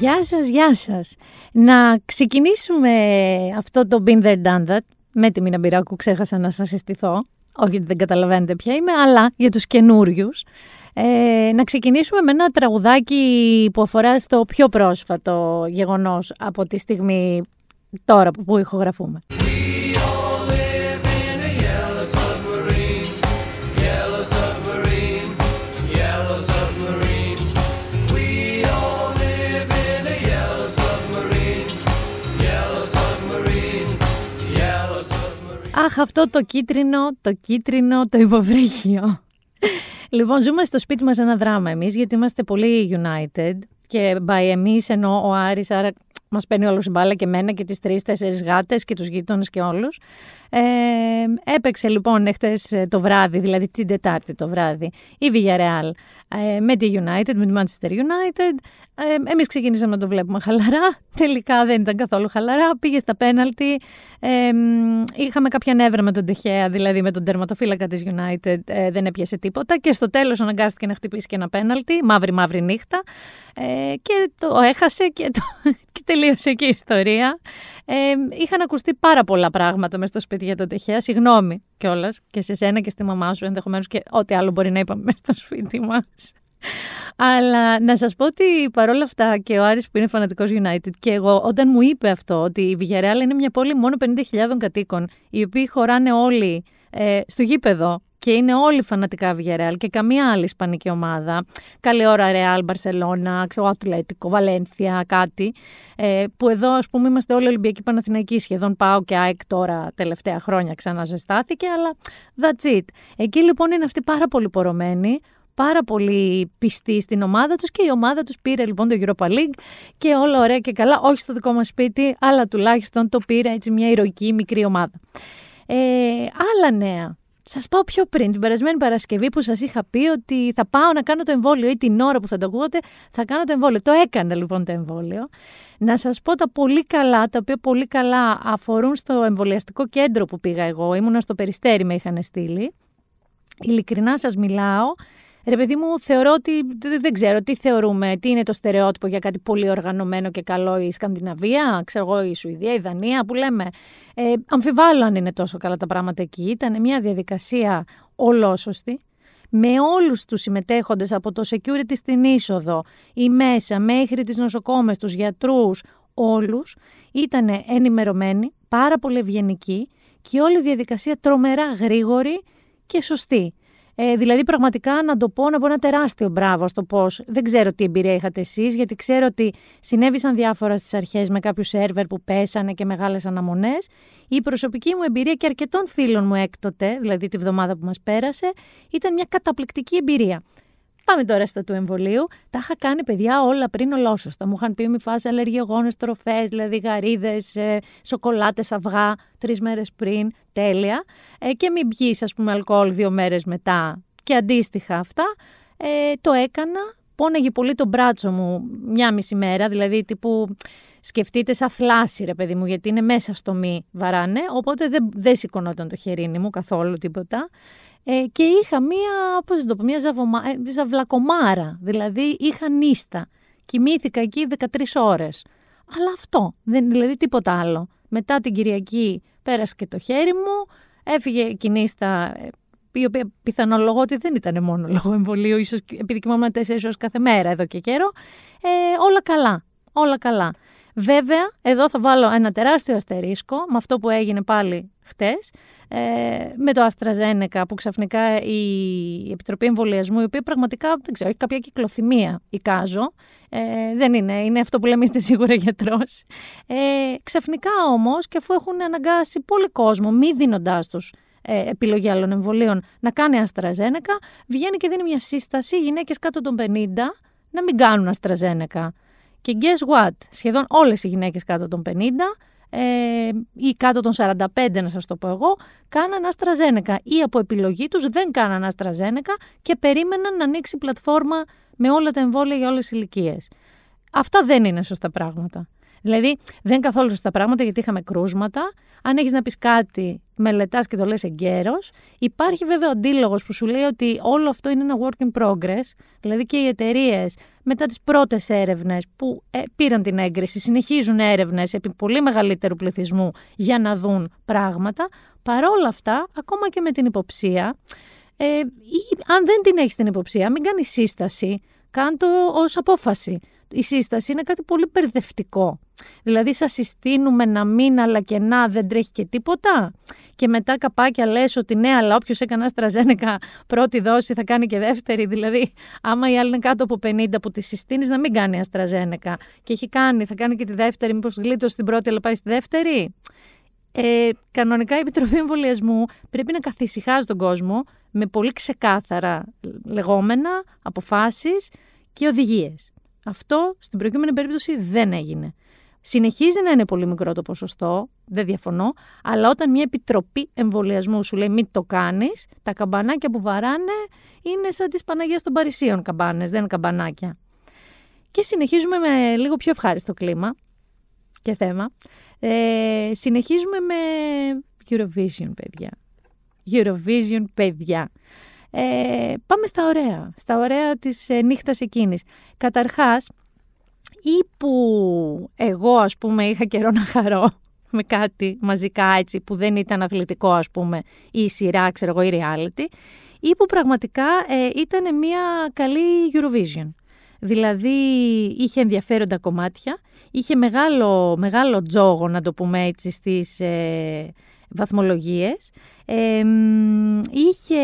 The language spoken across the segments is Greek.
Γεια σας, γεια σας. Να ξεκινήσουμε αυτό το Been There Done That με τη Μίνα Μπυράκου, ξέχασα να σας συστηθώ. Όχι ότι δεν καταλαβαίνετε ποια είμαι, αλλά για τους καινούριους. Ε, να ξεκινήσουμε με ένα τραγουδάκι που αφορά στο πιο πρόσφατο γεγονός από τη στιγμή τώρα που ηχογραφούμε. Αχ, αυτό το κίτρινο, το κίτρινο, το υποβρύχιο. λοιπόν, ζούμε στο σπίτι μας ένα δράμα εμείς, γιατί είμαστε πολύ united. Και by εμείς εννοώ ο Άρης, άρα μας παίρνει όλο η μπάλα και μένα και τις τρεις-τέσσερις γάτες και τους γείτονες και όλους. Ε, έπαιξε λοιπόν εχθές ε, το βράδυ, δηλαδή την Τετάρτη το βράδυ, η Villarreal ε, με τη United, με τη Manchester United. Ε, εμείς ξεκινήσαμε να το βλέπουμε χαλαρά, τελικά δεν ήταν καθόλου χαλαρά, πήγε στα πέναλτι. Ε, είχαμε κάποια νεύρα με τον Τεχέα, δηλαδή με τον τερματοφύλακα της United, ε, δεν έπιασε τίποτα και στο τέλος αναγκάστηκε να χτυπήσει και ένα πέναλτι, μαύρη μαύρη νύχτα ε, και το έχασε και, το, και τελείωσε και η ιστορία. Ε, είχαν ακουστεί πάρα πολλά πράγματα μες στο σπίτι για τον Τεχέα. Συγγνώμη κιόλας και σε σένα και στη μαμά σου, ενδεχομένως και ό,τι άλλο μπορεί να είπαμε μέσα στο σπίτι μας. Αλλά να σας πω ότι παρόλα αυτά και ο Άρης που είναι φανατικός United και εγώ όταν μου είπε αυτό ότι η Villarreal είναι μια πόλη μόνο 50.000 κατοίκων οι οποίοι χωράνε όλοι ε, στο γήπεδο και είναι όλοι φανατικά Villarreal και καμία άλλη ισπανική ομάδα. Καλή ώρα Real, Barcelona, ξέρω, Ατλέτικο, Βαλένθια, κάτι. Ε, που εδώ ας πούμε είμαστε όλοι Ολυμπιακοί Παναθηναϊκοί σχεδόν πάω και ΑΕΚ τώρα τελευταία χρόνια ξαναζεστάθηκε, αλλά that's it. Εκεί λοιπόν είναι αυτοί πάρα πολύ πορωμένοι, πάρα πολύ πιστοί στην ομάδα τους και η ομάδα τους πήρε λοιπόν το Europa League και όλα ωραία και καλά, όχι στο δικό μας σπίτι, αλλά τουλάχιστον το πήρε έτσι μια ηρωική μικρή ομάδα. Ε, άλλα νέα. Σας πάω πιο πριν, την περασμένη Παρασκευή που σας είχα πει ότι θα πάω να κάνω το εμβόλιο ή την ώρα που θα το ακούγατε θα κάνω το εμβόλιο. Το έκανα λοιπόν το εμβόλιο. Να σας πω τα πολύ καλά, τα οποία πολύ καλά αφορούν στο εμβολιαστικό κέντρο που πήγα εγώ. Ήμουνα στο Περιστέρι, με είχαν στείλει. Ειλικρινά σας μιλάω. Ρε παιδί μου, θεωρώ ότι δεν ξέρω τι θεωρούμε, τι είναι το στερεότυπο για κάτι πολύ οργανωμένο και καλό η Σκανδιναβία, ξέρω εγώ η Σουηδία, η Δανία που λέμε. Ε, αμφιβάλλω αν είναι τόσο καλά τα πράγματα εκεί. Ήταν μια διαδικασία ολόσωστη με όλους τους συμμετέχοντες από το security στην είσοδο ή μέσα μέχρι τις νοσοκόμες, τους γιατρούς, όλους ήταν ενημερωμένοι, πάρα πολύ ευγενικοί και όλη η διαδικασία τρομερά γρήγορη και σωστή. Ε, δηλαδή, πραγματικά να το πω, να πω ένα τεράστιο μπράβο στο πώς. Δεν ξέρω τι εμπειρία είχατε εσείς, γιατί ξέρω ότι συνέβησαν διάφορα στις αρχές με κάποιου σερβερ που πέσανε και μεγάλες αναμονές. Η προσωπική μου εμπειρία και αρκετών φίλων μου έκτοτε, δηλαδή τη βδομάδα που μας πέρασε, ήταν μια καταπληκτική εμπειρία. Πάμε τώρα στα του εμβολίου. Τα είχα κάνει παιδιά όλα πριν ολόσωστα. Μου είχαν πει μη φας αλλεργιογόνες τροφές, δηλαδή γαρίδες, ε, σοκολάτες, αυγά, τρεις μέρες πριν, τέλεια. Ε, και μην πιείς ας πούμε αλκοόλ δύο μέρες μετά και αντίστοιχα αυτά. Ε, το έκανα, πόνεγε πολύ το μπράτσο μου μια μισή μέρα, δηλαδή τύπου σκεφτείτε σαν θλάση ρε παιδί μου, γιατί είναι μέσα στο μη βαράνε, οπότε δεν, δεν σηκωνόταν το χερίνι μου καθόλου τίποτα. Ε, και είχα μία, πώς το πω, μία ζαβομα, ε, ζαβλακομάρα, δηλαδή είχα νύστα. Κοιμήθηκα εκεί 13 ώρες. Αλλά αυτό, δεν, δηλαδή τίποτα άλλο. Μετά την Κυριακή πέρασε και το χέρι μου, έφυγε η νύστα, ε, η οποία πιθανολογώ ότι δεν ήταν μόνο λόγω εμβολίου, ίσως επειδή κοιμόμουν τέσσερις ώρες κάθε μέρα εδώ και καιρό. Ε, όλα καλά, όλα καλά. Βέβαια, εδώ θα βάλω ένα τεράστιο αστερίσκο με αυτό που έγινε πάλι χτες, ε, με το AstraZeneca που ξαφνικά η Επιτροπή Εμβολιασμού, η οποία πραγματικά δεν ξέρω, έχει κάποια κυκλοθυμία, εικάζω. Ε, δεν είναι, είναι αυτό που λέμε είστε σίγουρα γιατρός. Ε, ξαφνικά όμως και αφού έχουν αναγκάσει πολύ κόσμο, μη δίνοντάς τους ε, επιλογή άλλων εμβολίων, να κάνει AstraZeneca, βγαίνει και δίνει μια σύσταση γυναίκες κάτω των 50 να μην κάνουν AstraZeneca. Και guess what, σχεδόν όλες οι γυναίκες κάτω των 50 ε, ή κάτω των 45 να σας το πω εγώ, κάναν AstraZeneca ή από επιλογή τους δεν κάναν AstraZeneca και περίμεναν να ανοίξει πλατφόρμα με όλα τα εμβόλια για όλες τις ηλικίες. Αυτά δεν είναι σωστά πράγματα. Δηλαδή, δεν είναι καθόλου σωστά πράγματα γιατί είχαμε κρούσματα. Αν έχεις να πεις κάτι, μελετάς και το λες εγκαίρος. Υπάρχει βέβαια ο αντίλογος που σου λέει ότι όλο αυτό είναι ένα work in progress, δηλαδή και οι εταιρείες μετά τις πρώτες έρευνες που ε, πήραν την έγκριση, συνεχίζουν έρευνες επί πολύ μεγαλύτερου πληθυσμού για να δουν πράγματα. Παρόλα αυτά, ακόμα και με την υποψία, ε, ή, αν δεν την έχεις την υποψία, μην κάνεις σύσταση, κάν ως απόφαση η σύσταση είναι κάτι πολύ μπερδευτικό. Δηλαδή σας συστήνουμε να μην αλλά και να δεν τρέχει και τίποτα και μετά καπάκια λες ότι ναι αλλά όποιος έκανε αστραζένεκα πρώτη δόση θα κάνει και δεύτερη δηλαδή άμα η άλλη είναι κάτω από 50 που τη συστήνεις να μην κάνει αστραζένεκα και έχει κάνει θα κάνει και τη δεύτερη μήπως γλίτωσε την πρώτη αλλά πάει στη δεύτερη. Ε, κανονικά η Επιτροπή Εμβολιασμού πρέπει να καθησυχάζει τον κόσμο με πολύ ξεκάθαρα λεγόμενα, αποφάσεις και οδηγίες. Αυτό στην προηγούμενη περίπτωση δεν έγινε. Συνεχίζει να είναι πολύ μικρό το ποσοστό, δεν διαφωνώ, αλλά όταν μια επιτροπή εμβολιασμού σου λέει μην το κάνεις, τα καμπανάκια που βαράνε είναι σαν τις Παναγία των Παρισίων καμπάνες, δεν είναι καμπανάκια. Και συνεχίζουμε με λίγο πιο ευχάριστο κλίμα και θέμα. Ε, συνεχίζουμε με Eurovision, παιδιά. Eurovision, παιδιά. Ε, πάμε στα ωραία, στα ωραία της ε, νύχτας εκείνης. Καταρχάς, ή που εγώ ας πούμε είχα καιρό να χαρώ με κάτι μαζικά έτσι που δεν ήταν αθλητικό ας πούμε ή σειρά ξέρω εγώ ή reality ή που πραγματικά ε, ήταν μια καλή Eurovision. Δηλαδή είχε ενδιαφέροντα κομμάτια, είχε μεγάλο, μεγάλο τζόγο να το πούμε έτσι στις ε, βαθμολογίες είχε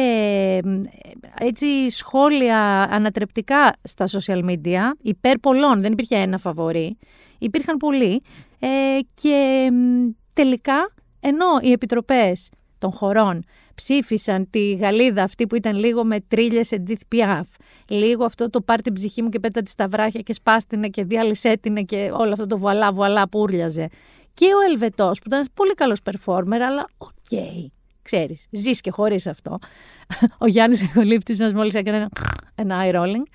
έτσι σχόλια ανατρεπτικά στα social media, υπέρ πολλών, δεν υπήρχε ένα φαβορή, υπήρχαν πολλοί ε, και τελικά ενώ οι επιτροπές των χωρών ψήφισαν τη Γαλλίδα αυτή που ήταν λίγο με τρίλιες Edith Piaf, λίγο αυτό το πάρ' τη ψυχή μου και πέτα τη στα βράχια και σπάστηνε και διάλυσέ και όλο αυτό το voilà voilà που ούρλιαζε. Και ο Ελβετός που ήταν πολύ καλός performer, αλλά OK. Okay ξέρεις, ζεις και χωρίς αυτό. Ο Γιάννης ηχολήπτης μας μόλις έκανε ένα, ένα eye rolling.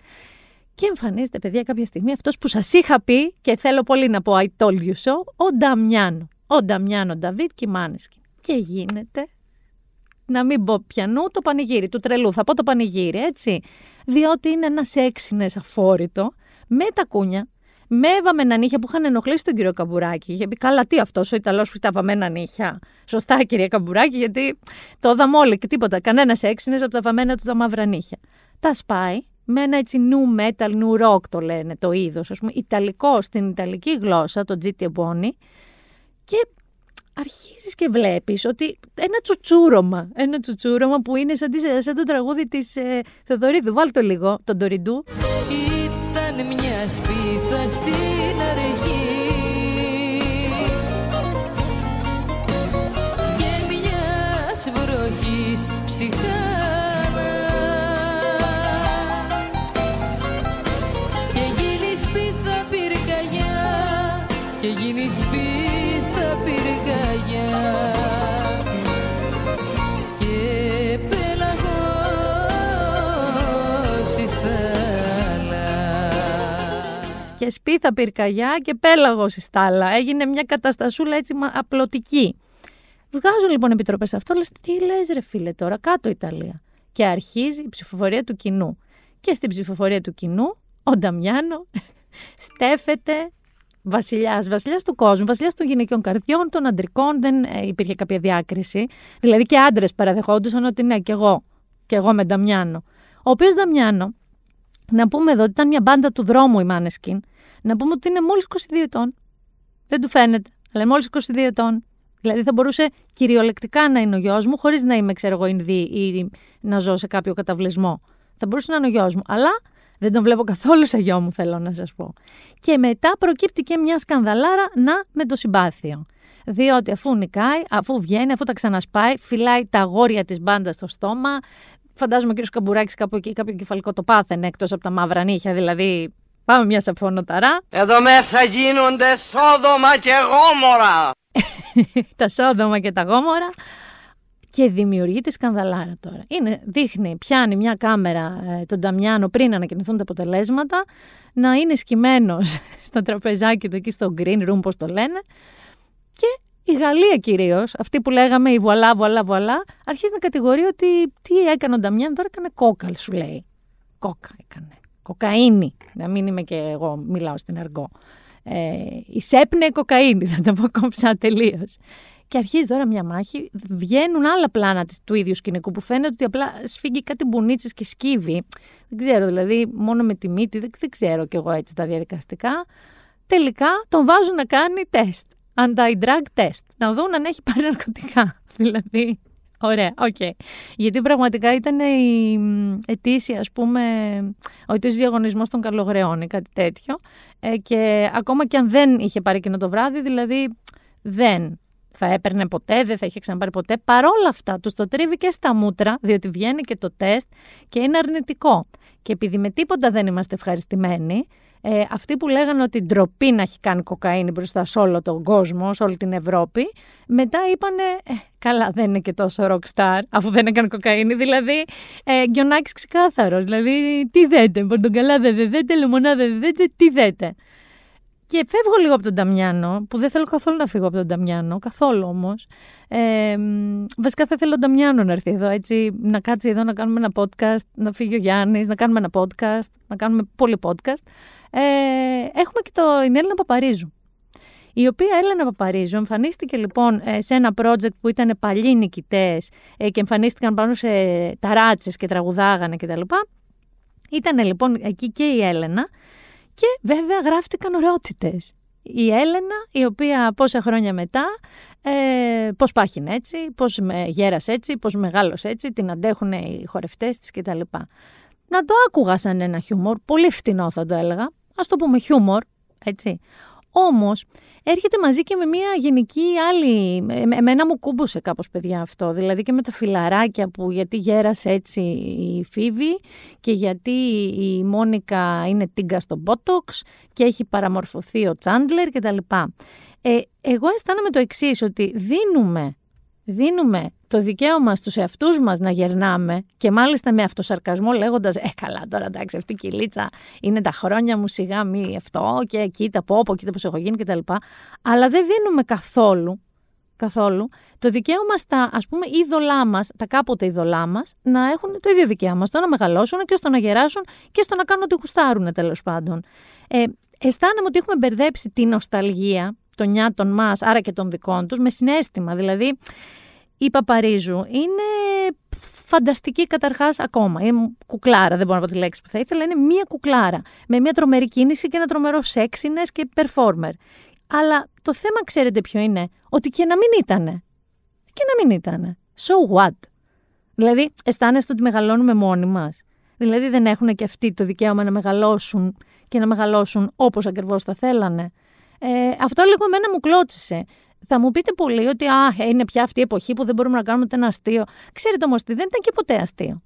Και εμφανίζεται, παιδιά, κάποια στιγμή αυτός που σας είχα πει και θέλω πολύ να πω I told you so, ο Νταμιάνο. Ο Νταμιάνο Νταβίντ και οι Μάνεσκιν. Και γίνεται, να μην πω πιανού, το πανηγύρι του τρελού. Θα πω το πανηγύρι, έτσι. Διότι είναι ένας έξινες αφόρητο, με τα κούνια, με βαμμένα νύχια που είχαν ενοχλήσει τον κύριο Καμπουράκη. Είχε πει, καλά, τι αυτός ο Ιταλός που τα βαμμένα νύχια. Σωστά, κυρία Καμπουράκη, γιατί το είδαμε όλοι και τίποτα. Κανένας έξινες από τα βαμμένα του τα μαύρα νύχια. Τα σπάει με ένα έτσι νου metal, νου rock το λένε το είδος, ας πούμε, ιταλικό στην ιταλική γλώσσα, το GT Boni. Και αρχίζεις και βλέπεις ότι ένα τσουτσούρωμα, ένα τσουτσούρωμα που είναι σαν, σαν το τραγούδι της ε, Θεοδωρίδου. Βάλτε το λίγο, τον Τοριντού. Ήταν μια σπίθα στην αρχή και μιας βροχής ψυχάνα και σπίθα πυρκαγιά και πέλαγος στη στάλα. Έγινε μια καταστασούλα έτσι απλωτική. Βγάζουν λοιπόν επιτροπές αυτό, λες τι λες, ρε φίλε τώρα, κάτω Ιταλία. Και αρχίζει η ψηφοφορία του κοινού. Και στην ψηφοφορία του κοινού, ο Νταμιάνο στέφεται βασιλιάς, βασιλιάς του κόσμου, βασιλιάς των γυναικείων καρδιών, των αντρικών, δεν ε, υπήρχε κάποια διάκριση. Δηλαδή και άντρες παραδεχόντουσαν ότι ναι, και εγώ, και εγώ με Νταμιάνο. Ο οποίος Νταμιάνο, να πούμε εδώ ότι ήταν μια μπάντα του δρόμου η Μάνεσκιν, να πούμε ότι είναι μόλις 22 ετών. Δεν του φαίνεται, αλλά μόλις 22 ετών. Δηλαδή θα μπορούσε κυριολεκτικά να είναι ο γιος μου, χωρίς να είμαι, ξέρω εγώ, Ινδί ή να ζω σε κάποιο καταβλισμό. Θα μπορούσε να είναι ο γιος μου. Αλλά δεν τον βλέπω καθόλου σε γιο μου, θέλω να σας πω. Και μετά προκύπτει και μια σκανδαλάρα να με το συμπάθειο. Διότι αφού νικάει, αφού βγαίνει, αφού τα ξανασπάει, φυλάει τα αγόρια της μπάντας στο στόμα. Φαντάζομαι ο κύριος Καμπουράκης κάπου εκεί κάποιο κεφαλικό το πάθαινε εκτός από τα μαύρα νύχια, δηλαδή Πάμε μια σαφωνοταρά. Εδώ μέσα γίνονται σόδομα και γόμορα. τα σόδομα και τα γόμορα. Και δημιουργείται σκανδαλάρα τώρα. Είναι, δείχνει, πιάνει μια κάμερα ε, τον Νταμιάνο πριν ανακοινωθούν τα αποτελέσματα, να είναι σκυμμένο στο τραπεζάκι του εκεί στο green room, πώς το λένε, και η Γαλλία κυρίως, αυτή που λέγαμε η βουαλά, βουαλά, βουαλά, αρχίζει να κατηγορεί ότι τι έκανε ο Νταμιάν, τώρα έκανε κόκαλ, σου λέει. Κόκα έκανε. Κοκαίνη. Να μην είμαι και εγώ, μιλάω στην αργό. Ε, η σέπνε κοκαίνη, θα το πω κόμψα τελείως. Και αρχίζει τώρα μια μάχη. Βγαίνουν άλλα πλάνα της, του ίδιου σκηνικού που φαίνεται ότι απλά σφίγγει κάτι μπουνίτσες και σκύβει. Δεν ξέρω, δηλαδή μόνο με τη μύτη, δεν, δεν ξέρω κι εγώ έτσι τα διαδικαστικά. Τελικά τον βάζουν να κάνει τεστ. Anti-drug test. Να δουν αν έχει πάρει ναρκωτικά. δηλαδή. Ωραία, OK. Okay. Γιατί πραγματικά ήταν η ετήσια, ας πούμε, ο ετήσιος διαγωνισμός των Καλογρεών ή κάτι τέτοιο. Ε, και ακόμα και αν δεν είχε πάρει εκείνο το βράδυ, δηλαδή δεν θα έπαιρνε ποτέ, δεν θα είχε ξαναπάρει ποτέ. Παρόλα αυτά, τους το τρίβει και στα μούτρα, διότι βγαίνει και το τεστ και είναι αρνητικό. Και επειδή με τίποτα δεν είμαστε ευχαριστημένοι, ε, αυτοί που λέγανε ότι ντροπή να έχει κάνει κοκαΐνη μπροστά σε όλο τον κόσμο, σε όλη την Ευρώπη, μετά είπανε, ε, καλά δεν είναι και τόσο rockstar, αφού δεν έκανε κοκαίνη, δηλαδή ε, Γκιονάκης ξεκάθαρος, δηλαδή τι δέτε, πορτογκαλά δεν δέτε, λεμονάδα δεν δέτε, τι δέτε. Και φεύγω λίγο από τον Ταμιάνο, που δεν θέλω καθόλου να φύγω από τον Ταμιάνο, καθόλου όμως. Ε, βασικά θα ήθελα ο Ταμιάνο να έρθει εδώ, έτσι, να κάτσει εδώ να κάνουμε ένα podcast, να φύγει ο Γιάννης, να κάνουμε ένα podcast, να κάνουμε πολύ podcast. Ε, έχουμε και το, την Έλληνα Παπαρίζου. Η οποία Έλενα Παπαρίζου εμφανίστηκε λοιπόν ε, σε ένα project που ήταν παλιοί νικητές ε, και εμφανίστηκαν πάνω σε ταράτσες και τραγουδάγανε κτλ. Ήταν λοιπόν εκεί και η Έλενα και βέβαια γράφτηκαν ωραιότητες. Η Έλενα, η οποία πόσα χρόνια μετά, ε, πώς πάχινε έτσι, πώς γέρασε έτσι, πώς μεγάλωσε έτσι, την αντέχουν οι χορευτές της κτλ. Να το άκουγα σαν ένα χιούμορ, πολύ φτηνό θα το έλεγα, ας το πούμε χιούμορ, έτσι. Όμως έρχεται μαζί και με μια γενική άλλη. Εμένα μου κούμπωσε κάπως παιδιά αυτό. Δηλαδή και με τα φιλαράκια που γιατί γέρασε έτσι η Φίβη και γιατί η Μόνικα είναι τίγκα στο Μπότοξ και έχει παραμορφωθεί ο Τσάντλερ κτλ. Ε, εγώ αισθάνομαι το εξής ότι δίνουμε δίνουμε το δικαίωμα στους εαυτούς μας να γερνάμε και μάλιστα με αυτοσαρκασμό λέγοντας «Ε, καλά τώρα εντάξει αυτή η κυλίτσα είναι τα χρόνια μου σιγά μη αυτό και κοίτα πόπο, κοίτα πως έχω γίνει κτλ». Αλλά δεν δίνουμε καθόλου, καθόλου το δικαίωμα στα ας πούμε είδωλά μας, τα κάποτε είδωλά μας, να έχουν το ίδιο δικαίωμα στο να μεγαλώσουν και στο να γεράσουν και στο να κάνουν ό,τι γουστάρουν τέλος πάντων. Ε, αισθάνομαι ότι έχουμε μπερδέψει την νοσταλγία των νιάτων μας, άρα και των δικών τους, με συνέστημα. Δηλαδή, η Παπαρίζου είναι φανταστική καταρχάς ακόμα. Είναι κουκλάρα, δεν μπορώ να πω τη λέξη που θα ήθελα. Είναι μία κουκλάρα. Με μία τρομερή κίνηση και ένα τρομερό σεξινε και performer. Αλλά το θέμα, ξέρετε ποιο είναι, ότι και να μην ήτανε. Και να μην ήτανε. So what? Δηλαδή, αισθάνεστε ότι μεγαλώνουμε μόνοι μας; Δηλαδή, δεν έχουν και αυτοί το δικαίωμα να μεγαλώσουν και να μεγαλώσουν όπως ακριβώς θα θέλανε; Ε, αυτό λίγο εμένα μου κλώτσισε. Θα μου πείτε πολύ ότι α, είναι πια αυτή η εποχή που δεν μπορούμε να κάνουμε ούτε ένα αστείο. Ξέρετε όμως ότι δεν ήταν και ποτέ αστείο.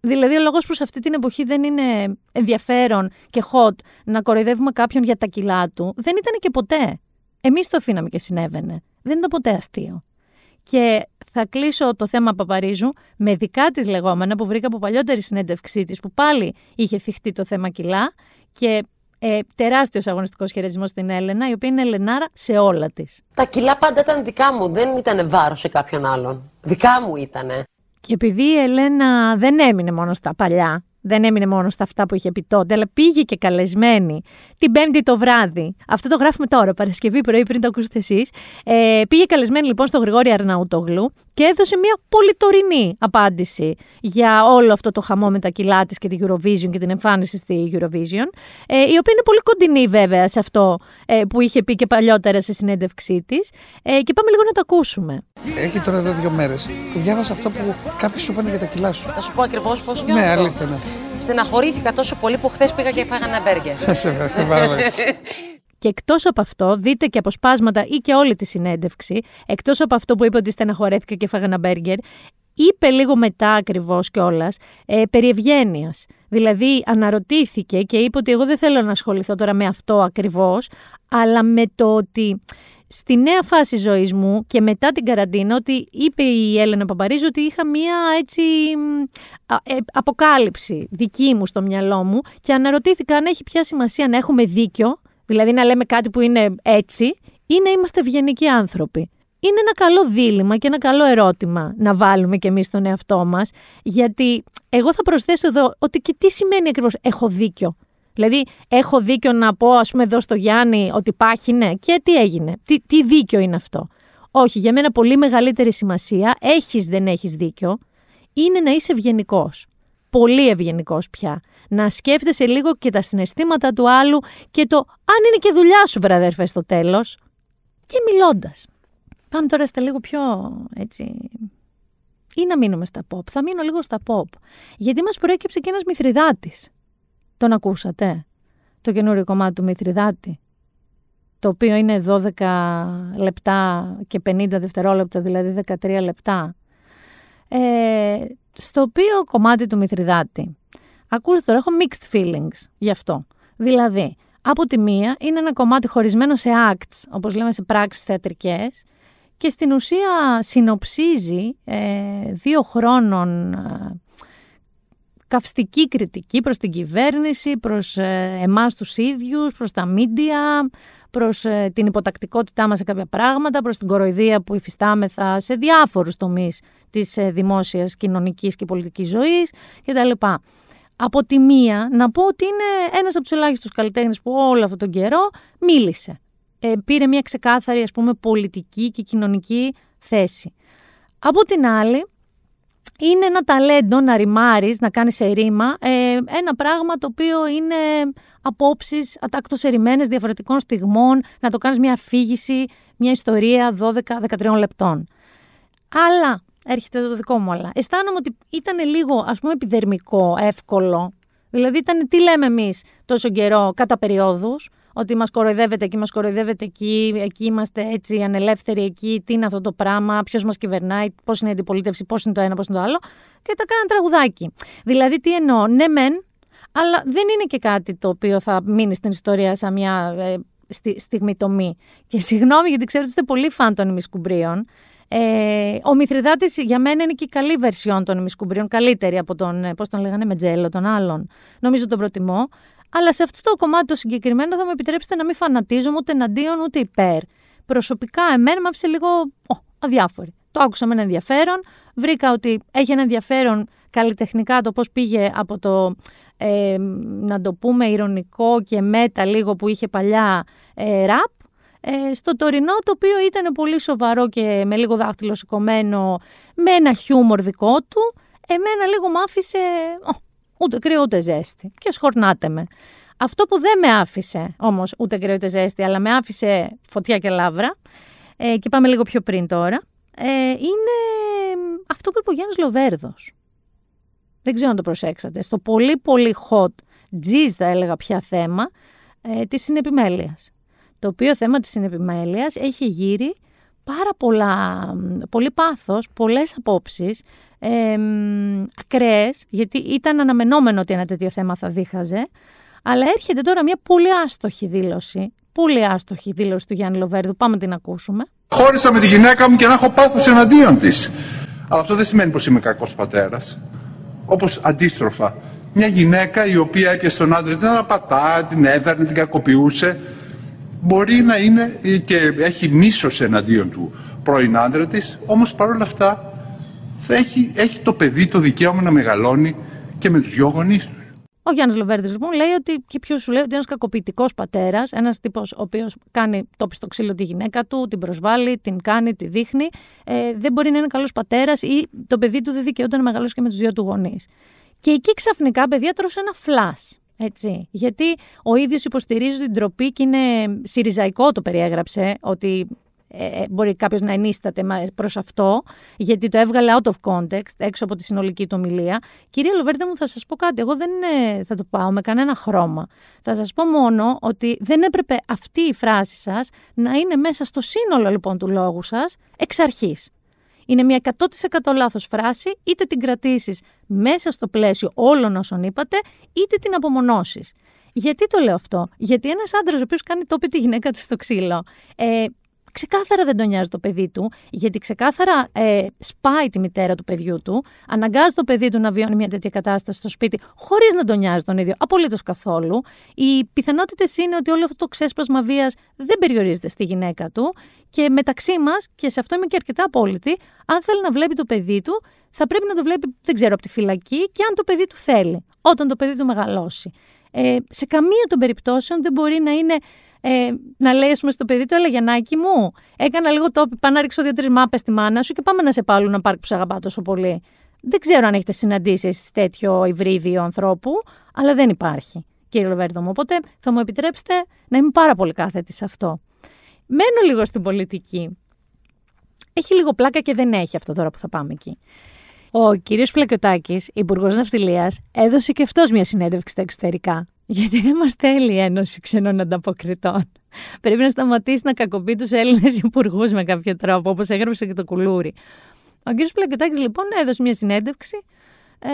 Δηλαδή, ο λόγος που σε αυτή την εποχή δεν είναι ενδιαφέρον και hot να κοροϊδεύουμε κάποιον για τα κιλά του, δεν ήταν και ποτέ. Εμείς το αφήναμε και συνέβαινε. Δεν ήταν ποτέ αστείο. Και θα κλείσω το θέμα Παπαρίζου με δικά της λεγόμενα που βρήκα από παλιότερη συνέντευξή της, που πάλι είχε θυχτεί το θέμα κιλά και ε, τεράστιος αγωνιστικός χαιρετισμός στην Έλενα, η οποία είναι Ελενάρα σε όλα της. Τα κιλά πάντα ήταν δικά μου, δεν ήταν βάρος σε κάποιον άλλον. Δικά μου ήτανε. Και επειδή η Ελένα δεν έμεινε μόνο στα παλιά, δεν έμεινε μόνο στα αυτά που είχε πει τότε, αλλά πήγε και καλεσμένη την Πέμπτη το βράδυ. Αυτό το γράφουμε τώρα, Παρασκευή πρωί, πριν το ακούσετε εσείς. Ε, πήγε καλεσμένη λοιπόν στο Γρηγόρη Αρναούτογλου και έδωσε μια πολυτορινή απάντηση για όλο αυτό το χαμό με τα κιλά τη και την Eurovision και την εμφάνιση στη Eurovision. Ε, η οποία είναι πολύ κοντινή βέβαια σε αυτό ε, που είχε πει και παλιότερα σε συνέντευξή της. Ε, και πάμε λίγο να το ακούσουμε. Έχει τώρα εδώ δύο μέρες που διάβασα αυτό που κάποιοι σου είπαν για τα κιλά σου. Θα σου πω ακριβώς πώς νιώθω. Ναι, αλήθεια. Ναι. Στεναχωρήθηκα τόσο πολύ που χθες πήγα και έφαγα ένα μπέργκερ. Σε ευχαριστώ πάρα πολύ. Και εκτός από αυτό, δείτε και αποσπάσματα ή και όλη τη συνέντευξη, εκτός από αυτό που είπε ότι στεναχωρέθηκα και έφαγα ένα μπέργκερ, είπε λίγο μετά ακριβώς κιόλας ε, περί ευγένειας. Δηλαδή, αναρωτήθηκε και είπε ότι εγώ δεν θέλω να ασχοληθώ τώρα με αυτό ακριβώς, αλλά με το ότι στη νέα φάση ζωής μου και μετά την καραντίνα ότι είπε η Έλενα Παπαρίζου ότι είχα μία έτσι ε, αποκάλυψη δική μου στο μυαλό μου και αναρωτήθηκα αν έχει πια σημασία να έχουμε δίκιο, δηλαδή να λέμε κάτι που είναι έτσι ή να είμαστε ευγενικοί άνθρωποι. είναι ένα καλό δίλημα και ένα καλό ερώτημα να βάλουμε και εμείς τον εαυτό μας, γιατί εγώ θα προσθέσω εδώ ότι και τι σημαίνει ακριβώς έχω δίκιο. Δηλαδή, έχω δίκιο να πω, ας πούμε, εδώ στο Γιάννη ότι πάχινε και τι έγινε. Τι, τι δίκιο είναι αυτό. Όχι, για μένα πολύ μεγαλύτερη σημασία, έχεις δεν έχεις δίκιο, είναι να είσαι ευγενικός. Πολύ ευγενικός πια. Να σκέφτεσαι λίγο και τα συναισθήματα του άλλου και το αν είναι και δουλειά σου, βραδέρφε, στο τέλος. Και μιλώντας. Πάμε τώρα στα λίγο πιο έτσι. ή να μείνουμε στα pop. Θα μείνω λίγο στα pop. Γιατί μας προέκυψε και ένας Μηθριδάτης. Τον ακούσατε. Το καινούριο κομμάτι του Μηθριδάτη. Το οποίο είναι 12 λεπτά και 50 δευτερόλεπτα, δηλαδή 13 λεπτά. Ε, στο οποίο κομμάτι του Μηθριδάτη. Ακούστε τώρα, έχω mixed feelings γι' αυτό. Δηλαδή, από τη μία είναι ένα κομμάτι χωρισμένο σε acts, όπως λέμε σε πράξεις θεατρικές, και στην ουσία συνοψίζει ε, δύο χρόνων ε, καυστική κριτική προς την κυβέρνηση, προς ε, εμάς τους ίδιους, προς τα μίντια, προς ε, την υποτακτικότητά μας σε κάποια πράγματα, προς την κοροϊδία που υφιστάμεθα σε διάφορους τομείς της ε, δημόσιας, κοινωνικής και πολιτικής ζωής κτλ. Από τη μία, να πω ότι είναι ένας από τους ελάχιστους καλλιτέχνες που όλο αυτόν τον καιρό μίλησε ε, πήρε μια ξεκάθαρη ας πούμε πολιτική και κοινωνική θέση. Από την άλλη, είναι ένα ταλέντο να ρημάρεις, να κάνεις σε ρήμα, ε, ένα πράγμα το οποίο είναι απόψεις ατάκτως ερημένες διαφορετικών στιγμών, να το κάνεις μια αφήγηση, μια ιστορία 12-13 λεπτών. Αλλά, έρχεται το δικό μου αλλά, αισθάνομαι ότι ήταν λίγο ας πούμε επιδερμικό, εύκολο, δηλαδή ήταν τι λέμε εμείς τόσο καιρό κατά περιόδους, ότι μας κοροϊδεύετε εκεί, μας κοροϊδεύετε εκεί, εκεί είμαστε έτσι ανελεύθεροι εκεί, τι είναι αυτό το πράγμα, ποιος μας κυβερνάει, πώς είναι η αντιπολίτευση, πώς είναι το ένα, πώς είναι το άλλο και τα κάναν τραγουδάκι. Δηλαδή τι εννοώ, ναι μεν, αλλά δεν είναι και κάτι το οποίο θα μείνει στην ιστορία σαν μια ε, στιγμή τομή. Και συγγνώμη γιατί ξέρω ότι είστε πολύ φαν των ημισκουμπρίων. Ε, ο Μηθριδάτης για μένα είναι και η καλή βερσιόν των ημισκουμπρίων, καλύτερη από τον, ε, πώς τον λέγανε, Μετζέλο, τον άλλον. Νομίζω τον προτιμώ. Αλλά σε αυτό το κομμάτι το συγκεκριμένο θα μου επιτρέψετε να μην φανατίζομαι ούτε εναντίον ούτε υπέρ. Προσωπικά, εμένα με άφησε λίγο ο, αδιάφορη. Το άκουσα με ένα ενδιαφέρον. Βρήκα ότι έχει ένα ενδιαφέρον καλλιτεχνικά το πώς πήγε από το, ε, να το πούμε, ηρωνικό και μέτα λίγο που είχε παλιά ε, ραπ, ε, στο τωρινό το οποίο ήταν πολύ σοβαρό και με λίγο δάχτυλο σηκωμένο, με ένα χιούμορ δικό του. Εμένα λίγο μ' άφησε, Ούτε κρύο ούτε ζέστη. Και σχορνάτε με. Αυτό που δεν με άφησε όμως ούτε κρύο ούτε ζέστη, αλλά με άφησε φωτιά και λάβρα, ε, και πάμε λίγο πιο πριν τώρα, ε, είναι αυτό που είπε ο Γιάννης Λοβέρδος. Δεν ξέρω αν το προσέξατε. Στο πολύ πολύ hot, τζιζ θα έλεγα πια θέμα, ε, της συνεπιμέλειας. Το οποίο θέμα της συνεπιμέλειας έχει γύρει πάρα πολλά, πολύ πάθος, πολλές απόψεις, ε, ακραίες, γιατί ήταν αναμενόμενο ότι ένα τέτοιο θέμα θα δίχαζε, αλλά έρχεται τώρα μια πολύ άστοχη δήλωση, πολύ άστοχη δήλωση του Γιάννη Λοβέρδου, πάμε την ακούσουμε. Χώρισα με τη γυναίκα μου και να έχω πάθος εναντίον της. Αλλά αυτό δεν σημαίνει πως είμαι κακός πατέρας. Όπως αντίστροφα, μια γυναίκα η οποία έπιασε τον άντρα την αναπατά, την έδαρνε, την κακοποιούσε, μπορεί να είναι και έχει μίσος εναντίον του πρώην άντρα της, όμως παρόλα αυτά θα έχει, έχει το παιδί το δικαίωμα να μεγαλώνει και με τους δυο γονείς τους. Ο Γιάννης Λοβέρδης λοιπόν λέει ότι και ποιος σου λέει ότι ένας κακοποιητικός πατέρας, ένας τύπος ο οποίος κάνει το στο ξύλο τη γυναίκα του, την προσβάλλει, την κάνει, τη δείχνει, ε, δεν μπορεί να είναι καλός πατέρας ή το παιδί του δεν δικαιούται να μεγαλώσει και με τους δύο του γονείς. Και εκεί ξαφνικά, παιδιά, τρώσει ένα φλα. Έτσι. Γιατί ο ίδιος υποστηρίζει την τροπή και είναι συριζαϊκό το περιέγραψε, ότι ε, ε, μπορεί κάποιος να ενίσταται προς αυτό, γιατί το έβγαλε out of context, έξω από τη συνολική του ομιλία. Κυρία Λοβέρντε μου, θα σας πω κάτι. Εγώ δεν θα το πάω με κανένα χρώμα. Θα σας πω μόνο ότι δεν έπρεπε αυτή η φράση σας να είναι μέσα στο σύνολο λοιπόν του λόγου σας εξ αρχής. Είναι μια 100% λάθος φράση, είτε την κρατήσεις μέσα στο πλαίσιο όλων όσων είπατε, είτε την απομονώσεις. Γιατί το λέω αυτό, Γιατί ένας άντρας ο οποίος κάνει τόπι τη γυναίκα του στο ξύλο, ε, ξεκάθαρα δεν τον νοιάζει το παιδί του, γιατί ξεκάθαρα ε, σπάει τη μητέρα του παιδιού του, αναγκάζει το παιδί του να βιώνει μια τέτοια κατάσταση στο σπίτι, χωρίς να τον νοιάζει τον ίδιο απολύτως καθόλου. Οι πιθανότητες είναι ότι όλο αυτό το ξέσπασμα βίας δεν περιορίζεται στη γυναίκα του και μεταξύ μας, και σε αυτό είμαι και αρκετά απόλυτη, αν θέλει να βλέπει το παιδί του, θα πρέπει να το βλέπει, δεν ξέρω, από τη φυλακή και αν το παιδί του θέλει, όταν το παιδί του μεγαλώσει. Ε, σε καμία των περιπτώσεων δεν μπορεί να είναι ε, να λέει πούμε, στο παιδί του, έλα Γιαννάκη μου, έκανα λίγο το, πάω να ρίξω δύο-τρεις μάπες στη μάνα σου και πάμε να σε πάρουν να πάρει που σε αγαπά τόσο πολύ. Δεν ξέρω αν έχετε συναντήσεις εσείς τέτοιο υβρίδιο ανθρώπου, αλλά δεν υπάρχει, κύριε Λοβέρδο μου. Οπότε θα μου επιτρέψετε να είμαι πάρα πολύ κάθετη σε αυτό. Μένω λίγο στην πολιτική. Έχει λίγο πλάκα και δεν έχει αυτό τώρα που θα πάμε εκεί. Ο κύριος Πλακιωτάκης, υπουργός Ναυτιλίας, έδωσε και αυτός μια συνέντευξη στα εξωτερικά. Γιατί δεν μας θέλει η Ένωση Ξενών Ανταποκριτών. Πρέπει να σταματήσει να κακοποιεί τους Έλληνες υπουργούς με κάποιο τρόπο, όπως έγραψε και το κουλούρι. Ο κ. Πλακιωτάκη λοιπόν έδωσε μια συνέντευξη ε,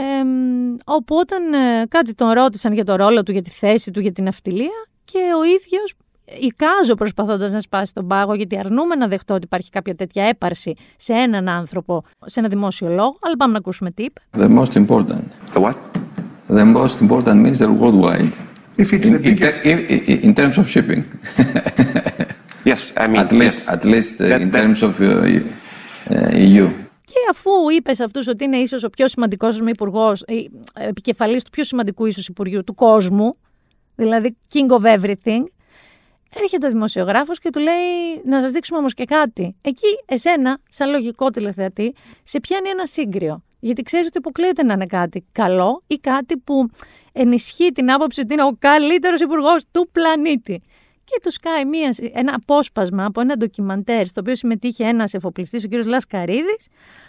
όπου όταν ε, κάτι τον ρώτησαν για το ρόλο του, για τη θέση του, για την αυτιλία και ο ίδιος εικάζω προσπαθώντας να σπάσει τον πάγο, γιατί αρνούμε να δεχτώ ότι υπάρχει κάποια τέτοια έπαρση σε έναν άνθρωπο, σε ένα δημόσιο λόγο. Αλλά πάμε να ακούσουμε τι είπε. The most important. The what? The most important minister worldwide. If it's In, the in, biggest. ter- in, in- in terms of shipping. Yes, I mean. at least, yes. at least uh, That- in that- terms of uh, uh, EU. Και αφού είπε σε αυτού ότι είναι ίσω ο πιο σημαντικό υπουργό, επικεφαλή του πιο σημαντικού ίσω υπουργείου του κόσμου, δηλαδή king of everything, έρχεται ο δημοσιογράφος και του λέει να σας δείξουμε όμως και κάτι. Εκεί εσένα, σαν λογικό τηλεθεατή, σε πιάνει ένα σύγκριο. Γιατί ξέρεις ότι υποκλείεται να είναι κάτι καλό ή κάτι που ενισχύει την άποψη ότι είναι ο καλύτερος υπουργός του πλανήτη. Και τους σκάει μία, ένα απόσπασμα από ένα ντοκιμαντέρ στο οποίο συμμετείχε ένας εφοπλιστής, ο κύριος Λασκαρίδης,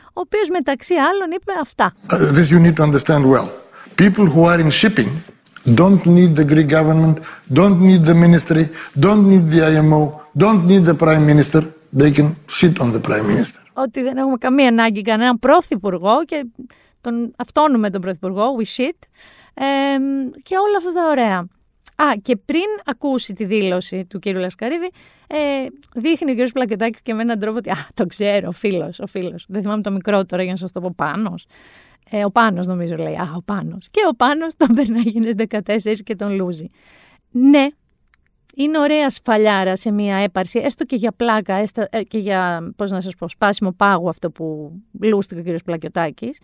ο οποίος μεταξύ άλλων είπε αυτά. Uh, this you need to understand well. People who are in shipping don't need the Greek government, don't need the ministry, don't need the IMO, don't need the prime minister. They can sit on the prime minister. ότι δεν έχουμε καμία ανάγκη κανέναν πρωθυπουργό και τον αυτόνουμε τον πρωθυπουργό, we shit, ε, και όλα αυτά τα ωραία. Α, και πριν ακούσει τη δήλωση του κύριου Λασκαρίδη, ε, δείχνει ο κύριος Πλακετάκης και με έναν τρόπο ότι, α, το ξέρω, ο φίλος, ο φίλος. Δεν θυμάμαι το μικρό τώρα για να σας το πω, Πάνος. Ε, ο Πάνος νομίζω λέει, α, ο Πάνος. Και ο Πάνος τον περνάει γίνες 14 και τον λούζει. Ναι, είναι ωραία σφαλιάρα σε μια έπαρση, έστω και για πλάκα, έστω ε, και για, πώς να σας πω, σπάσιμο πάγου αυτό που λούστηκε ο κύριος Πλακιωτάκης.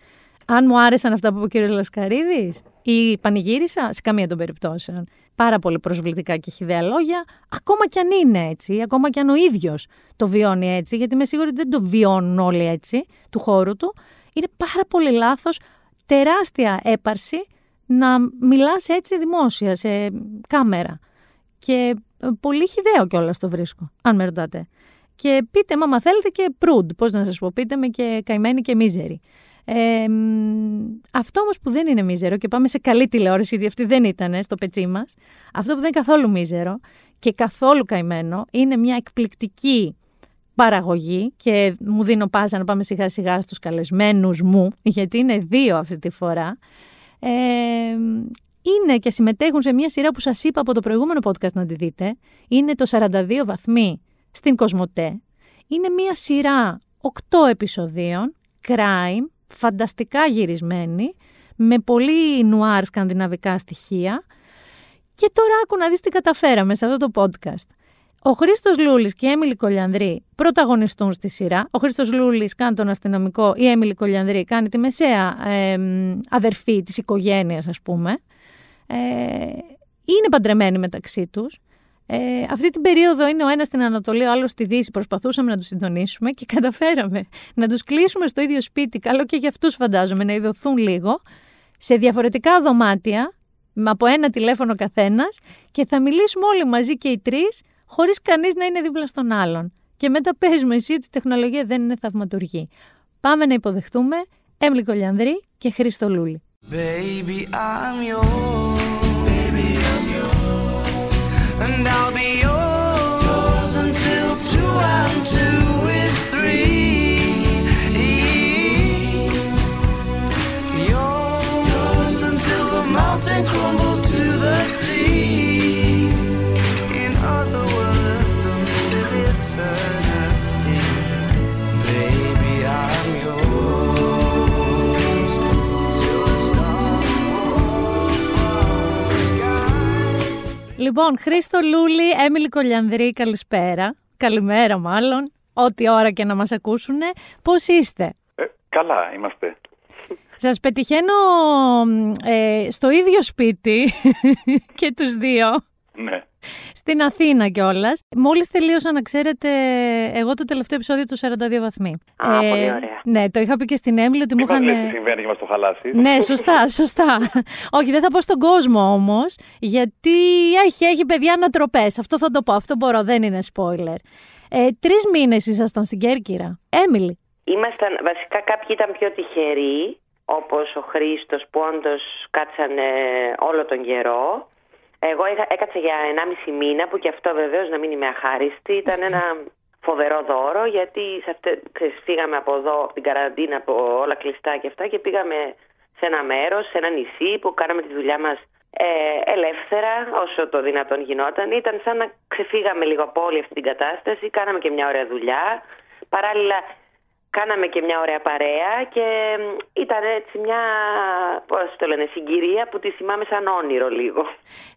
Αν μου άρεσαν αυτά που είπε ο κύριος Λασκαρίδης ή πανηγύρισα, σε καμία των περιπτώσεων. Πάρα πολύ προσβλητικά και χιδέα λόγια, ακόμα κι αν είναι έτσι, ακόμα κι αν ο ίδιος το βιώνει έτσι, γιατί είμαι σίγουρη ότι δεν το βιώνουν όλοι έτσι, του χώρου του, είναι πάρα πολύ λάθος, τεράστια έπαρση να μιλάς έτσι δημόσια, σε κάμερα. Και ε, πολύ χιδαίο κιόλας το βρίσκω, αν με ρωτάτε. Και πείτε, μα θέλετε και προύντ, πώς να σας πω, πείτε με και καημένη και μίζερη. Ε, μ, αυτό όμως που δεν είναι μίζερο και πάμε σε καλή τηλεόραση, γιατί αυτή δεν ήταν στο πετσί μας, αυτό που δεν είναι καθόλου μίζερο και καθόλου καημένο είναι μια εκπληκτική παραγωγή και μου δίνω πάσα να πάμε σιγά σιγά στους καλεσμένους μου, γιατί είναι δύο αυτή τη φορά. Ε, είναι και συμμετέχουν σε μια σειρά που σας είπα από το προηγούμενο podcast να τη δείτε. Είναι το 42 βαθμοί στην Κοσμοτέ. Είναι μια σειρά 8 επεισοδίων, crime, φανταστικά γυρισμένη, με πολύ νουάρ σκανδιναβικά στοιχεία. Και τώρα άκου να δεις τι καταφέραμε σε αυτό το podcast. Ο Χρήστος Λούλης και η Έμιλη Κολιανδρή πρωταγωνιστούν στη σειρά. Ο Χρήστος Λούλης κάνει τον αστυνομικό, η Έμιλη Κολιανδρή κάνει τη μεσαία ε, αδερφή της οικογένειας ας πούμε. Ε, είναι παντρεμένοι μεταξύ τους. Ε, αυτή την περίοδο είναι ο ένας στην Ανατολή, ο άλλος στη Δύση. Προσπαθούσαμε να τους συντονίσουμε και καταφέραμε να τους κλείσουμε στο ίδιο σπίτι. Καλό και για αυτούς φαντάζομαι να ειδωθούν λίγο. Σε διαφορετικά δωμάτια, με από ένα τηλέφωνο καθένας και θα μιλήσουμε όλοι μαζί και οι τρεις χωρίς κανείς να είναι δίπλα στον άλλον. Και μετά παίζουμε εσύ ότι η τεχνολογία δεν είναι θαυματουργή. Πάμε να υποδεχτούμε Έμλη Κολιανδρή και Χρήστο Λούλη. Baby, I'm yours. Baby, I'm yours. And I'll be Λοιπόν, Χρήστο Λούλη, Έμιλη Κολιανδρή, καλησπέρα. Καλημέρα μάλλον, ό,τι ώρα και να μας ακούσουνε. Πώς είστε; Ε, καλά είμαστε. Σας πετυχαίνω ε, στο ίδιο σπίτι και τους δύο. Ναι. Στην Αθήνα κιόλας. Μόλις τελείωσα να ξέρετε, εγώ το τελευταίο επεισόδιο του 42 βαθμοί. Α, πολύ ωραία. Ναι, το είχα πει και στην Έμιλη ότι μου Μην είχαν. μας λες τι συμβαίνει και μας το χαλάσει. Ναι, σωστά, σωστά. Όχι, δεν θα πω στον κόσμο όμως, γιατί έχει, έχει παιδιά ανατροπές. Αυτό θα το πω, αυτό μπορώ, δεν είναι spoiler. Ε, Τρεις μήνες ήσασταν στην Κέρκυρα. Έμιλη. Ήμασταν, βασικά κάποιοι ήταν πιο τυχεροί, όπως ο Χρήστος που όντως κάτσανε όλο τον καιρό. Εγώ είχα, έκατσα για 1,5 μήνα που και αυτό βεβαίως να μην είμαι αχάριστη. Ήταν ένα φοβερό δώρο γιατί σε αυτέ, ξέρεις, φύγαμε από εδώ από την καραντίνα από όλα κλειστά και αυτά και πήγαμε σε ένα μέρος, σε ένα νησί που κάναμε τη δουλειά μας ε, ελεύθερα όσο το δυνατόν γινόταν. Ήταν σαν να ξεφύγαμε λίγο από όλη αυτή την κατάσταση, κάναμε και μια ωραία δουλειά. Παράλληλα κάναμε και μια ωραία παρέα και μ, ήταν έτσι μια, πώς το λένε, συγκυρία που τη θυμάμαι σαν όνειρο λίγο.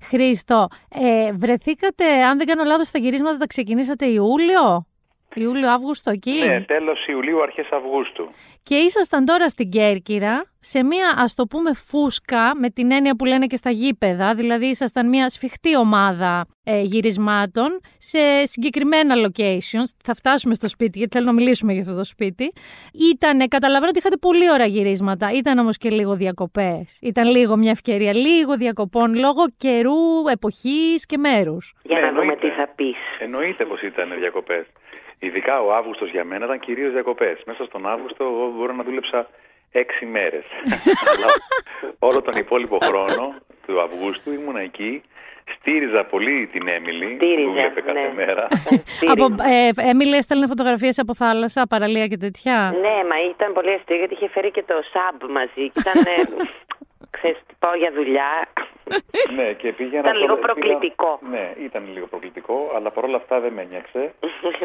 Χρήστο, ε, βρεθήκατε, αν δεν κάνω λάθος, στα γυρίσματα τα ξεκινήσατε Ιούλιο; Ιούλιο-Αύγουστο εκεί. Ναι, τέλος Ιουλίου, αρχές Αυγούστου. Και ήσασταν τώρα στην Κέρκυρα σε μία ας το πούμε φούσκα με την έννοια που λένε και στα γήπεδα, δηλαδή ήσασταν μία σφιχτή ομάδα ε, γυρισμάτων σε συγκεκριμένα locations. Θα φτάσουμε στο σπίτι γιατί θέλω να μιλήσουμε για αυτό το σπίτι. Ήτανε, καταλαβαίνω ότι είχατε πολύ ωραία γυρίσματα, ήταν όμως και λίγο διακοπές. Ήταν λίγο μια ευκαιρία, λίγο διακοπών λόγω καιρού, εποχής και μέρους. Για Ναι, να δούμε εννοείται. τι θα πεις. Εννοείται πως ήταν διακοπές. Ειδικά ο Αύγουστος για μένα ήταν κυρίως διακοπές. Μέσα στον Αύγουστο εγώ μπορώ να δούλεψα έξι μέρες. Αλλά όλο τον υπόλοιπο χρόνο του Αυγούστου ήμουν εκεί. Στήριζα πολύ την Έμιλη που Στήριζε, βλέπε κάθε ναι. μέρα. Από, ε, Έμιλη έστελνε φωτογραφίες από θάλασσα, παραλία και τέτοια; Ναι, μα ήταν πολύ αστείο γιατί είχε φέρει και το σαμπ μαζί και ήταν, ε, ξέρεις, πάω για δουλειά. ναι, και πήγαινα Ήταν λίγο πήγα- προκλητικό. Ναι, ήταν λίγο προκλητικό, αλλά παρόλα αυτά δεν με ένιωξε.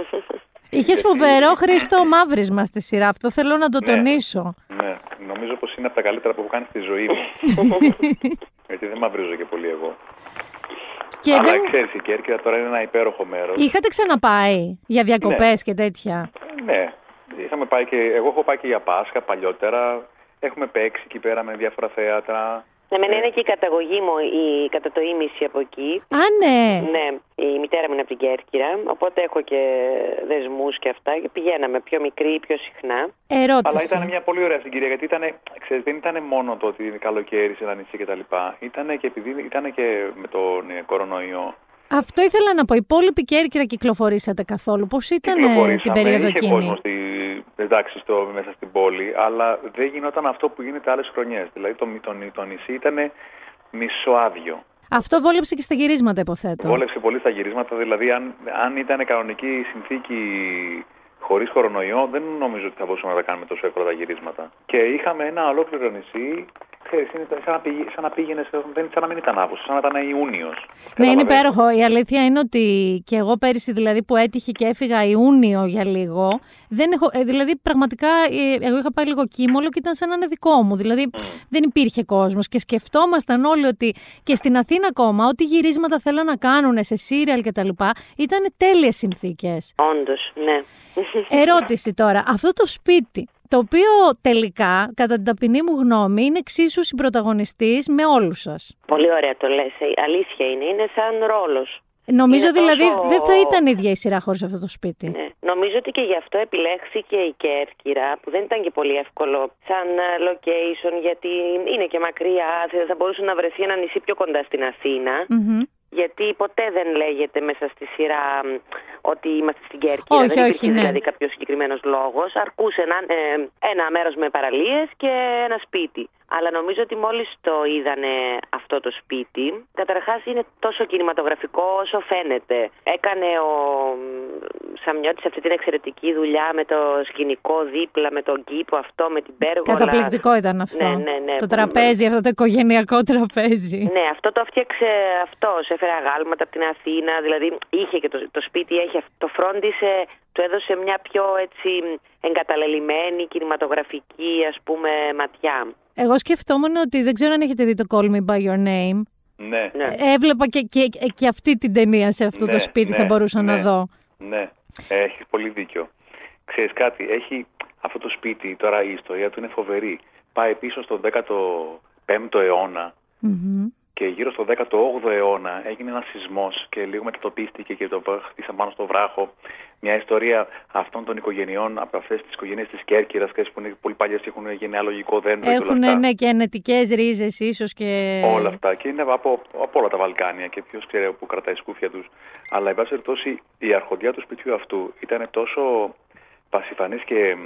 Είχε φοβερό Χρήστο μαύρισμα στη σειρά, αυτό θέλω να το Ναι. τονίσω. Ναι, νομίζω πως είναι από τα καλύτερα που έχω κάνει στη ζωή μου. Γιατί δεν μαυρίζω και πολύ εγώ. Και Αλλά δεν... ξέρεις, η Κέρκυρα τώρα είναι ένα υπέροχο μέρος. Είχατε ξαναπάει για διακοπές και τέτοια; Ναι, είχαμε πάει και, εγώ έχω πάει και για Πάσχα παλιότερα. Έχουμε παίξει εκεί πέρα με διάφορα θέατρα. Εμένα είναι και η καταγωγή μου η, κατά το ίμιση από εκεί. Α, ναι. Ναι, η μητέρα μου είναι από την Κέρκυρα, οπότε έχω και δεσμούς και αυτά και πηγαίναμε πιο μικρή, πιο συχνά. Ερώτηση. Αλλά ήταν μια πολύ ωραία συγκυρία γιατί ήταν, ξέρεις, δεν ήταν μόνο το ότι είναι καλοκαίρι σε ένα νησί κτλ. Ήταν και επειδή ήταν και με τον ε, κορονοϊό. Αυτό ήθελα να πω. Η υπόλοιπη Κέρκυρα κυκλοφορήσατε καθόλου. Πώς ήταν ε, την Κυκλοφορήσαμε, περίοδο είχε εκείνη; κόσμο στη, εντάξει, στο, μέσα στην πόλη, αλλά δεν γινόταν αυτό που γίνεται άλλες χρονιές. Δηλαδή το, το, το νησί ήταν μισοάδιο. Αυτό βόλεψε και στα γυρίσματα, υποθέτω. Βόλεψε πολύ στα γυρίσματα, δηλαδή αν, αν ήταν κανονική συνθήκη χωρίς κορονοϊό, δεν νομίζω ότι θα μπορούσαμε να τα κάνουμε τόσο εύκολα τα γυρίσματα. Και είχαμε ένα ολόκληρο νησί, ξέρεις, είναι σαν να, πήγε, σαν να πήγαινες, δεν, σαν να μην ήταν Αύγουστος, σαν να ήταν Ιούνιος. Ναι, είναι Καταλαβαίνεις. υπέροχο. Η αλήθεια είναι ότι και εγώ πέρυσι δηλαδή που έτυχε και έφυγα Ιούνιο για λίγο, δεν έχω, ε, δηλαδή πραγματικά ε, εγώ είχα πάει λίγο κύμολο και ήταν σαν να είναι δικό μου. Δηλαδή δεν υπήρχε κόσμος και σκεφτόμασταν όλοι ότι και στην Αθήνα ακόμα ό,τι γυρίσματα θέλαν να κάνουν σε σύριαλ και τα λοιπά ήταν τέλειες συνθήκες. Όντως, ναι. Ερώτηση τώρα. Αυτό το σπίτι, το οποίο τελικά, κατά την ταπεινή μου γνώμη, είναι εξίσου συμπροταγωνιστής με όλους σας. Πολύ ωραία το λες. Ε, Αλήθεια είναι, είναι σαν ρόλος. Νομίζω Είναι δηλαδή τόσο- δεν θα ήταν ίδια η σειρά χωρίς αυτό το σπίτι. Ναι. Νομίζω ότι και γι' αυτό επιλέχθηκε η Κέρκυρα, που δεν ήταν και πολύ εύκολο σαν ε, location, γιατί είναι και μακριά. Θα- Θα μπορούσε να βρεθεί ένα νησί πιο κοντά στην Αθήνα. Μμμ. Γιατί ποτέ δεν λέγεται μέσα στη σειρά μ, ότι είμαστε στην Κέρκυρα. Όχι, δεν όχι, υπήρχε ναι. δηλαδή κάποιος συγκεκριμένος λόγος. Αρκούσε να, ε, ένα μέρος με παραλίες και ένα σπίτι. Αλλά νομίζω ότι μόλις το είδανε αυτό το σπίτι, καταρχάς είναι τόσο κινηματογραφικό όσο φαίνεται. Έκανε ο Σαμιώτης αυτή την εξαιρετική δουλειά με το σκηνικό δίπλα, με τον κήπο αυτό, με την πέργολα. Καταπληκτικό ήταν αυτό. Ναι, ναι, ναι. Το τραπέζι, αυτό το οικογενειακό τραπέζι. Ναι, αυτό το φτιάξε αυτός. Έφερε αγάλματα από την Αθήνα. Δηλαδή είχε και το, το σπίτι, έχει, αυτό. το φρόντισε, του έδωσε μια πιο έτσι εγκαταλελειμμένη κινηματογραφική ας πούμε ματιά. Εγώ σκεφτόμουν ότι δεν ξέρω αν έχετε δει το Call Me By Your Name. Ναι. Έβλεπα και, και, και αυτή την ταινία σε αυτό Ναι, το σπίτι ναι, θα μπορούσα να ναι. δω. Ναι, έχει πολύ δίκιο. Ξέρεις κάτι, έχει αυτό το σπίτι, τώρα η ιστορία του είναι φοβερή. Πάει πίσω στον 15ο αιώνα Μμμ. Και γύρω στο 18ο αιώνα έγινε ένας σεισμός και λίγο μετατοπίστηκε και το χτίσαν πάνω στο βράχο. Μια ιστορία αυτών των οικογενειών, από αυτές τις οικογένειες της Κέρκυρας, ξέρεις, που είναι πολύ παλιές και έχουν γενεαλογικό δέντρο και όλα Έχουν αυτά. ναι, και ενετικές ρίζες, ίσως και. Όλα αυτά. Και είναι από, από όλα τα Βαλκάνια και ποιος ξέρει που κρατάει σκούφια τους. Αλλά, εν πάση περιπτώσει, η αρχοντιά του σπιτιού αυτού ήταν τόσο πασιφανής και.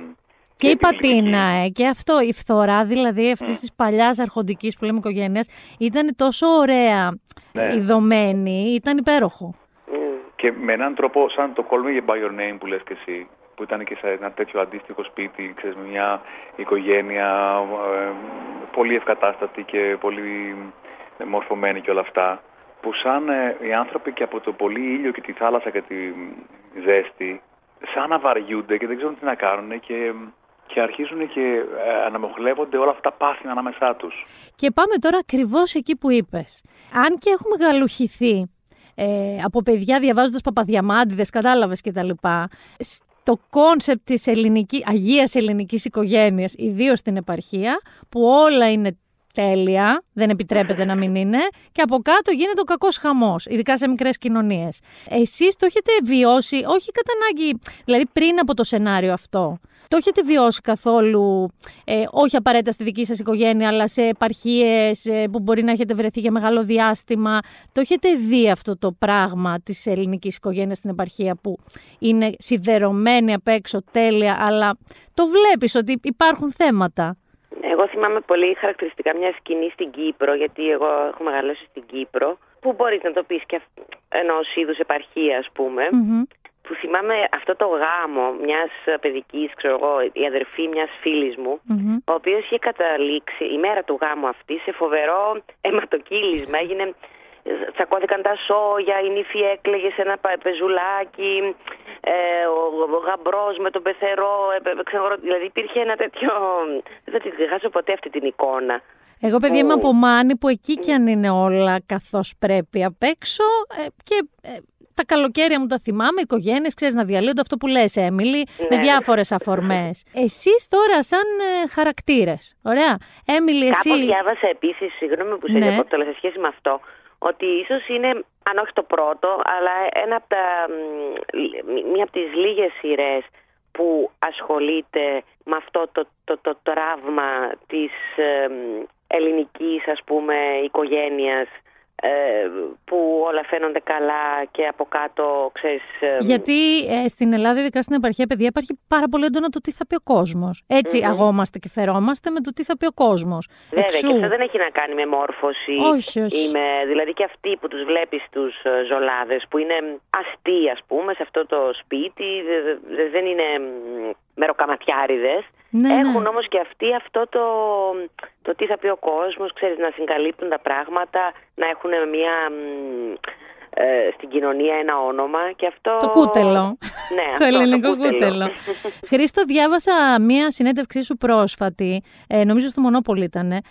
Και η επιληπτική. πατίνα, ε, και αυτό, η φθορά δηλαδή αυτής της παλιάς αρχοντικής που λέμε οικογένειας ήταν τόσο ωραία Ναι. ιδωμένη, ήταν υπέροχο. Και με έναν τρόπο, σαν το Call Me by Your Name που λες και εσύ, που ήταν και σε ένα τέτοιο αντίστοιχο σπίτι, ξέρεις, με μια οικογένεια ε, πολύ ευκατάστατη και πολύ μορφωμένη και όλα αυτά, που σαν ε, οι άνθρωποι και από το πολύ ήλιο και τη θάλασσα και τη ζέστη, σαν να βαριούνται και δεν ξέρουν τι να κάνουν και, και αρχίζουν και ε, αναμοχλεύονται όλα αυτά τα πάθη ανάμεσά τους. Και πάμε τώρα ακριβώς εκεί που είπες. Αν και έχουμε γαλουχηθεί ε, από παιδιά διαβάζοντας παπαδιαμάντιδες, κατάλαβες κτλ. Στο concept της ελληνική, αγίας ελληνικής οικογένειας, ιδίως στην επαρχία, που όλα είναι τέλεια, δεν επιτρέπεται να μην είναι, και από κάτω γίνεται ο κακός χαμός, ειδικά σε μικρές κοινωνίες. Εσείς το έχετε βιώσει, όχι κατά ανάγκη, δηλαδή πριν από το σενάριο αυτό. Το έχετε βιώσει καθόλου, ε, όχι απαραίτητα στη δική σας οικογένεια, αλλά σε επαρχίες ε, που μπορεί να έχετε βρεθεί για μεγάλο διάστημα. Το έχετε δει αυτό το πράγμα της ελληνικής οικογένειας στην επαρχία που είναι σιδερωμένη απ' έξω τέλεια, αλλά το βλέπεις ότι υπάρχουν θέματα; Εγώ θυμάμαι πολύ χαρακτηριστικά μια σκηνή στην Κύπρο, γιατί εγώ έχω μεγαλώσει στην Κύπρο, που μπορείς να το πεις και ενός είδους επαρχία, ας πούμε. Που θυμάμαι αυτό το γάμο μιας παιδικής, ξέρω εγώ, η αδερφή μιας φίλης μου, ο οποίος είχε καταλήξει η μέρα του γάμου αυτή σε φοβερό αιματοκύλισμα. Έγινε. Τσακώθηκαν τα σόγια, η νύφη έκλαιγε σε ένα πα- πεζουλάκι, ε, ο, ο γαμπρός με τον πεθερό, ε, ε, ξέρω, δηλαδή υπήρχε ένα τέτοιο... Δεν θα τη ξεχάσω ποτέ αυτή την εικόνα. Εγώ, παιδιά, είμαι από Μάνη που εκεί κι αν είναι όλα καθώς πρέπει απ' έξω ε, και ε, τα καλοκαίρια μου τα θυμάμαι, οικογένειες, ξέρεις να διαλύονται αυτό που λες, Έμιλι, με Ναι. διάφορες αφορμές. Εσείς τώρα, σαν ε, χαρακτήρες. Ωραία. Έμιλι, εσύ. Κάπου διάβασα επίσης, συγγνώμη που σε Ναι. διακόπτω, αλλά σε σχέση με αυτό, ότι ίσως είναι, αν όχι το πρώτο, αλλά ένα από τα, μ, μία από τις λίγες σειρές που ασχολείται με αυτό το, το, το, τραύμα της ε, μ, ελληνικής, ας πούμε, οικογένειας ε, που όλα φαίνονται καλά και από κάτω, ξέρεις... ε, Γιατί ε, στην Ελλάδα, ειδικά στην επαρχία, παιδιά, υπάρχει πάρα πολύ έντονα το τι θα πει ο κόσμος. Έτσι Μμμ. αγόμαστε και φερόμαστε με το τι θα πει ο κόσμος. Βέβαια, και αυτό δεν έχει να κάνει με μόρφωση. Όχι, όχι. Ή με- δηλαδή και αυτοί που τους βλέπεις τους ε, ζολάδες, που είναι αστεί, ας πούμε, σε αυτό το σπίτι, δε- δε- δεν είναι μ, μεροκαματιάριδες. Ναι, ναι. Έχουν όμως και αυτοί αυτό το, το τι θα πει ο κόσμος, ξέρεις, να συγκαλύπτουν τα πράγματα, να έχουν μια... μ, ε, στην κοινωνία ένα όνομα και αυτό... Το κούτελο. Ναι, το αυτό, ελληνικό κούτελο. Χρήστο, διάβασα μία συνέντευξή σου πρόσφατη, ε, νομίζω στο Μονόπολη ήταν, ε,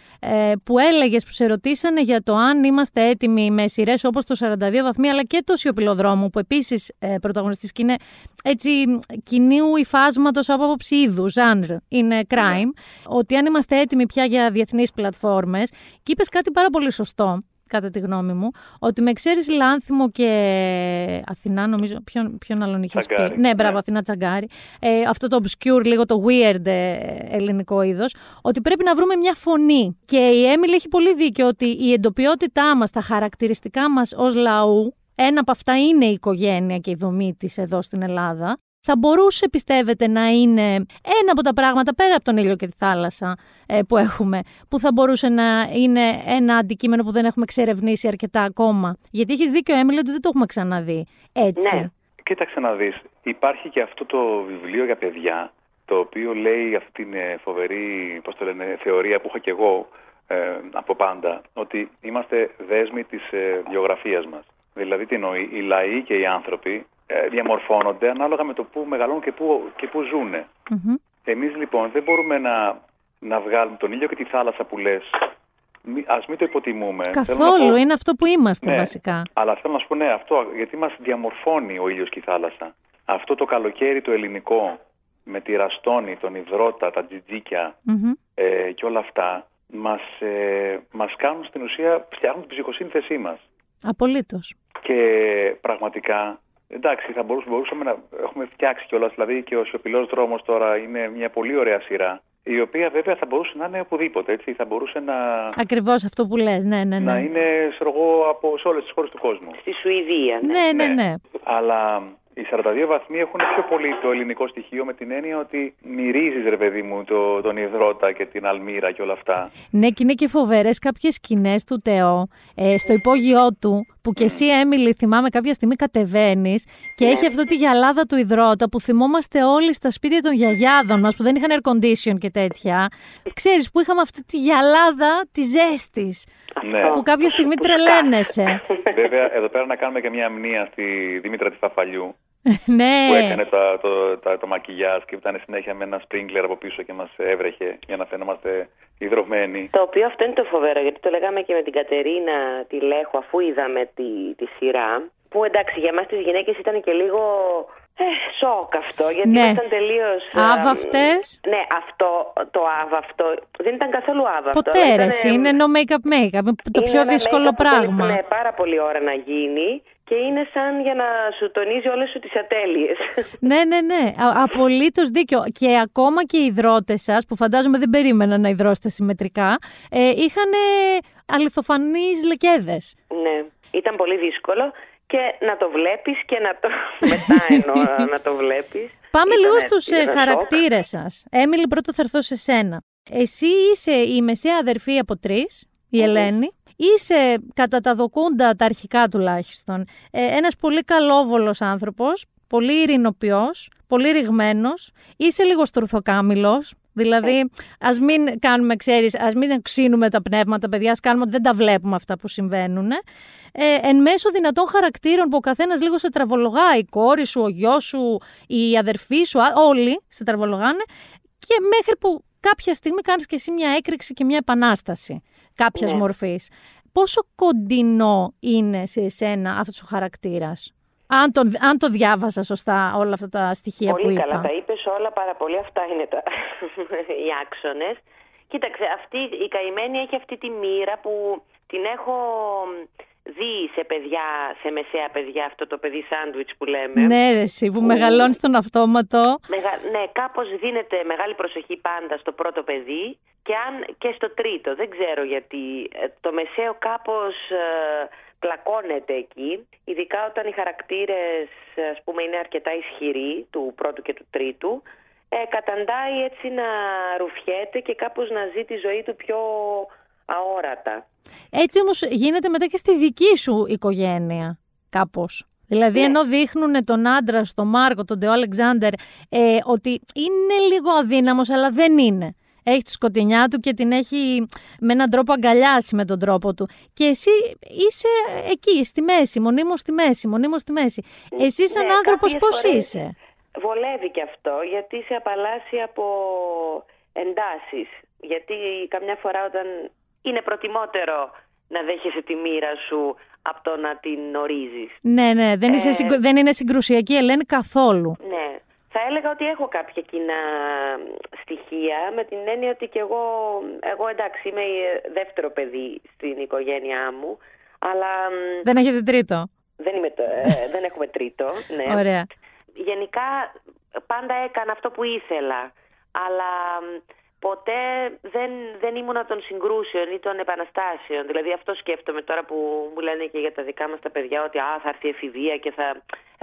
που έλεγες που σε ρωτήσανε για το αν είμαστε έτοιμοι με σειρές όπως το 42 βαθμοί, αλλά και το Σιωπηλοδρόμο, που επίσης ε, πρωταγωνιστής και είναι έτσι κοινού υφάσματος από άποψη είδου, ζάνρ, είναι crime, ότι αν είμαστε έτοιμοι πια για διεθνείς πλατφόρμες. Και είπες κάτι πάρα πολύ σωστό κατά τη γνώμη μου, ότι με ξέρεις Λάνθιμο και Αθηνά, νομίζω, ποιον, ποιον άλλον είχες πει; Τσαγκάρη, Ναι, μπράβο, ναι. Αθηνά Τσαγκάρη. Ε, αυτό το obscure, λίγο το weird ε, ελληνικό είδος, ότι πρέπει να βρούμε μια φωνή. Και η Έμιλη έχει πολύ δίκιο ότι η εντοπιότητά μας, τα χαρακτηριστικά μας ως λαού, ένα από αυτά είναι η οικογένεια και η δομή της εδώ στην Ελλάδα. Θα μπορούσε, πιστεύετε, να είναι ένα από τα πράγματα πέρα από τον ήλιο και τη θάλασσα ε, που έχουμε, που θα μπορούσε να είναι ένα αντικείμενο που δεν έχουμε εξερευνήσει αρκετά ακόμα; Γιατί έχεις δίκιο, Έμιλη, ότι δεν το έχουμε ξαναδεί έτσι. Ναι. Κοίταξε να δεις, υπάρχει και αυτό το βιβλίο για παιδιά, το οποίο λέει αυτή την ε, φοβερή, πώς το λένε, θεωρία που είχα και εγώ ε, από πάντα, ότι είμαστε δέσμοι της ε, βιογραφίας μας. Δηλαδή τι εννοεί, οι λαοί και οι άνθρωποι ε, διαμορφώνονται ανάλογα με το πού μεγαλώνουν και πού, και πού ζουνε. Μμμ. Εμείς λοιπόν δεν μπορούμε να, να βγάλουμε τον ήλιο και τη θάλασσα που λες μη- ας μην το υποτιμούμε. Θέλω να Καθόλου, πω- είναι αυτό που είμαστε Ναι, βασικά. Αλλά θέλω να σου πω ναι, αυτό γιατί μας διαμορφώνει ο ήλιος και η θάλασσα. Αυτό το καλοκαίρι το ελληνικό με τη ραστόνη, τον υδρότα, τα τζιτζίκια Μμμ. ε, και όλα αυτά μας, ε, μας κάνουν στην ουσία, φτιάχνουν την ψυχοσύνθεσή μας. Απολύτως. Και πραγματικά, εντάξει, θα μπορούσαμε, μπορούσαμε να έχουμε φτιάξει κιόλας. Δηλαδή και ο Σιωπηλός Δρόμος τώρα είναι μια πολύ ωραία σειρά. Η οποία βέβαια θα μπορούσε να είναι οπουδήποτε. Έτσι. Θα μπορούσε να, Ακριβώς αυτό που λες, ναι, ναι, να ναι. είναι ξέρω εγώ, από, σε όλες τις χώρες του κόσμου. Στη Σουηδία. Ναι, ναι, ναι. Αλλά οι 42 βαθμοί έχουν πιο πολύ το ελληνικό στοιχείο με την έννοια ότι μυρίζεις, ρε παιδί μου, το, τον υδρότα και την αλμύρα και όλα αυτά. Ναι, και είναι και φοβερές κάποιες σκηνές του Τεό ε, στο υπόγειό του, που και εσύ, Έμιλη, θυμάμαι κάποια στιγμή κατεβαίνεις και έχει αυτό τη γυαλάδα του υδρότα που θυμόμαστε όλοι στα σπίτια των γιαγιάδων μας που δεν είχαν air condition και τέτοια. Ξέρεις, που είχαμε αυτή τη γυαλάδα της ζέστης, Ναι. που κάποια στιγμή τρελαίνεσαι. Βέβαια, εδώ πέρα να κάνουμε και μια μνήμα στη Δήμητρα της Φαφαλιού. ναι. που έκανε το, το, το, το μακιγιάζ και ήταν συνέχεια με ένα σπρίγκλερ από πίσω και μας έβρεχε για να φαινόμαστε υδρωμένοι. Το οποίο αυτό είναι το φοβερό, γιατί το λέγαμε και με την Κατερίνα τη Λέχου, αφού είδαμε τη, τη σειρά. Που εντάξει, για εμάς τις γυναίκες ήταν και λίγο ε, σοκ αυτό, γιατί Ναι. ήμασταν τελείως. Άβαυτες. Ναι, αυτό το άβαυτο δεν ήταν καθόλου άβαυτο. Ποτέ αλλά ρε, ήτανε- εσύ, είναι no make-up make-up, το είναι πιο ένα δύσκολο make-up που θέλει, πράγμα. Ναι, πάρα πολύ ώρα να γίνει και είναι σαν για να σου τονίζει όλες σου τις ατέλειες. Ναι, ναι, ναι. Απολύτως δίκιο. Και ακόμα και οι υδρότες σας, που φαντάζομαι δεν περίμεναν να υδρώσετε συμμετρικά, ε, είχαν αληθοφανείς λεκέδες. ναι, ήταν πολύ δύσκολο και να το βλέπεις και να το... μετά εννοώ να το βλέπεις. Πάμε Ήταν λίγο έτσι, στους ε, ένα σοκ. χαρακτήρες σας. Έμιλη, πρώτα θα έρθω σε σένα. Εσύ είσαι η μεσαία αδερφή από τρεις, η Ελένη. Είσαι κατά τα δοκούντα τα αρχικά τουλάχιστον ε, ένας πολύ καλόβολος άνθρωπος, πολύ ειρηνοποιός, πολύ ρηγμένος. Είσαι λίγο στουρθοκάμιλος, δηλαδή ας μην κάνουμε, ξέρεις, ας μην ξύνουμε τα πνεύματα, παιδιά, ας κάνουμε ότι δεν τα βλέπουμε αυτά που συμβαίνουν. Ε, εν μέσω δυνατών χαρακτήρων που ο καθένας λίγο σε τραβολογάει, η κόρη σου, ο γιος σου, η αδερφή σου, α- όλοι σε τραβολογάνε και μέχρι που κάποια στιγμή κάνεις και εσύ μια έκρηξη και μια επανάσταση κάποιας Ναι. μορφής. Πόσο κοντινό είναι σε εσένα αυτός ο χαρακτήρας. Αν, τον, αν το διάβασα σωστά όλα αυτά τα στοιχεία Πολύ που είπα; καλά, τα είπες όλα πάρα πολύ. Αυτά είναι τα... οι άξονες. Κοίταξε, αυτή, η καημένη έχει αυτή τη μοίρα που την έχω δει σε παιδιά, σε μεσαία παιδιά, αυτό το παιδί σάντουιτς που λέμε. Ναι, ρε, εσύ που μεγαλώνεις τον αυτόματο. Μεγα... Ναι, κάπως δίνεται μεγάλη προσοχή πάντα στο πρώτο παιδί και, αν... και στο τρίτο. Δεν ξέρω γιατί. Ε, Το μεσαίο κάπως ε, πλακώνεται εκεί, ειδικά όταν οι χαρακτήρες ας πούμε είναι αρκετά ισχυροί του πρώτου και του τρίτου. Ε, καταντάει έτσι να ρουφιέται και κάπως να ζει τη ζωή του πιο αόρατα. Έτσι όμως γίνεται μετά και στη δική σου οικογένεια κάπως. Δηλαδή Ναι. ενώ δείχνουν τον άντρα στο Μάρκο, τον Τεό Αλεξάνδερ, ε, ότι είναι λίγο αδύναμος αλλά δεν είναι. Έχει τη σκοτεινιά του και την έχει με έναν τρόπο αγκαλιάσει με τον τρόπο του. Και εσύ είσαι εκεί, στη μέση, μονίμως στη μέση, μονίμως στη μέση. Εσύ σαν Ναι, άνθρωπος κάποιες πώς φορές είσαι; Βολεύει και αυτό γιατί σε απαλλάσσει από εντάσεις. Γιατί καμιά φορά όταν είναι προτιμότερο να δέχεσαι τη μοίρα σου από το να την ορίζεις. Ναι, ναι, δεν, είσαι Ε, συγκρου- δεν είναι συγκρουσιακή Ελένη καθόλου. Ναι. Θα έλεγα ότι έχω κάποια κοινά στοιχεία με την έννοια ότι και εγώ, εγώ εντάξει είμαι δεύτερο παιδί στην οικογένειά μου αλλά μ, Δεν έχετε τρίτο; δεν, είμαι, το- ε, δεν έχουμε τρίτο. Ναι. Ωραία. Γενικά πάντα έκανα αυτό που ήθελα αλλά μ, ποτέ δεν, δεν ήμουνα των συγκρούσεων ή των επαναστάσεων. Δηλαδή αυτό σκέφτομαι τώρα που μου λένε και για τα δικά μας τα παιδιά ότι α, θα έρθει η εφηβεία και θα...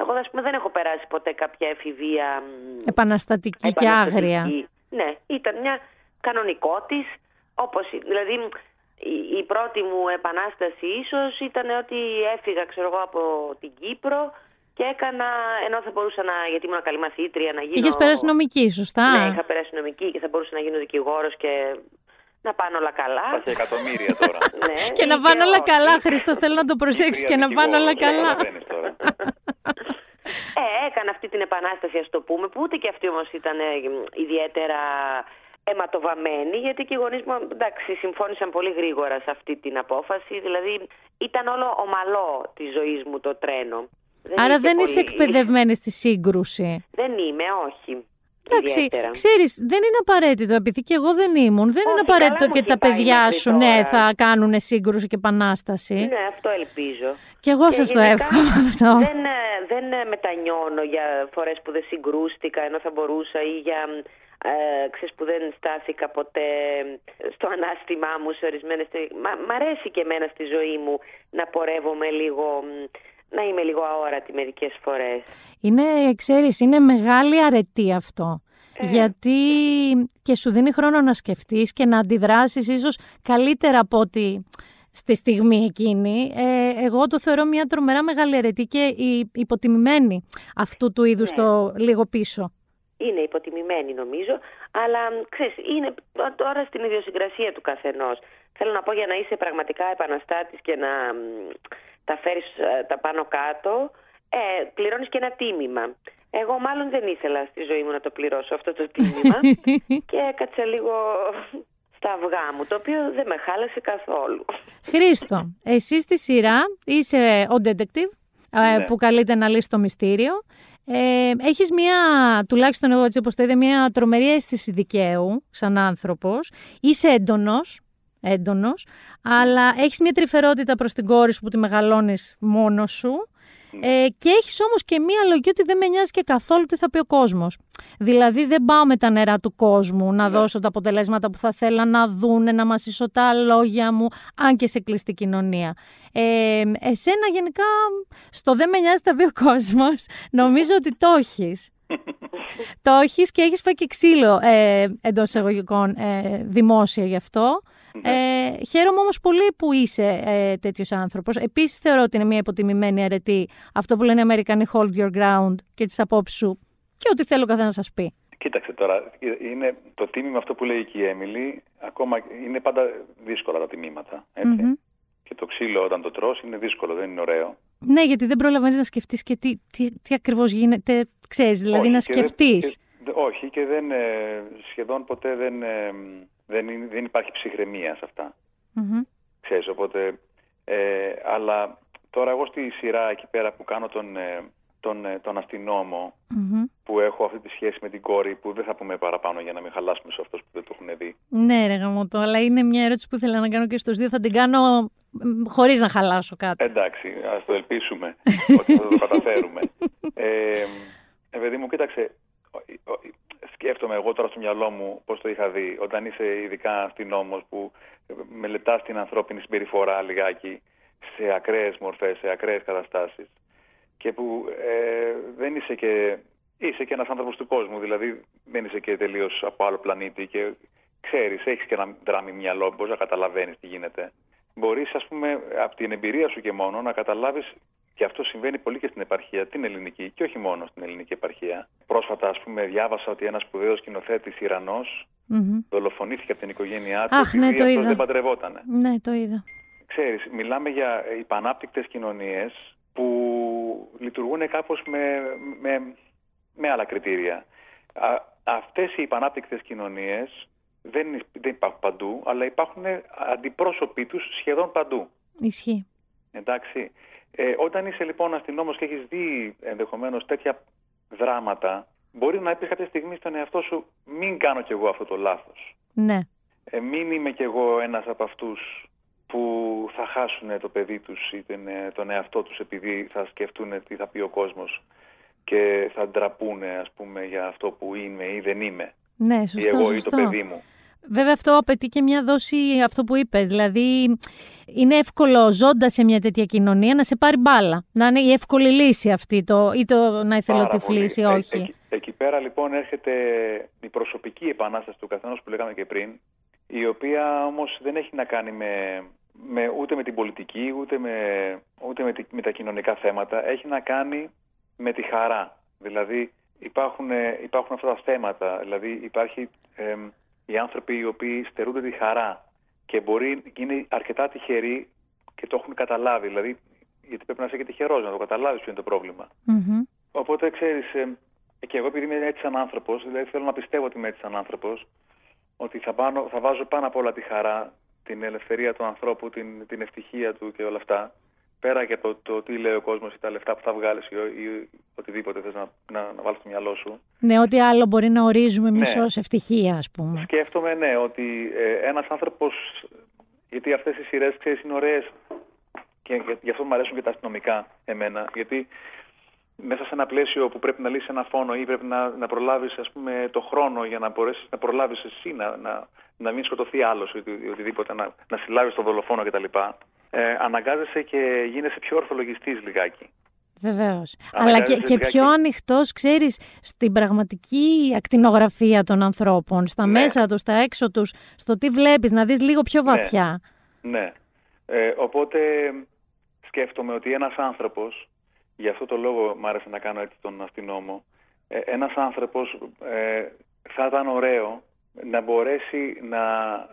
Εγώ ας πούμε δεν έχω περάσει ποτέ κάποια εφηβεία μ, Επαναστατική και άγρια. επαναστατική. Ναι, ήταν μια κανονικότης, όπως, δηλαδή η, η πρώτη μου επανάσταση ίσως ήταν ότι έφυγα ξέρω εγώ από την Κύπρο και έκανα, ενώ θα μπορούσα να, γιατί ήμουν καλή μαθήτρια, να γίνω... Είχες περάσει νομική, σωστά. Ναι, είχα περάσει νομική και θα μπορούσα να γίνω δικηγόρος και να πάνε όλα καλά. Στα εκατομμύρια τώρα. Ναι, Και να ή πάνε όλα όχι. καλά, Χριστό, θέλω να το προσέξεις και να πάνε όλα καλά. Καταλαβαίνεις τώρα. Ε, έκανα αυτή την επανάσταση, ας το πούμε, που ούτε και αυτή όμως ήταν ε, ιδιαίτερα αιματοβαμμένη, γιατί και οι γονείς μου εντάξει, συμφώνησαν πολύ γρήγορα σε αυτή την απόφαση. Δηλαδή ήταν όλο ομαλό τη ζωής μου το τρένο. Άρα είχε δεν είσαι πολύ- εκπαιδευμένη στη σύγκρουση. Δεν είμαι, όχι. Εντάξει, ιδιαίτερα. ξέρεις, δεν είναι απαραίτητο, επειδή και εγώ δεν ήμουν, δεν είναι Όχι, απαραίτητο καλά μου και έχει τα πάει παιδιά μέχρι σου, ναι, τώρα. θα κάνουν σύγκρουση και επανάσταση. Ναι, αυτό ελπίζω. Και εγώ σας το γενικά εύχομαι αυτό. Δεν, ε, δεν ε, μετανιώνω για φορές που δεν συγκρούστηκα ενώ θα μπορούσα ή για ε, ξέρεις, που δεν στάθηκα ποτέ στο ανάστημά μου σε ορισμένες... τε- Μα, μ' αρέσει και εμένα στη ζωή μου να πορεύομαι λίγο, μ, να είμαι λίγο αόρατη μερικές φορές. Είναι, ξέρεις, είναι μεγάλη αρετή αυτό. Ε. Γιατί και σου δίνει χρόνο να σκεφτείς και να αντιδράσεις ίσως καλύτερα από ότι στη στιγμή εκείνη. Ε, εγώ το θεωρώ μια τρομερά μεγάλη αρετή και η- υποτιμημένη αυτού του είδους Ναι. το λίγο πίσω. Είναι υποτιμημένη νομίζω, αλλά μ, ξέρεις, είναι τ- τώρα στην ιδιοσυγκρασία του καθενός. Θέλω να πω για να είσαι πραγματικά επαναστάτης και να μ, τα φέρεις ε, τα πάνω κάτω, ε, πληρώνεις και ένα τίμημα. Εγώ μάλλον δεν ήθελα στη ζωή μου να το πληρώσω αυτό το τίμημα και έκατσα λίγο στα αυγά μου, το οποίο δεν με χάλασε καθόλου. Χρήστο, εσύ στη σειρά είσαι ο detective ε, Ναι. που καλείται να λύσει το μυστήριο. Ε, έχεις μια, τουλάχιστον εγώ έτσι όπως το είδα, μια τρομερή αίσθηση δικαίου σαν άνθρωπος. Είσαι έντονος, έντονος, αλλά έχεις μια τρυφερότητα προς την κόρη σου που τη μεγαλώνεις μόνος σου. Ε, και έχεις όμως και μία λογική ότι δεν με νοιάζει και καθόλου τι θα πει ο κόσμος. Δηλαδή δεν πάω με τα νερά του κόσμου να δώσω τα αποτελέσματα που θα θέλα να δούνε, να μασίσω τα λόγια μου, αν και σε κλειστή κοινωνία. Ε, εσένα γενικά στο δεν με νοιάζει τι θα πει ο κόσμος, νομίζω ότι το έχεις. το έχεις και έχεις φάει και ξύλο ε, εντός εισαγωγικών ε, δημόσια γι' αυτό. Ε, χαίρομαι όμως πολύ που είσαι ε, τέτοιος άνθρωπος. Επίσης θεωρώ ότι είναι μια υποτιμημένη αρετή αυτό που λένε οι Αμερικανοί hold your ground και τις απόψεις σου και ό,τι θέλω ο καθένας να σας πει. Κοίταξε τώρα, είναι το τίμημα αυτό που λέει και η Έμιλη, ακόμα είναι πάντα δύσκολα τα τιμήματα. Έτσι. Μμμ. Και το ξύλο όταν το τρως είναι δύσκολο, δεν είναι ωραίο. Ναι, γιατί δεν προλαβαίνεις να σκεφτείς και τι, τι, τι ακριβώς γίνεται, ξέρεις, δηλαδή Όχι, να και δεν- σκεφτείς. και- όχι και δεν, ε, σχεδόν ποτέ δεν, ε, δεν, είναι- δεν υπάρχει ψυχραιμία σε αυτά. Μμμ. Ξέρεις, οπότε, ε, αλλά τώρα εγώ στη σειρά εκεί πέρα που κάνω τον, ε, τον, ε, τον αστυνόμο, Μμμ. που έχω αυτή τη σχέση με την κόρη, που δεν θα πούμε παραπάνω για να μην χαλάσουμε σε αυτούς που δεν το έχουν δει. Ναι, ρε γαμώτο, αλλά είναι μια ερώτηση που ήθελα να κάνω και στους δύο. Θα την κάνω μ, χωρίς να χαλάσω κάτι. Εντάξει, ας το ελπίσουμε ότι θα το καταφέρουμε. Ε, ε, παιδί μου, κοίταξε, ο- ο- σκέφτομαι εγώ τώρα στο μυαλό μου πώς το είχα δει. Όταν είσαι ειδικά αστυνόμος που μελετάς την ανθρώπινη συμπεριφορά λιγάκι σε ακραίες μορφές, σε ακραίες καταστάσεις και που ε, δεν είσαι και... Είσαι και ένας άνθρωπος του κόσμου, δηλαδή δεν είσαι και τελείως από άλλο πλανήτη και ξέρεις, έχεις και ένα δράμει μυαλό, μπορείς να καταλαβαίνεις τι γίνεται. Μπορείς, ας πούμε, από την εμπειρία σου και μόνο να καταλάβεις και αυτό συμβαίνει πολύ και στην επαρχία, την ελληνική και όχι μόνο στην ελληνική επαρχία. Πρόσφατα, ας πούμε, διάβασα ότι ένας σπουδαίος σκηνοθέτης Ιρανός Μμμ. δολοφονήθηκε από την οικογένειά του Αχ, ναι, επειδή το αυτός είδα. δεν παντρευότανε. Ναι, το είδα. Ξέρεις, μιλάμε για υπανάπτυκτες κοινωνίες που λειτουργούν κάπως με, με, με άλλα κριτήρια. Α, αυτές οι υπανάπτυκτες κοινωνίες δεν, δεν υπάρχουν παντού, αλλά υπάρχουν αντιπρόσωποι τους σχεδόν παντού. Ισχύει. Εντάξει. Ε, όταν είσαι λοιπόν αστυνόμος και έχεις δει ενδεχομένως τέτοια δράματα, μπορεί να πεις κάποια στιγμή στον εαυτό σου μην κάνω κι εγώ αυτό το λάθος. Ναι. Ε, μην είμαι κι εγώ ένας από αυτούς που θα χάσουν το παιδί τους ή τον, ε, τον εαυτό τους επειδή θα σκεφτούν τι θα πει ο κόσμος και θα ντραπούν ας πούμε για αυτό που είμαι ή δεν είμαι. Ναι, ή σωστό, εγώ σωστό. ή το παιδί μου. Βέβαια αυτό απαιτεί και μια δόση αυτό που είπες. Δηλαδή είναι εύκολο ζώντας σε μια τέτοια κοινωνία να σε πάρει μπάλα. Να είναι η εύκολη λύση αυτή το, ή το να εθελοτυφλήσει ή Πάρα πολύ. όχι. Ε, εκεί, εκεί πέρα λοιπόν έρχεται η προσωπική επανάσταση του καθενός που λέγαμε και πριν, η οποία όμως δεν έχει να κάνει με, με, ούτε με την πολιτική, ούτε, με, ούτε με, τη- με τα κοινωνικά θέματα. Έχει να κάνει με τη χαρά. Δηλαδή υπάρχουν, ε, υπάρχουν αυτά τα θέματα. Δηλαδή υπάρχει εμ, οι άνθρωποι οι οποίοι στερούνται τη χαρά και μπορεί είναι αρκετά τυχεροί και το έχουν καταλάβει. Δηλαδή, γιατί πρέπει να είσαι και τυχερός να το καταλάβεις ποιο είναι το πρόβλημα. Μμμ. Οπότε ξέρεις, και εγώ επειδή είμαι έτσι σαν άνθρωπος, δηλαδή θέλω να πιστεύω ότι είμαι έτσι σαν άνθρωπος, ότι θα, πάνω, θα βάζω πάνω απ' όλα τη χαρά, την ελευθερία του ανθρώπου, την, την ευτυχία του και όλα αυτά. Πέρα και από το, το τι λέει ο κόσμος ή τα λεφτά που θα βγάλεις ή, ή οτιδήποτε θες να, να, να βάλεις στο μυαλό σου. Ναι, ό,τι άλλο μπορεί να ορίζουμε εμείς Ναι. ως ευτυχία, ας πούμε. Σκέφτομαι, ναι, ότι ε, ένας άνθρωπος, γιατί αυτές οι σειρές, ξέρεις, είναι ωραίες και γι- γι' αυτό μου αρέσουν και τα αστυνομικά εμένα, γιατί μέσα σε ένα πλαίσιο που πρέπει να λύσεις ένα φόνο ή πρέπει να, να προλάβεις ας πούμε το χρόνο για να μπορέσεις να προλάβεις εσύ να, να, να μην σκοτωθεί άλλος ή οτι- οτιδήποτε, να, να συλλάβεις τον δολοφόνο κτλ. Ε, αναγκάζεσαι και γίνεσαι πιο ορθολογιστής λιγάκι. Βεβαίως. Αλλά Αναγκάζεσαι και, και λιγάκι. πιο ανοιχτός, ξέρεις, στην πραγματική ακτινογραφία των ανθρώπων, στα Ναι. μέσα τους, στα έξω τους, στο τι βλέπεις, να δεις λίγο πιο Ναι. βαθιά. Ναι. Ε, οπότε σκέφτομαι ότι ένας άνθρωπος, γι' αυτό το λόγο μ' άρεσε να κάνω έτσι τον αστυνόμο, ε, ένας άνθρωπος ε, θα ήταν ωραίο να μπορέσει να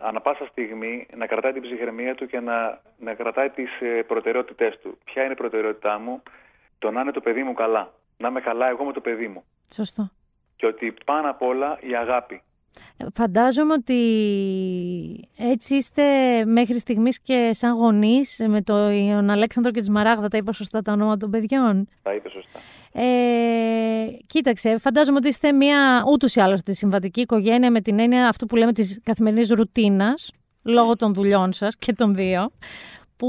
ανα πάσα στιγμή να κρατάει την ψυχραιμία του και να, να κρατάει τις ε, προτεραιότητές του. Ποια είναι η προτεραιότητά μου, το να είναι το παιδί μου καλά. Να είμαι καλά εγώ με το παιδί μου. Σωστό. Και ότι πάνω απ' όλα η αγάπη. Φαντάζομαι ότι έτσι είστε μέχρι στιγμής και σαν γονείς με τον Αλέξανδρο και της Μαράγδα, τα είπα σωστά τα ονόματα των παιδιών; Τα είπε σωστά. Ε, κοίταξε, φαντάζομαι ότι είστε μια ούτως ή άλλως τη συμβατική οικογένεια με την έννοια αυτού που λέμε της καθημερινής ρουτίνας, λόγω των δουλειών σας και των δύο, που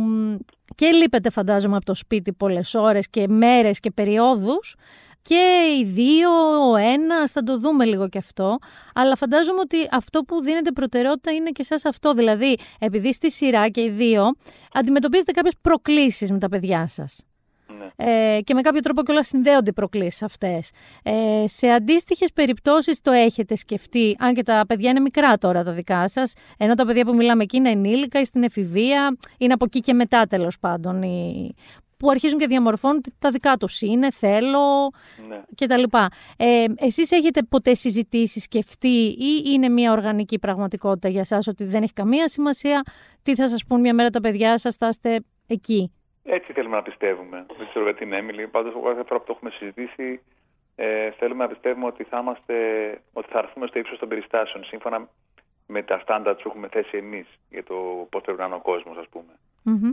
μ, και λείπετε φαντάζομαι από το σπίτι πολλές ώρες και μέρες και περιόδους και οι δύο, ο ένας, θα το δούμε λίγο και αυτό. Αλλά φαντάζομαι ότι αυτό που δίνετε προτεραιότητα είναι και εσάς αυτό. Δηλαδή, επειδή στη σειρά και οι δύο αντιμετωπίζετε κάποιες προκλήσεις με τα παιδιά σας. Ε, και με κάποιο τρόπο κιόλας συνδέονται οι προκλήσεις αυτές. Ε, σε αντίστοιχες περιπτώσεις το έχετε σκεφτεί, αν και τα παιδιά είναι μικρά τώρα τα δικά σας, ενώ τα παιδιά που μιλάμε εκεί είναι ενήλικα ή στην εφηβεία, είναι από εκεί και μετά τέλος πάντων, οι- που αρχίζουν και διαμορφώνουν τι τα δικά τους είναι, θέλω Ναι. και τα λοιπά. Ε, εσείς έχετε ποτέ συζητήσει, σκεφτεί ή είναι μια οργανική πραγματικότητα για σας ότι δεν έχει καμία σημασία τι θα σας πούν μια μέρα τα παιδιά σας, θα είστε εκεί; Έτσι θέλουμε να πιστεύουμε. Δεν ξέρω για την Έμιλη. Πάντως, κάθε φορά που το έχουμε συζητήσει, ε, θέλουμε να πιστεύουμε ότι θα, είμαστε, ότι θα έρθουμε στο ύψος των περιστάσεων σύμφωνα με τα στάνταρτ που έχουμε θέσει εμείς για το πώς πρέπει να είναι ο κόσμος, ας πούμε. Μμμ.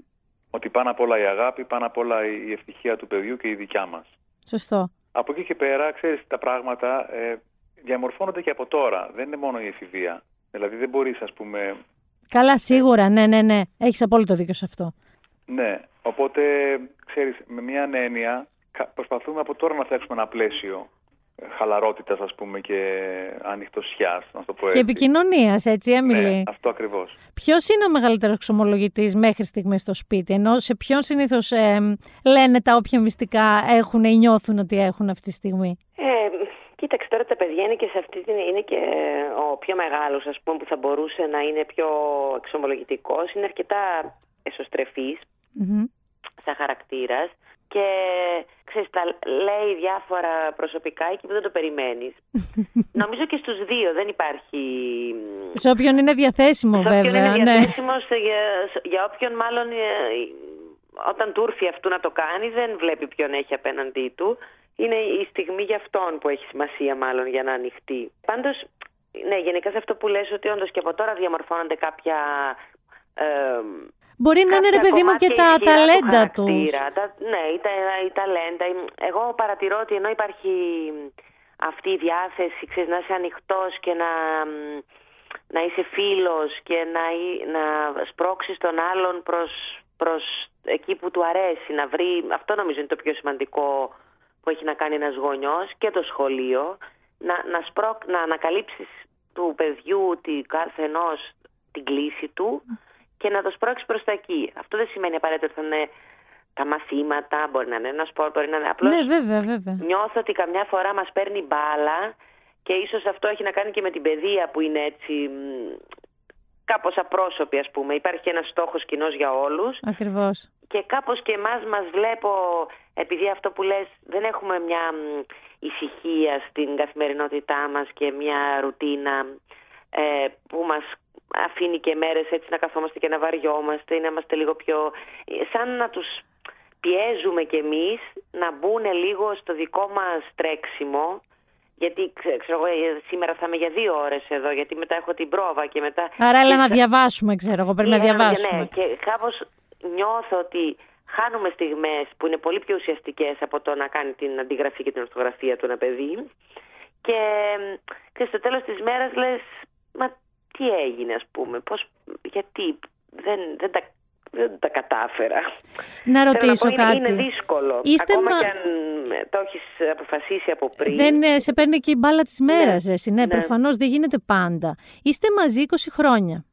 Ότι πάνω απ' όλα η αγάπη, πάνω απ' όλα η ευτυχία του παιδιού και η δικιά μας. Σωστό. Από εκεί και πέρα, ξέρεις, τα πράγματα ε, διαμορφώνονται και από τώρα. Δεν είναι μόνο η εφηβεία. Δηλαδή, δεν μπορείς, ας πούμε, Καλά, σίγουρα, ναι, ναι, ναι. Έχεις απόλυτο δίκιο σε αυτό. Ναι, οπότε ξέρεις, με μια έννοια κα- προσπαθούμε από τώρα να φτιάξουμε ένα πλαίσιο ε, χαλαρότητας ας πούμε και ανοιχτοσιάς, να το πω Και έτσι. επικοινωνίας, έτσι, Έμιλη. Ναι, αυτό ακριβώς. Ποιος είναι ο μεγαλύτερος εξομολογητής μέχρι στιγμής στο σπίτι, ενώ σε ποιον συνήθως λένε τα όποια μυστικά έχουν ή νιώθουν ότι έχουν αυτή τη στιγμή; Ε, κοίταξε τώρα τα παιδιά είναι και σε αυτή την. είναι και ο πιο μεγάλος, ας πούμε, που θα μπορούσε να είναι πιο εξομολογητικός. Είναι αρκετά εσωστρεφής Μμμ. σαν χαρακτήρας και ξέρεις, τα λέει διάφορα προσωπικά εκεί που δεν το περιμένεις. Νομίζω και στους δύο δεν υπάρχει... Σε όποιον είναι διαθέσιμο, Σε όποιον βέβαια. είναι ναι. διαθέσιμος, για, για όποιον μάλλον ε, όταν του έρθει αυτού να το κάνει δεν βλέπει ποιον έχει απέναντί του. Είναι η στιγμή για αυτόν που έχει σημασία μάλλον για να ανοιχτεί. Πάντως, ναι, γενικά σε αυτό που λες ότι όντως και από τώρα διαμορφώνονται κάποια... ε, Μπορεί να είναι ρε κάποια παιδί μου και κομμάτια τα ισχυρά του ταλέντα τους. χαρακτήρα. Τα- ναι, η, τα- η ταλέντα. η- Εγώ παρατηρώ ότι ενώ υπάρχει αυτή η διάθεση, ξέρεις, να είσαι ανοιχτός και να, μ, να είσαι φίλος και να, εί- να σπρώξεις τον άλλον προς, προς εκεί που του αρέσει, να βρει, αυτό νομίζω είναι το πιο σημαντικό που έχει να κάνει ένας γονιός και το σχολείο, να, να, σπρώκ, να ανακαλύψεις του παιδιού τη κάθε ενός την κλίση του και να το σπρώξει προς τα εκεί. Αυτό δεν σημαίνει απαραίτητα ότι θα είναι τα μαθήματα, μπορεί να είναι ένα σπορ, μπορεί να είναι απλώς Ναι, βέβαια, βέβαια. νιώθω ότι καμιά φορά μας παίρνει μπάλα και ίσως αυτό έχει να κάνει και με την παιδεία που είναι έτσι μ, κάπως απρόσωπη ας πούμε. Υπάρχει ένας στόχος κοινός για όλους Ακριβώς. και κάπως και εμάς μας βλέπω, επειδή αυτό που λες δεν έχουμε μια μ, ησυχία στην καθημερινότητά μας και μια ρουτίνα ε, που μας αφήνει και μέρες έτσι να καθόμαστε και να βαριόμαστε ή να είμαστε λίγο πιο... σαν να τους πιέζουμε κι εμείς να μπουν λίγο στο δικό μας τρέξιμο γιατί ξε- ξέρω εγώ, ε, σήμερα θα είμαι για δύο ώρες εδώ, γιατί μετά έχω την πρόβα και μετά... Άρα έλα να και- διαβάσουμε, ξέρω εγώ. Πρέπει να Ή ένα- διαβάσουμε. Ναι, και κάπως νιώθω ότι χάνουμε στιγμές που είναι πολύ πιο ουσιαστικές από το να κάνει την αντιγραφή και την ορθογραφία του ένα παιδί. Και, και στο τέλος της μέρας λες, μα τι έγινε ας πούμε, πώς, γιατί δεν, δεν, τα, δεν τα κατάφερα. Να Θέλω ρωτήσω πω, είναι- κάτι. Είναι δύσκολο. Είστε Ακόμα μα- και αν ε, το έχεις αποφασίσει από πριν. Δεν ε, σε παίρνει και η μπάλα της μέρας, ρε, εσύ. Ναι, ναι. προφανώς δεν γίνεται πάντα. Είστε μαζί 20 χρόνια.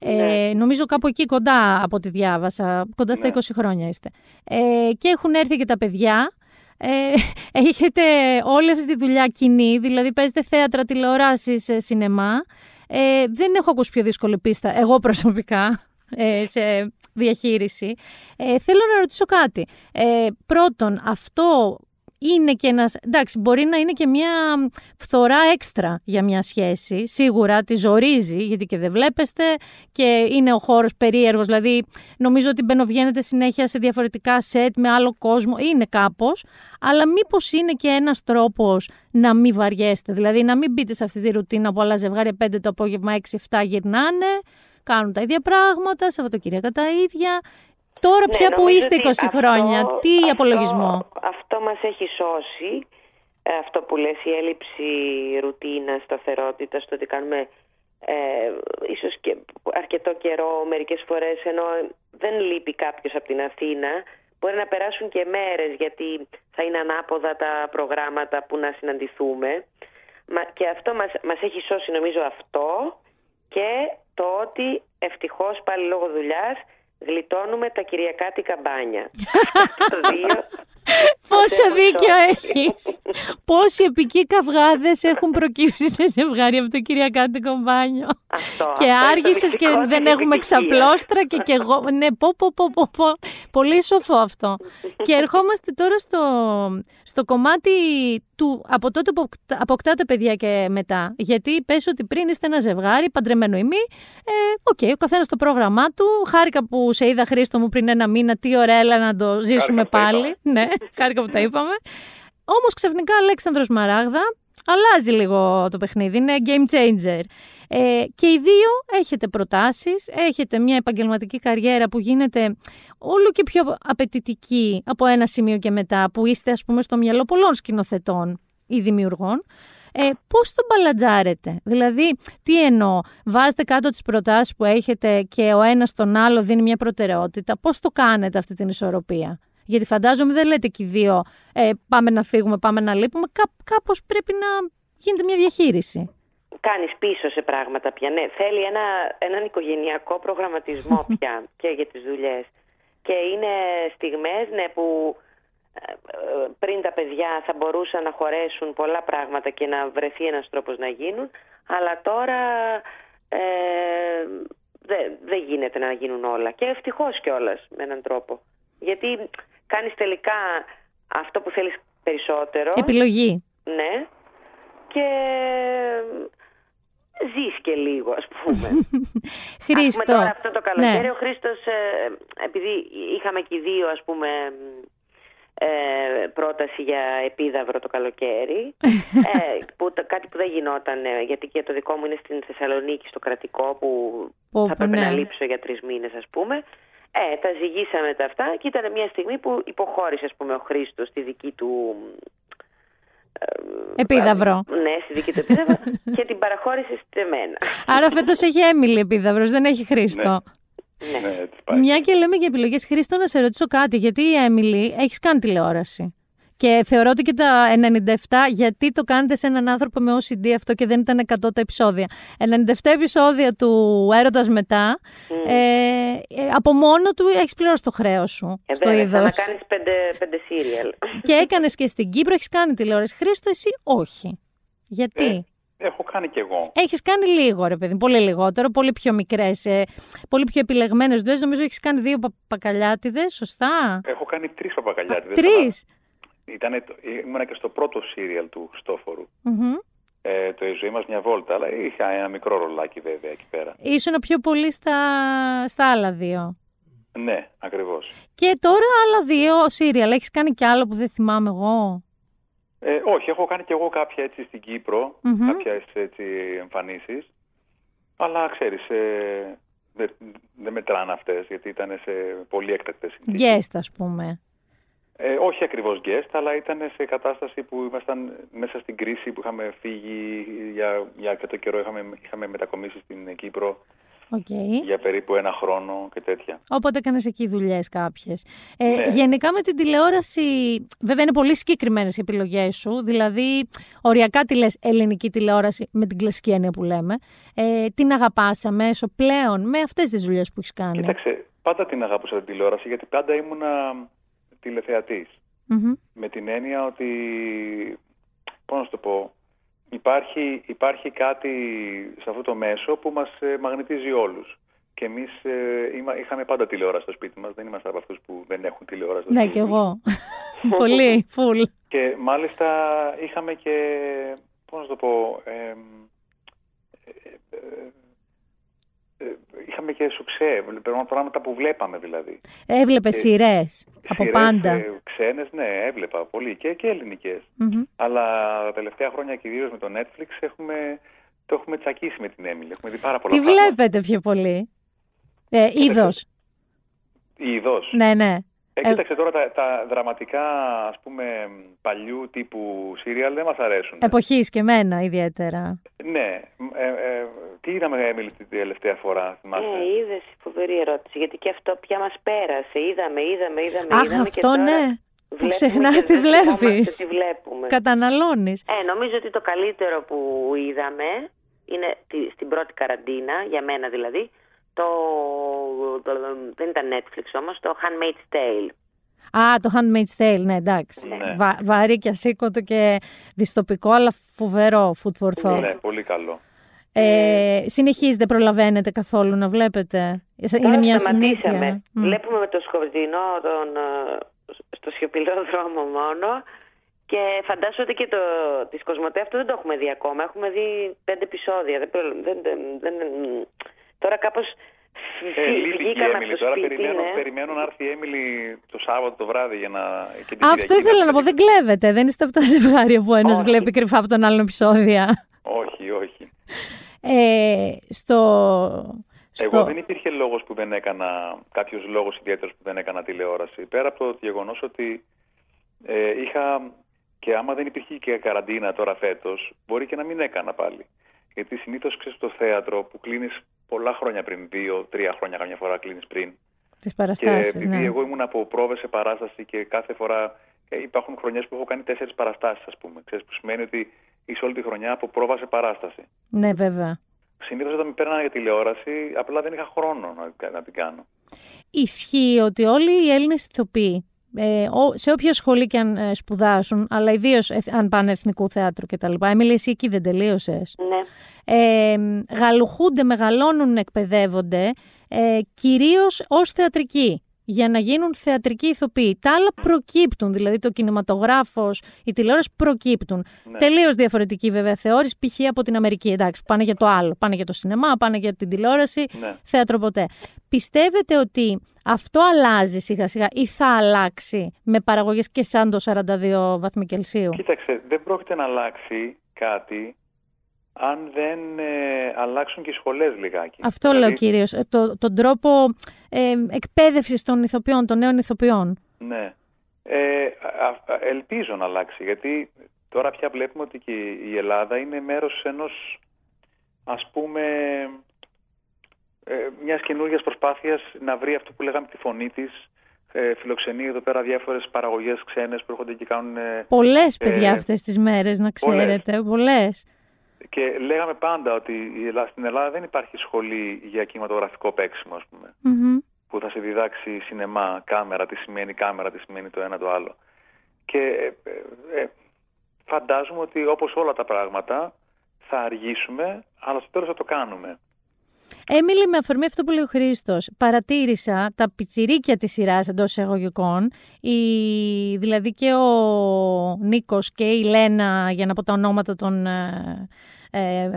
Ε, Ναι. νομίζω κάπου εκεί κοντά από ό,τι διάβασα, κοντά στα Ναι. 20 χρόνια είστε. Ε, και έχουν έρθει και τα παιδιά. Ε, έχετε όλη αυτή τη δουλειά κοινή, δηλαδή παίζετε θέατρα, τηλεοράσεις, ε, σινεμά. Ε, δεν έχω ακούσει πιο δύσκολη πίστα, εγώ προσωπικά, ε, σε διαχείριση. Ε, θέλω να ρωτήσω κάτι. Ε, πρώτον, αυτό είναι και ένας, εντάξει, μπορεί να είναι και μια φθορά έξτρα για μια σχέση. Σίγουρα τη ζορίζει, γιατί και δεν βλέπεστε και είναι ο χώρος περίεργος. Δηλαδή, νομίζω ότι μπαινοβγαίνετε συνέχεια σε διαφορετικά σετ με άλλο κόσμο. Είναι κάπως. Αλλά μήπως είναι και ένας τρόπος να μην βαριέστε. Δηλαδή, να μην μπείτε σε αυτή τη ρουτίνα που άλλα ζευγάρια 5 το απόγευμα 6-7 γυρνάνε, κάνουν τα ίδια πράγματα, Σαββατοκύριακα τα ίδια. Τώρα Ναι, πια που νομίζω είστε 20 ότι αυτό- χρόνια, τι αυτό- απολογισμό; Αυτό μας έχει σώσει, ε, αυτό που λες, η έλλειψη ρουτίνας, σταθερότητας, στο ότι κάνουμε ε, ίσως και αρκετό καιρό, μερικές φορές, ενώ δεν λείπει κάποιος από την Αθήνα, μπορεί να περάσουν και μέρες, γιατί θα είναι ανάποδα τα προγράμματα που να συναντηθούμε. Μα, και αυτό μας, μας έχει σώσει νομίζω αυτό και το ότι ευτυχώς πάλι λόγω δουλειάς γλιτώνουμε τα κυριακάτικα μπάνια. Τα δύο Πόσο έχουν δίκιο σώσει. έχεις. Πόσοι επικοί καυγάδες έχουν προκύψει σε ζευγάρι από το Κυριακάτικο μπάνιο. Αυτό, Και αυτό είναι το άργησες και μυστικό της δεν έχουμε επιτυχίας. ξαπλώστρα και κι εγώ. Ναι, πω, πω, πω, πω, πω. Πολύ σοφό αυτό. και ερχόμαστε τώρα στο, στο κομμάτι του από τότε που αποκτά- αποκτάτε παιδιά και μετά. Γιατί πες ότι πριν είστε ένα ζευγάρι, παντρεμένο ή μη, ε, οκ, ο καθένας το πρόγραμμά του. Χάρηκα που σε είδα Χρήστο μου πριν ένα μήνα, τι ωραία, έλα να το ζήσουμε που τα πάλι. είπαμε. ναι, χάρηκα που τα είπαμε. Όμως ξαφνικά Αλέξανδρος Μαράγδα αλλάζει λίγο το παιχνίδι, είναι game changer. Ε, και οι δύο έχετε προτάσεις, έχετε μια επαγγελματική καριέρα που γίνεται όλο και πιο απαιτητική από ένα σημείο και μετά, που είστε ας πούμε στο μυαλό πολλών σκηνοθετών ή δημιουργών. Ε, πώς το μπαλατζάρετε, δηλαδή τι εννοώ, βάζετε κάτω τις προτάσεις που έχετε και ο ένας τον άλλο δίνει μια προτεραιότητα, πώς το κάνετε αυτή την ισορροπία; Γιατί φαντάζομαι δεν λέτε και οι δύο ε, πάμε να φύγουμε, πάμε να λείπουμε, Κά, κάπως πρέπει να γίνεται μια διαχείριση. Κάνεις πίσω σε πράγματα πια. Ναι, θέλει ένα, έναν οικογενειακό προγραμματισμό πια και για τις δουλειές. Και είναι στιγμές ναι, που ε, ε, πριν τα παιδιά θα μπορούσαν να χωρέσουν πολλά πράγματα και να βρεθεί ένας τρόπος να γίνουν, αλλά τώρα ε, δεν δεν γίνεται να γίνουν όλα. Και ευτυχώς κιόλας με έναν τρόπο. Γιατί κάνεις τελικά αυτό που θέλεις περισσότερο. Επιλογή. Ναι. Και ζεις και λίγο, ας πούμε. Χρήστο. Ας πούμε τώρα αυτό το καλοκαίρι, Ναι. ο Χρήστος, ε, επειδή είχαμε και οι δύο, ας πούμε, ε, πρόταση για επίδαυρο το καλοκαίρι, ε, που, το- κάτι που δεν γινόταν, ε, γιατί και το δικό μου είναι στην Θεσσαλονίκη, στο κρατικό, που Πω, θα πω, πρέπει να ναι. λείψω για τρεις μήνες, ας πούμε. Ε, τα ζυγίσαμε τα αυτά και ήταν μια στιγμή που υποχώρησε, ας πούμε, ο Χρήστος στη δική του Επίδαυρο. ναι, στη δική του επίδαυρο και την παραχώρησε σε μένα. Άρα φέτος έχει Έμιλι επίδαυρος, δεν έχει Χρήστο. Ναι, έτσι πάει. Μια και λέμε για επιλογές, Χρήστο, να σε ρωτήσω κάτι. Γιατί η Έμιλι έχεις κάνει τηλεόραση. Και θεωρώ ότι και τα 97, γιατί το κάνετε σε έναν άνθρωπο με OCD αυτό και δεν ήταν 100 τα επεισόδια. 97 επεισόδια του Έρωτας μετά, ε, ε, από μόνο του έχεις πληρώσει το χρέος σου Ε, στο βέβαια, είδος. σαν να κάνεις πέντε, πέντε σύριαλ. και έκανες και στην Κύπρο, έχεις κάνει τηλεόραση. Χρήστο, εσύ όχι. Γιατί; Έχω κάνει κι εγώ. Έχεις κάνει λίγο, ρε παιδί, πολύ λιγότερο, πολύ πιο μικρές, πολύ πιο επιλεγμένες δουλειέ. Νομίζω έχεις κάνει δύο πα- πακαλιάτιδες, σωστά; Έχω κάνει τρεις παπακαλιάτιδες. Τρεις; Ήτανε, το- ήμουνα και στο πρώτο σύριαλ του Χριστόφορου. Mm-hmm. Ε, το η ζωή μας μια βόλτα, αλλά είχα ένα μικρό ρολάκι βέβαια εκεί πέρα. Ήσουν πιο πολύ στα, στα άλλα δύο. Ναι, ακριβώς. Και τώρα άλλα δύο σύριαλ. Έχεις κάνει κι άλλο που δεν θυμάμαι εγώ; Ε, όχι, έχω κάνει και εγώ κάποια έτσι στην Κύπρο, Μμμ. κάποιες έτσι εμφανίσεις. Αλλά ξέρεις, ε, δεν δεν μετράνε αυτές, γιατί ήταν σε πολύ έκτακτες συνθήκες. Guest, ας πούμε. Ε, όχι ακριβώς guest, αλλά ήταν σε κατάσταση που ήμασταν μέσα στην κρίση που είχαμε φύγει για, για αρκετό καιρό, είχαμε, είχαμε μετακομίσει στην Κύπρο Οκ. για περίπου ένα χρόνο και τέτοια. Οπότε έκανες εκεί δουλειές κάποιες. Ε, Ναι. Γενικά με την τηλεόραση, βέβαια είναι πολύ συγκεκριμένες οι επιλογές σου. Δηλαδή, οριακά τη λες ελληνική τηλεόραση με την κλασική έννοια που λέμε. Ε, την αγαπάς αμέσως πλέον με αυτές τις δουλειές που έχεις κάνει; Κοίταξε, πάντα την αγάπησα την τηλεόραση γιατί πάντα ήμουνα τηλεθεατής. Μμμ. Με την έννοια ότι, πώς να σου το πω, υπάρχει, υπάρχει κάτι σε αυτό το μέσο που μας ε, μαγνητίζει όλους. Και εμείς ε, είμα- είχαμε πάντα τηλεόραση στο σπίτι μας, δεν είμαστε από αυτούς που δεν έχουν τηλεόραση στο Ναι, σπίτι κι τους. εγώ. πολύ, full. Και μάλιστα είχαμε και, πώς να το πω, εμ, ε, ε, ε, είχαμε και σουξέ, πράγματα που βλέπαμε δηλαδή. Έβλεπες Ε, σειρές από Σειρές, πάντα. ε, ξένες, ναι, έβλεπα πολύ και, και ελληνικές. Μμμ. Αλλά τα τελευταία χρόνια κυρίως με το Netflix έχουμε, το έχουμε τσακίσει με την Έμιλη. Έχουμε δει πάρα πολλά Τι πράγματα. βλέπετε πιο πολύ; Ε, Είδος. Η ειδός. Ναι, ναι. Ε, Ε, κοίταξε τώρα τα, τα δραματικά ας πούμε παλιού τύπου σύριαλ δεν μας αρέσουν. Εποχής και εμένα ιδιαίτερα. Ναι. Ε, ε, τι είδαμε Έμιλη την τελευταία φορά, θυμάσαι; Ε, είδες φοβερή ερώτηση. Γιατί και αυτό πια μας πέρασε. Είδαμε, είδαμε, είδαμε. Αχ, είδαμε και αυτό τώρα ναι. Που βλέπουμε ξεχνάς και τι δεν θυμόμαστε βλέπεις. Τι βλέπουμε. Καταναλώνεις. Ε, νομίζω ότι το καλύτερο που είδαμε είναι τη- στην πρώτη καραντίνα, για μένα δηλαδή, το, το- δεν ήταν Netflix όμως, το Handmaid's Tale. Α, το Handmaid's Tale, ναι, εντάξει. Ναι. Βα- βαρύ και ασήκωτο και δυστοπικό, αλλά φοβερό food for thought. Ναι, πολύ καλό. Ε, συνεχίζετε, προλαβαίνετε καθόλου να βλέπετε; Είναι Τώρα μια σταματήσαμε. συνήθεια. Μμ. Βλέπουμε με το σκορδινό τον, ε, στο σιωπηλό δρόμο μόνο και φαντάζομαι ότι και το, της Κοσμοτέ αυτό δεν το έχουμε δει ακόμα. Έχουμε δει πέντε επεισόδια. Δεν, προ- δεν, δεν, δεν- τώρα κάπως Ε, φυ- λείπει και η βγήκαμε από Έμιλη. το Τώρα σπίτι. περιμένω, ναι. περιμένω να έρθει η Έμιλη το Σάββατο το βράδυ για να. Και την Αυτό Κυριακή ήθελα να πω, δει. δεν κλέβετε. Δεν είστε από τα ζευγάρια που ένας Όχι. βλέπει κρυφά από τον άλλον επεισόδια. Όχι, όχι. Ε, στο, στο... Εγώ δεν υπήρχε λόγος που δεν έκανα, κάποιος λόγος ιδιαίτερος που δεν έκανα τηλεόραση. Πέρα από το γεγονός ότι ε, είχα, και άμα δεν υπήρχε και καραντίνα τώρα φέτος, μπορεί και να μην έκανα πάλι. Γιατί συνήθως ξέρεις το θέατρο που κλείνεις πολλά χρόνια πριν, δύο, τρία χρόνια καμιά φορά κλείνεις πριν. Τις Και παραστάσεις, επειδή ναι. εγώ ήμουν από πρόβες σε παράσταση και κάθε φορά ε, υπάρχουν χρονιές που έχω κάνει τέσσερις παραστάσεις ας πούμε. Ξέρεις, που σημαίνει ότι είσαι όλη τη χρονιά από πρόβα σε παράσταση. Ναι, βέβαια. Συνήθως όταν με παίρνανε για τηλεόραση, απλά δεν είχα χρόνο να, να την κάνω. Ισχύει ότι όλοι οι Έλληνες ηθοποιοί, ε, ο- σε όποια σχολή και αν ε, σπουδάσουν, αλλά ιδίως αν πάνε εθνικού θέατρου κτλ. Έμιλη, εσύ εκεί δεν τελείωσες. Ναι. Ε, γαλουχούνται, μεγαλώνουν, εκπαιδεύονται, ε, κυρίως ως θεατρικοί, για να γίνουν θεατρικοί ηθοποιοί. Τα άλλα προκύπτουν, δηλαδή το κινηματογράφος, η τηλεόραση προκύπτουν. Ναι. Τελείως διαφορετική βέβαια θεώρηση, π.χ. από την Αμερική, εντάξει, πάνε για το άλλο, πάνε για το σινεμά, πάνε για την τηλεόραση, Ναι. θέατρο ποτέ. Πιστεύετε ότι αυτό αλλάζει σιγά σιγά ή θα αλλάξει με παραγωγές και σαν το 42 βαθμοί Κελσίου; Κοίταξε, δεν πρόκειται να αλλάξει κάτι αν δεν ε, αλλάξουν και οι σχολές λιγάκι. Αυτό Δηλαδή, λέω κυρίως, ε, το, τον τρόπο ε, εκπαίδευσης των ηθοποιών, των νέων ηθοποιών. Ναι. Ε, α- α- ελπίζω να αλλάξει, γιατί τώρα πια βλέπουμε ότι και η Ελλάδα είναι μέρος ενός, ας πούμε, ε, μιας καινούργιας προσπάθειας να βρει αυτό που λέγαμε τη φωνή της, ε, φιλοξενεί εδώ πέρα διάφορες παραγωγές ξένες που έρχονται και κάνουν... ε, Πολλές παιδιά ε, αυτές τις μέρες, να πολλές. ξέρετε, πολλές. Και λέγαμε πάντα ότι η Ελλάδα- στην Ελλάδα δεν υπάρχει σχολή για κινηματογραφικό παίξιμο, ας πούμε. Μμμ. που θα σε διδάξει σινεμά, κάμερα, τι σημαίνει κάμερα, τι σημαίνει το ένα το άλλο. Και ε, ε, ε, φαντάζομαι ότι όπως όλα τα πράγματα θα αργήσουμε, αλλά στο τέλος θα το κάνουμε. Έμιλη, με αφορμή αυτό που λέει ο Χρήστος, παρατήρησα τα πιτσιρίκια της σειράς εντός εισαγωγικών. Η, δηλαδή και ο Νίκος και η Λένα, για να πω τα ονόματα των ε, ε,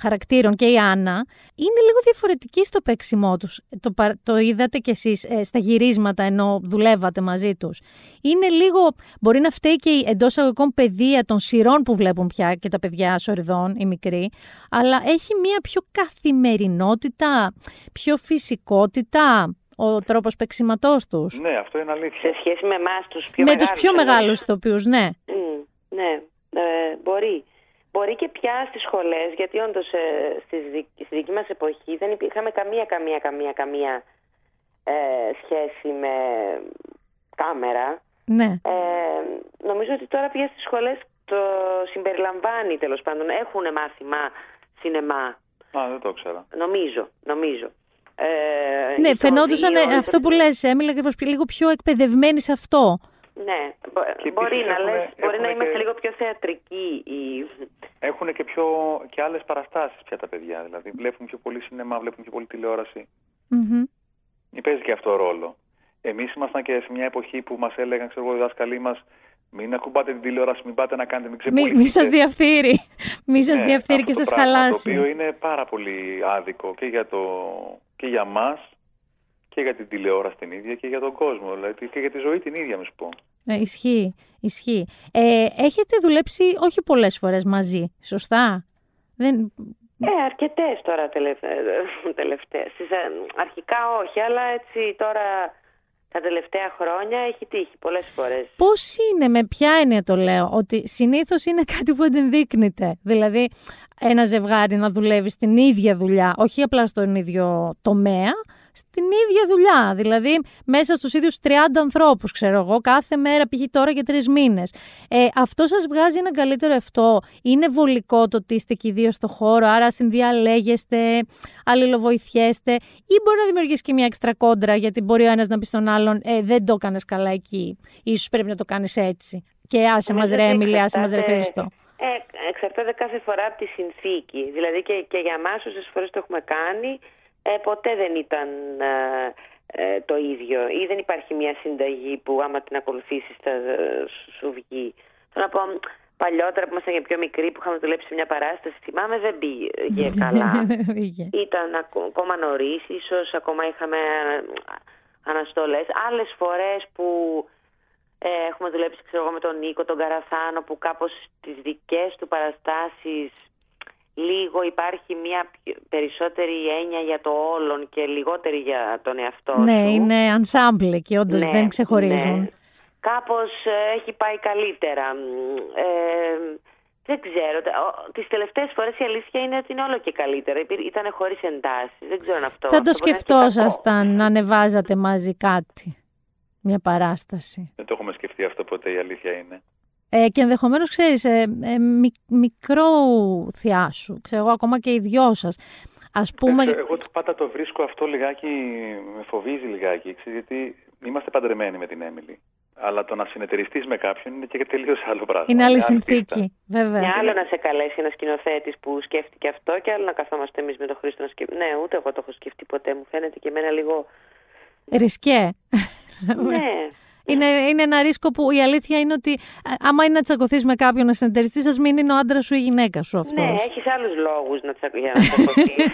χαρακτήρων και η Άννα, είναι λίγο διαφορετική στο παίξιμό τους. Το, πα- το είδατε κι εσείς ε, στα γυρίσματα ενώ δουλεύατε μαζί τους. Είναι λίγο, μπορεί να φταίει και η εντός αγωγικών παιδεία των σειρών που βλέπουν πια και τα παιδιά σοριδών, οι μικροί, αλλά έχει μια πιο καθημερινότητα, πιο φυσικότητα, ο τρόπος παίξηματός τους. Ναι, αυτό είναι αλήθεια. Σε σχέση με εμάς τους πιο Με μεγάλους. τους πιο εννοείς. μεγάλους ηθοποιούς, ναι. Μμ, ναι, ε, μπορεί. Μπορεί και πια στις σχολές, γιατί όντως ε, στη, δική- στη δική μας εποχή δεν υπήρχαμε καμία, καμία, καμία, καμία ε, σχέση με κάμερα. Ναι. Ε, νομίζω ότι τώρα πια στις σχολές το συμπεριλαμβάνει τέλος πάντων. Έχουν μάθημα σινεμά. Α, δεν το ήξερα. Νομίζω, νομίζω. Ε, Ναι, στο φαινόντουσαν δύο, ε, αυτό που λες, Έμιλα, ακριβώς λίγο πιο εκπαιδευμένοι σε αυτό. Ναι, μπο- Και μπορεί επίσης να έχουμε- λες, μπορεί να έχουμε είμαστε και- λίγο πιο θεατρικοί. Ή... Έχουν και, πιο, και άλλες παραστάσεις πια τα παιδιά. Δηλαδή βλέπουν πιο πολύ σινεμά, βλέπουν πιο πολύ τηλεόραση. Μμμ. Παίζει και αυτό ρόλο. Εμείς ήμασταν και σε μια εποχή που μας έλεγαν, ξέρω εγώ, οι δάσκαλοι μας, μην ακουμπάτε την τηλεόραση, μην πάτε να κάνετε, μην Μη, ξεπουλήσετε. μη σας διαφθείρει. Μη σας Ναι, διαφθείρει αυτό και το σας πράγμα, χαλάσει. Το οποίο είναι πάρα πολύ άδικο και για, το, και για μας και για την τηλεόραση την ίδια και για τον κόσμο. Δηλαδή και για τη ζωή την ίδια, να σου πω. Ε, ισχύει, ισχύει. Ε, έχετε δουλέψει όχι πολλές φορές μαζί, σωστά; Δεν... Ε, αρκετές τώρα τελευταίες. τελευταίες. Στις, ε, αρχικά όχι, αλλά έτσι τώρα τα τελευταία χρόνια έχει τύχει πολλές φορές. Πώς είναι, με ποια έννοια το λέω, ότι συνήθως είναι κάτι που ενδείκνυται; Δηλαδή, ένα ζευγάρι να δουλεύει στην ίδια δουλειά, όχι απλά στον ίδιο τομέα, στην ίδια δουλειά. Δηλαδή, μέσα στους ίδιους 30 ανθρώπους, ξέρω εγώ, κάθε μέρα π.χ. τώρα για τρεις μήνες. Ε, αυτό σας βγάζει έναν καλύτερο αυτό. Είναι βολικό το ότι είστε και οι δύο στο χώρο, άρα συνδιαλέγεστε, αλληλοβοηθιέστε, ή μπορεί να δημιουργήσει και μια έξτρα κόντρα, γιατί μπορεί ο ένας να πει στον άλλον, ε, δεν το έκανες καλά εκεί, ίσως πρέπει να το κάνεις έτσι. Και άσε μας Νομίζω ρε ότι Έμιλη, άσε μας ρε εξαρτάται- Χρήστο. Ε, εξαρτάται κάθε φορά από τη συνθήκη. Δηλαδή και, και για μας όσες φορές το έχουμε κάνει, ε, ποτέ δεν ήταν ε, ε, το ίδιο. Ή δεν υπάρχει μια συνταγή που άμα την ακολουθήσεις θα ε, σου βγει. Θέλω να πω, παλιότερα που ήμασταν και πιο μικροί, που είχαμε δουλέψει σε μια παράσταση, θυμάμαι δεν πήγε καλά. Πήγε. Ήταν ακο- ακόμα νωρίς, ίσως ακόμα είχαμε αναστολές. Άλλες φορές που ε, έχουμε δουλέψει ξέρω, εγώ, με τον Νίκο, τον Καραθάνο, που κάπως στις δικές του παραστάσεις λίγο υπάρχει μια πιο- περισσότερη έννοια για το όλον και λιγότερη για τον εαυτό Ναι, σου. είναι ensemble και όντως Ναι, δεν ξεχωρίζουν. ναι. Κάπως ε, έχει πάει καλύτερα. Μ, Ε, δεν ξέρω. Τα- ο- Τις τελευταίες φορές η αλήθεια είναι ότι είναι όλο και καλύτερα. Υπήρ- Ήτανε χωρίς εντάσεις. Δεν ξέρω αν αυτό. Θα το αυτό μπορεί να είναι και κακό. σκεφτόσασταν να ανεβάζατε μαζί κάτι. Μια παράσταση. Δεν το έχουμε σκεφτεί αυτό ποτέ, η αλήθεια είναι. Ε, και ενδεχομένως, ξέρεις, ε, ε, μι- μικρό θειάσου, ξέρω εγώ, ακόμα και οι δυο σας. Ας πούμε, Ε, Εγώ το- πάντα το βρίσκω αυτό λιγάκι, με φοβίζει λιγάκι, ξέρεις, γιατί είμαστε παντρεμένοι με την Έμιλη. Αλλά το να συνεταιριστείς με κάποιον είναι και τελείως άλλο πράγμα. είναι άλλη πίστα. συνθήκη, βέβαια. Μια άλλο να σε καλέσει ένας σκηνοθέτης που σκέφτηκε αυτό και άλλο να καθόμαστε εμείς με τον Χρήστο να σκεφτούμε. Ναι, ούτε εγώ το έχω σκεφτεί ποτέ. Μου φαίνεται και εμένα λίγο. Ρισκέ. ναι. Είναι, είναι ένα ρίσκο που η αλήθεια είναι ότι ε, άμα είναι να τσακωθείς με κάποιον να συνεταιριστείς, σα μην είναι ο άντρας σου ή η γυναίκα σου αυτός. Ναι, έχεις άλλους λόγους να τσα... για να τσακωθείς.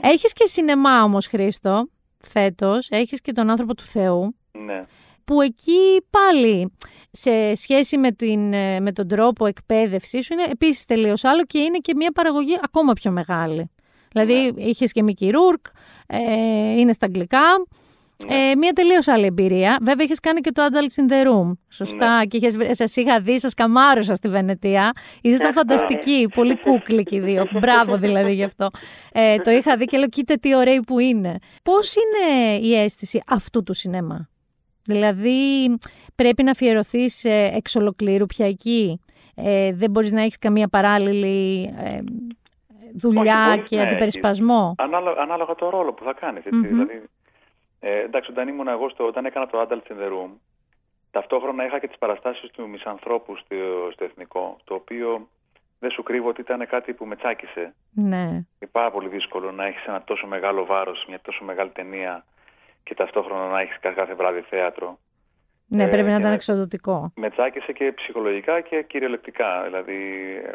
Έχεις και σινεμά όμως, Χρήστο, φέτος. Έχεις και τον άνθρωπο του Θεού. Ναι. Που εκεί πάλι σε σχέση με, την, ε, με τον τρόπο εκπαίδευσής σου είναι επίσης τελείως άλλο και είναι και μια παραγωγή ακόμα πιο μεγάλη. Δηλαδή είχες και Μικη Ρούρκ, ε, είναι στα αγγλικά, ε, μια τελείως άλλη εμπειρία. Βέβαια, είχες κάνει και το Adults in the Room. Σωστά. Και είχες, βρει- σας είχα δει, σα καμάρωσα στη Βενετία. Ήσασταν Αυτό. φανταστικοί. Πολύ κούκλοι και οι δύο. Μπράβο δηλαδή γι' αυτό. Ε, το είχα δει και λέω, κοίτα τι ωραίοι που είναι. Πώς είναι η αίσθηση αυτού του σινέμα; Δηλαδή, πρέπει να αφιερωθείς εξ ολοκλήρου πια εκεί; Ε, δεν μπορείς να έχεις καμία παράλληλη ε, δουλειά Όχι, μπορείς και να αντιπερισπασμό; έχεις. Ανάλογα, ανάλογα το ρόλο που θα κάνεις. Έτσι, Μμμ. δηλαδή, ε, εντάξει, όταν ήμουν εγώ, στο, όταν έκανα το Adults in the Room, ταυτόχρονα είχα και τις παραστάσεις του Μισανθρώπου στο, στο Εθνικό, το οποίο δεν σου κρύβω ότι ήταν κάτι που με τσάκισε. Ναι. Είναι πάρα πολύ δύσκολο να έχεις ένα τόσο μεγάλο βάρος, μια τόσο μεγάλη ταινία και ταυτόχρονα να έχεις κα- κάθε βράδυ θέατρο. Ναι, Ε, πρέπει να και ήταν με- εξοδοτικό. Με τσάκισε και ψυχολογικά και κυριολεκτικά. Δηλαδή, ε,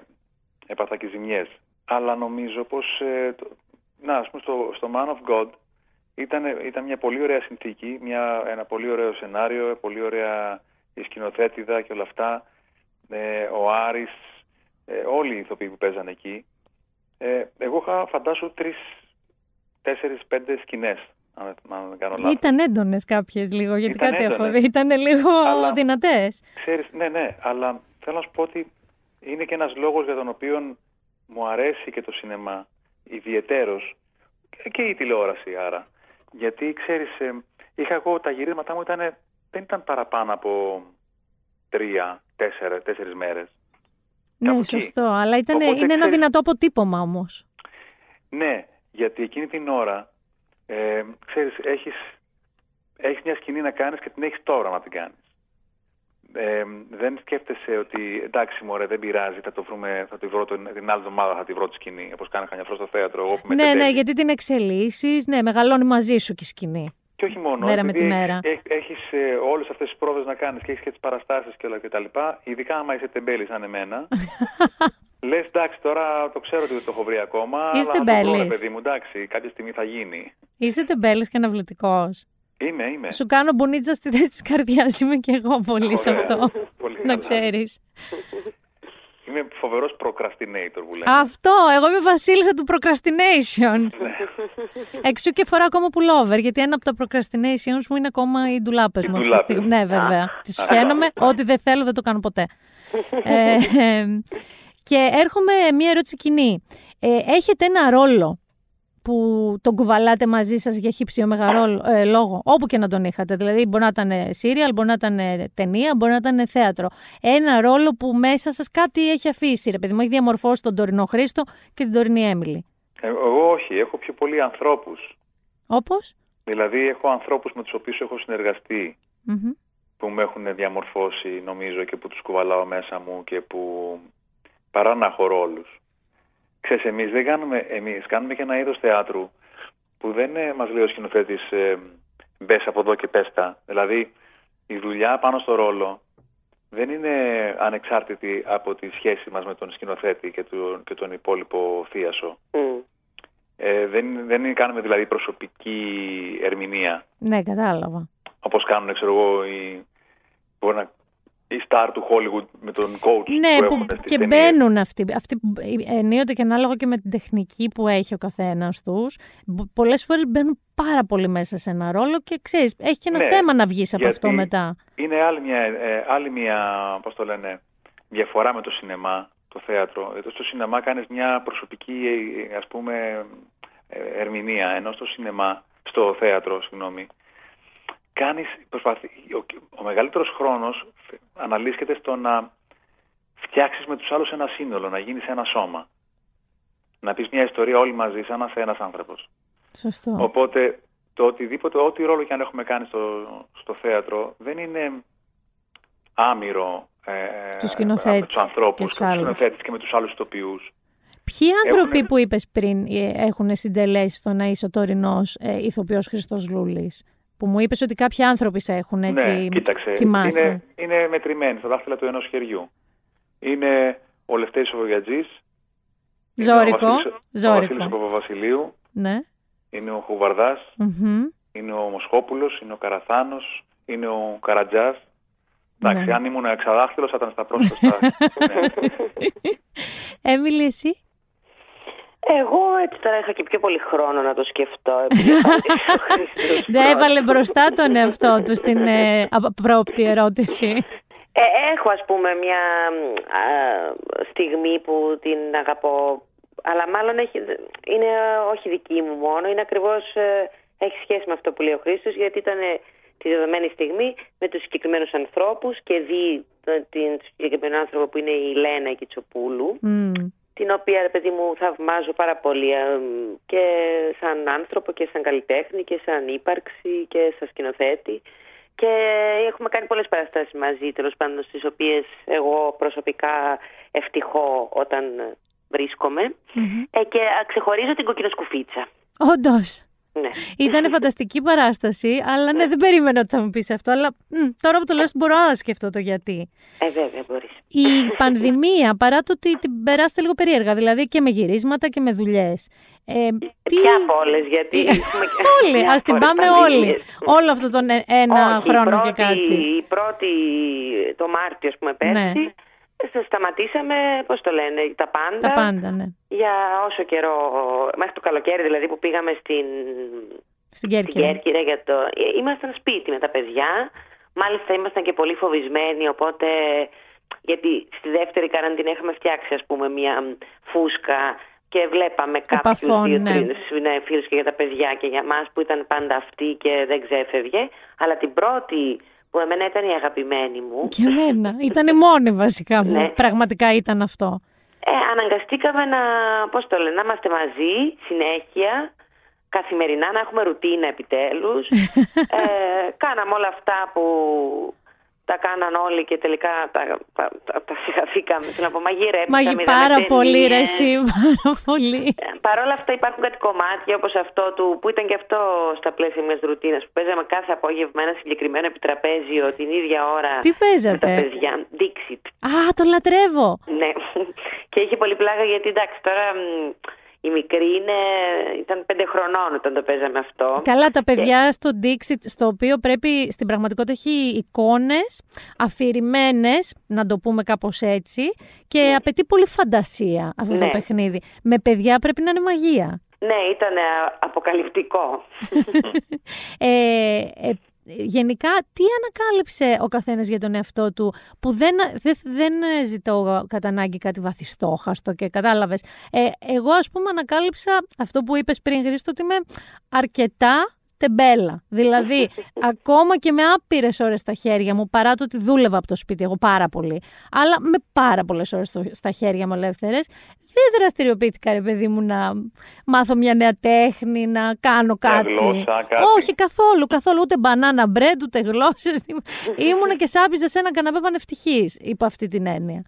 έπαθα και ζημιές. Αλλά νομίζω πως, ε, το- να, ας πούμε, στο, στο Man of God ήταν, ήταν μια πολύ ωραία συνθήκη, μια, ένα πολύ ωραίο σενάριο, πολύ ωραία η σκηνοθέτηδα και όλα αυτά. Ε, ο Άρης, ε, όλοι οι ηθοποιοί που παίζανε εκεί. Ε, εγώ είχα φαντάσου τρεις, τέσσερις, πέντε σκηνές, αν, αν δεν κάνω λάθος. Ήταν έντονες κάποιες λίγο, γιατί Ήταν κάτι έχω έντονες. δει. Ήταν λίγο Αλλά- δυνατές. Ξέρεις, ναι, ναι, αλλά θέλω να σου πω ότι είναι και ένας λόγος για τον οποίο μου αρέσει και το σινεμά ιδιαιτέρως και- και η τηλεόραση άρα. Γιατί ξέρεις, ε, είχα εγώ τα γυρίσματά μου ήταν, δεν ήταν παραπάνω από τρία, τέσσερα, τέσσερις μέρες. Ναι, εκεί. σωστό. Αλλά ήταν, Οπότε, είναι ένα ξέρεις- δυνατό αποτύπωμα όμως. Ναι, γιατί εκείνη την ώρα, ε, ξέρεις, έχεις, έχεις μια σκηνή να κάνεις και την έχεις τώρα να την κάνεις. Ε, δεν σκέφτεσαι ότι εντάξει μωρέ δεν πειράζει, θα το βρούμε, θα τη βρω την, την άλλη εβδομάδα θα τη βρω τη σκηνή, όπως κάνει καμιά φορά στο θέατρο. Εγώ που με Ναι, ναι, τεντεύει. γιατί την εξελίσσεις. Ναι, μεγαλώνει μαζί σου και η σκηνή. Και όχι μόνο, μέρα με επειδή τη μέρα. έχεις, έχεις ε, όλες αυτές τις πρόοδες να κάνεις και έχεις και τις παραστάσεις και όλα και τα λοιπά, ειδικά άμα είσαι τεμπέλης σαν εμένα, λες εντάξει τώρα το ξέρω ότι δεν το έχω βρει ακόμα, Είστε αλλά θα το βρω ρε τεμπέλης. παιδί μου, εντάξει, κάποια στιγμή θα γίνει. Είσαι τεμπέλης και αναβλητικός. Είμαι, είμαι. Σου κάνω μπουνίτσα στη θέση της καρδιάς. Είμαι και εγώ πολύ σε Ωραία. αυτό. Πολύ να καλά. ξέρεις. Είμαι φοβερός procrastinator που λέμε. Αυτό, εγώ είμαι βασίλισσα του procrastination. Ναι. Εξού και φοράω ακόμα pullover, γιατί ένα από τα procrastinations μου είναι ακόμα οι ντουλάπες Οι μου αυτή τη ντουλάπες. στιγμή. Ναι, βέβαια. Α. Τις Α. σχένομαι, ό,τι δεν θέλω δεν το κάνω ποτέ. ε, ε, και έρχομαι μία ερώτηση κοινή. Ε, έχετε ένα ρόλο που τον κουβαλάτε μαζί σας για χύψιο μεγάλο ε, λόγο, όπου και να τον είχατε. Δηλαδή, μπορεί να ήταν σύριαλ, μπορεί να ήταν ταινία, μπορεί να ήταν θέατρο. Ένα ρόλο που μέσα σας κάτι έχει αφήσει, ρε παιδί μου, έχει διαμορφώσει τον τωρινό Χρήστο και την τωρινή Έμιλη. Ε, Εγώ όχι, έχω πιο πολλοί ανθρώπους. Όπως; Δηλαδή έχω ανθρώπους με τους οποίους έχω συνεργαστεί Μμμ. που με έχουν διαμορφώσει νομίζω και που τους κουβαλάω μέσα μου και που παρά να έχω ρόλους. Ξέρεις, εμείς δεν κάνουμε, εμείς κάνουμε και ένα είδος θεάτρου που δεν ε, μας λέει ο σκηνοθέτης ε, μπες από εδώ και πες τα. Δηλαδή η δουλειά πάνω στο ρόλο δεν είναι ανεξάρτητη από τη σχέση μας με τον σκηνοθέτη και τον, και τον υπόλοιπο θίασο. Ε, δεν, δεν κάνουμε δηλαδή προσωπική ερμηνεία Ναι, κατάλαβα. όπως κάνουν ξέρω εγώ οι, μπορεί να, οι star του Hollywood με τον coach Ναι, που που έχουν στις και ταινίες. μπαίνουν αυτοί. αυτοί που- ε, ενίοτε και ανάλογα και με την τεχνική που έχει ο καθένας τους. Πολλές φορές μπαίνουν πάρα πολύ μέσα σε ένα ρόλο και ξέρεις, έχει και ένα Ναι, θέμα να βγεις από γιατί αυτό μετά. Είναι άλλη μια, ε, άλλη μια πώς το λένε, διαφορά με το σινεμά, το θέατρο. Γιατί στο σινεμά κάνεις μια προσωπική ε, ας πούμε ε, ερμηνεία, ενώ στο σινεμά, στο θέατρο, συγγνώμη, κάνεις, προσπαθ... ο, ο μεγαλύτερος χρόνος αναλύσκεται στο να φτιάξεις με τους άλλους ένα σύνολο, να γίνεις ένα σώμα. Να πεις μια ιστορία όλοι μαζί, σαν να είσαι ένας άνθρωπος. Σωστό. Οπότε το οτιδήποτε, ό,τι ρόλο και αν έχουμε κάνει στο, στο θέατρο, δεν είναι άμυρο ε, Τους σκηνοθέτης με τους ανθρώπους, και τους και, τους άλλους. σκηνοθέτες και με τους άλλους ηθοποιούς. Ποιοι άνθρωποι Έχουνε- που είπες πριν ε, έχουν συντελέσει στο να είσαι ο τωρινός ε, ηθοποιός Χριστός Λούλης; Που μου είπες ότι κάποιοι άνθρωποι σε έχουν έτσι ναι, κοίταξε, θυμάσαι. είναι, είναι μετρημένοι στα δάχτυλα του ενός χεριού. Είναι ο Λευτέρης ο Βογιατζής, είναι ο Ζώρικο. Βασίλης- Ο Ζώρικο. Βασίλης ο Παπαβασιλείου, Ναι. είναι ο Χουβαρδάς, Μμμ. είναι ο Μοσχόπουλος, είναι ο Καραθάνος, είναι ο Καρατζάς. Εντάξει, Ναι. αν ήμουν εξαδάχτυλος θα ήταν στα πρόσφατα. ναι. Έμιλη, εσύ; Εγώ έτσι τώρα είχα και πιο πολύ χρόνο να το σκεφτώ. επειδή απάντησε ο Χρήστος Δεν έβαλε πρώτος. μπροστά τον εαυτό του στην ε, απρόπτη ερώτηση. Ε, έχω ας πούμε μια α, στιγμή που την αγαπώ αλλά μάλλον έχει, είναι όχι δική μου μόνο είναι ακριβώς ε, έχει σχέση με αυτό που λέει ο Χρήστος γιατί ήταν ε, τη δεδομένη στιγμή με τους συγκεκριμένους ανθρώπους και δει τον την συγκεκριμένο άνθρωπο που είναι η Λένα Κιτσοπούλου Μμ. Την οποία ρε παιδί μου θαυμάζω πάρα πολύ ε, και σαν άνθρωπο και σαν καλλιτέχνη και σαν ύπαρξη και σαν σκηνοθέτη και έχουμε κάνει πολλές παραστάσεις μαζί τέλος πάντων στις οποίες εγώ προσωπικά ευτυχώ όταν βρίσκομαι Μμμ. ε, και α, ξεχωρίζω την κοκκινοσκουφίτσα. Όντως. Ναι. Ήταν φανταστική παράσταση, αλλά ναι, δεν περίμενα ότι θα μου πεις αυτό. Αλλά μ, τώρα που το λέω, μπορώ να σκεφτώ το γιατί. Ε, βέβαια μπορείς. Η πανδημία, παρά το ότι την περάσετε λίγο περίεργα, δηλαδή και με γυρίσματα και με δουλειές. Ε, τι... Ποια από όλες, γιατί έχουμε και όλοι, ας την διάφορες πάμε όλοι. πανδημίες. Όλο αυτό τον ε- ένα Όχι, χρόνο η πρώτη, και κάτι. Η πρώτη, το Μάρτιο, ας πούμε, πέρσι, Ναι. Sta- σταματήσαμε, πώς το λένε, τα πάντα. Τα πάντα, ναι. Για όσο καιρό, μέχρι το καλοκαίρι δηλαδή που πήγαμε στην, Στην στην Κέρκυρα. Κέρκυρα για το... Ε, Ήμασταν σπίτι με τα παιδιά, μάλιστα ήμασταν και πολύ φοβισμένοι, οπότε... Γιατί στη δεύτερη καραντίνα είχαμε φτιάξει, ας πούμε, μια μ, φούσκα και βλέπαμε κάποιους Επαφών, δύο, ναι. τρεις ναι, φίλους και για τα παιδιά και για μας που ήταν πάντα αυτή και δεν ξέφευγε. Αλλά την πρώτη που εμένα ήταν η αγαπημένη μου, Και εμένα. Ήταν η μόνη βασικά που Ναι. πραγματικά ήταν αυτό. Ε, αναγκαστήκαμε να, πώς το λένε, να είμαστε μαζί συνέχεια, καθημερινά, να έχουμε ρουτίνα επιτέλους. ε, κάναμε όλα αυτά που τα κάναν όλοι και τελικά τα, τα, τα, τα συγχαθήκαμε. Θέλω να πω, μαγειρέψαμε, Μαγει είδαμε πάρα ταινίες. πολύ ρε εσύ, πάρα πολύ. Ε, Παρ' όλα αυτά υπάρχουν κάτι κομμάτια όπως αυτό του, που ήταν και αυτό στα πλαίσια μιας ρουτίνας που παίζαμε κάθε απόγευμα ένα συγκεκριμένο επιτραπέζιο την ίδια ώρα Τι με τα παίζατε; παιδιά. Dixit. Α, το λατρεύω. Ναι. Και είχε πολύ πλάκα γιατί εντάξει τώρα μ, η μικρή είναι, ήταν πέντε χρονών όταν το παίζαμε αυτό. Καλά, τα παιδιά στο Dixit, στο οποίο πρέπει στην πραγματικότητα έχει εικόνες αφηρημένες, να το πούμε κάπως έτσι, και απαιτεί πολύ φαντασία αυτό το Ναι. παιχνίδι. Με παιδιά πρέπει να είναι μαγεία. Ναι, ήταν ε, αποκαλυπτικό. Ε, ε, γενικά, τι ανακάλυψε ο καθένας για τον εαυτό του, που δεν, δεν, δεν ζητώ κατά ανάγκη κάτι βαθιστόχαστο και κατάλαβες. Ε, εγώ, ας πούμε, ανακάλυψα αυτό που είπες πριν, Χρήστο, ότι είμαι αρκετά τεμπέλα. Δηλαδή, ακόμα και με άπειρες ώρες στα χέρια μου, παρά το ότι δούλευα από το σπίτι, εγώ πάρα πολύ, αλλά με πάρα πολλές ώρες στο- στα χέρια μου ελεύθερες, δεν δραστηριοποιήθηκα, ρε παιδί μου, να μάθω μια νέα τέχνη, να κάνω Μια κάτι. γλώσσα, κάτι. Όχι, καθόλου, καθόλου. Ούτε μπανάνα μπρέντ, ούτε γλώσσες. Ήμουνα και σάπιζα σε ένα καναπέ πανευτυχής, υπό αυτή την έννοια.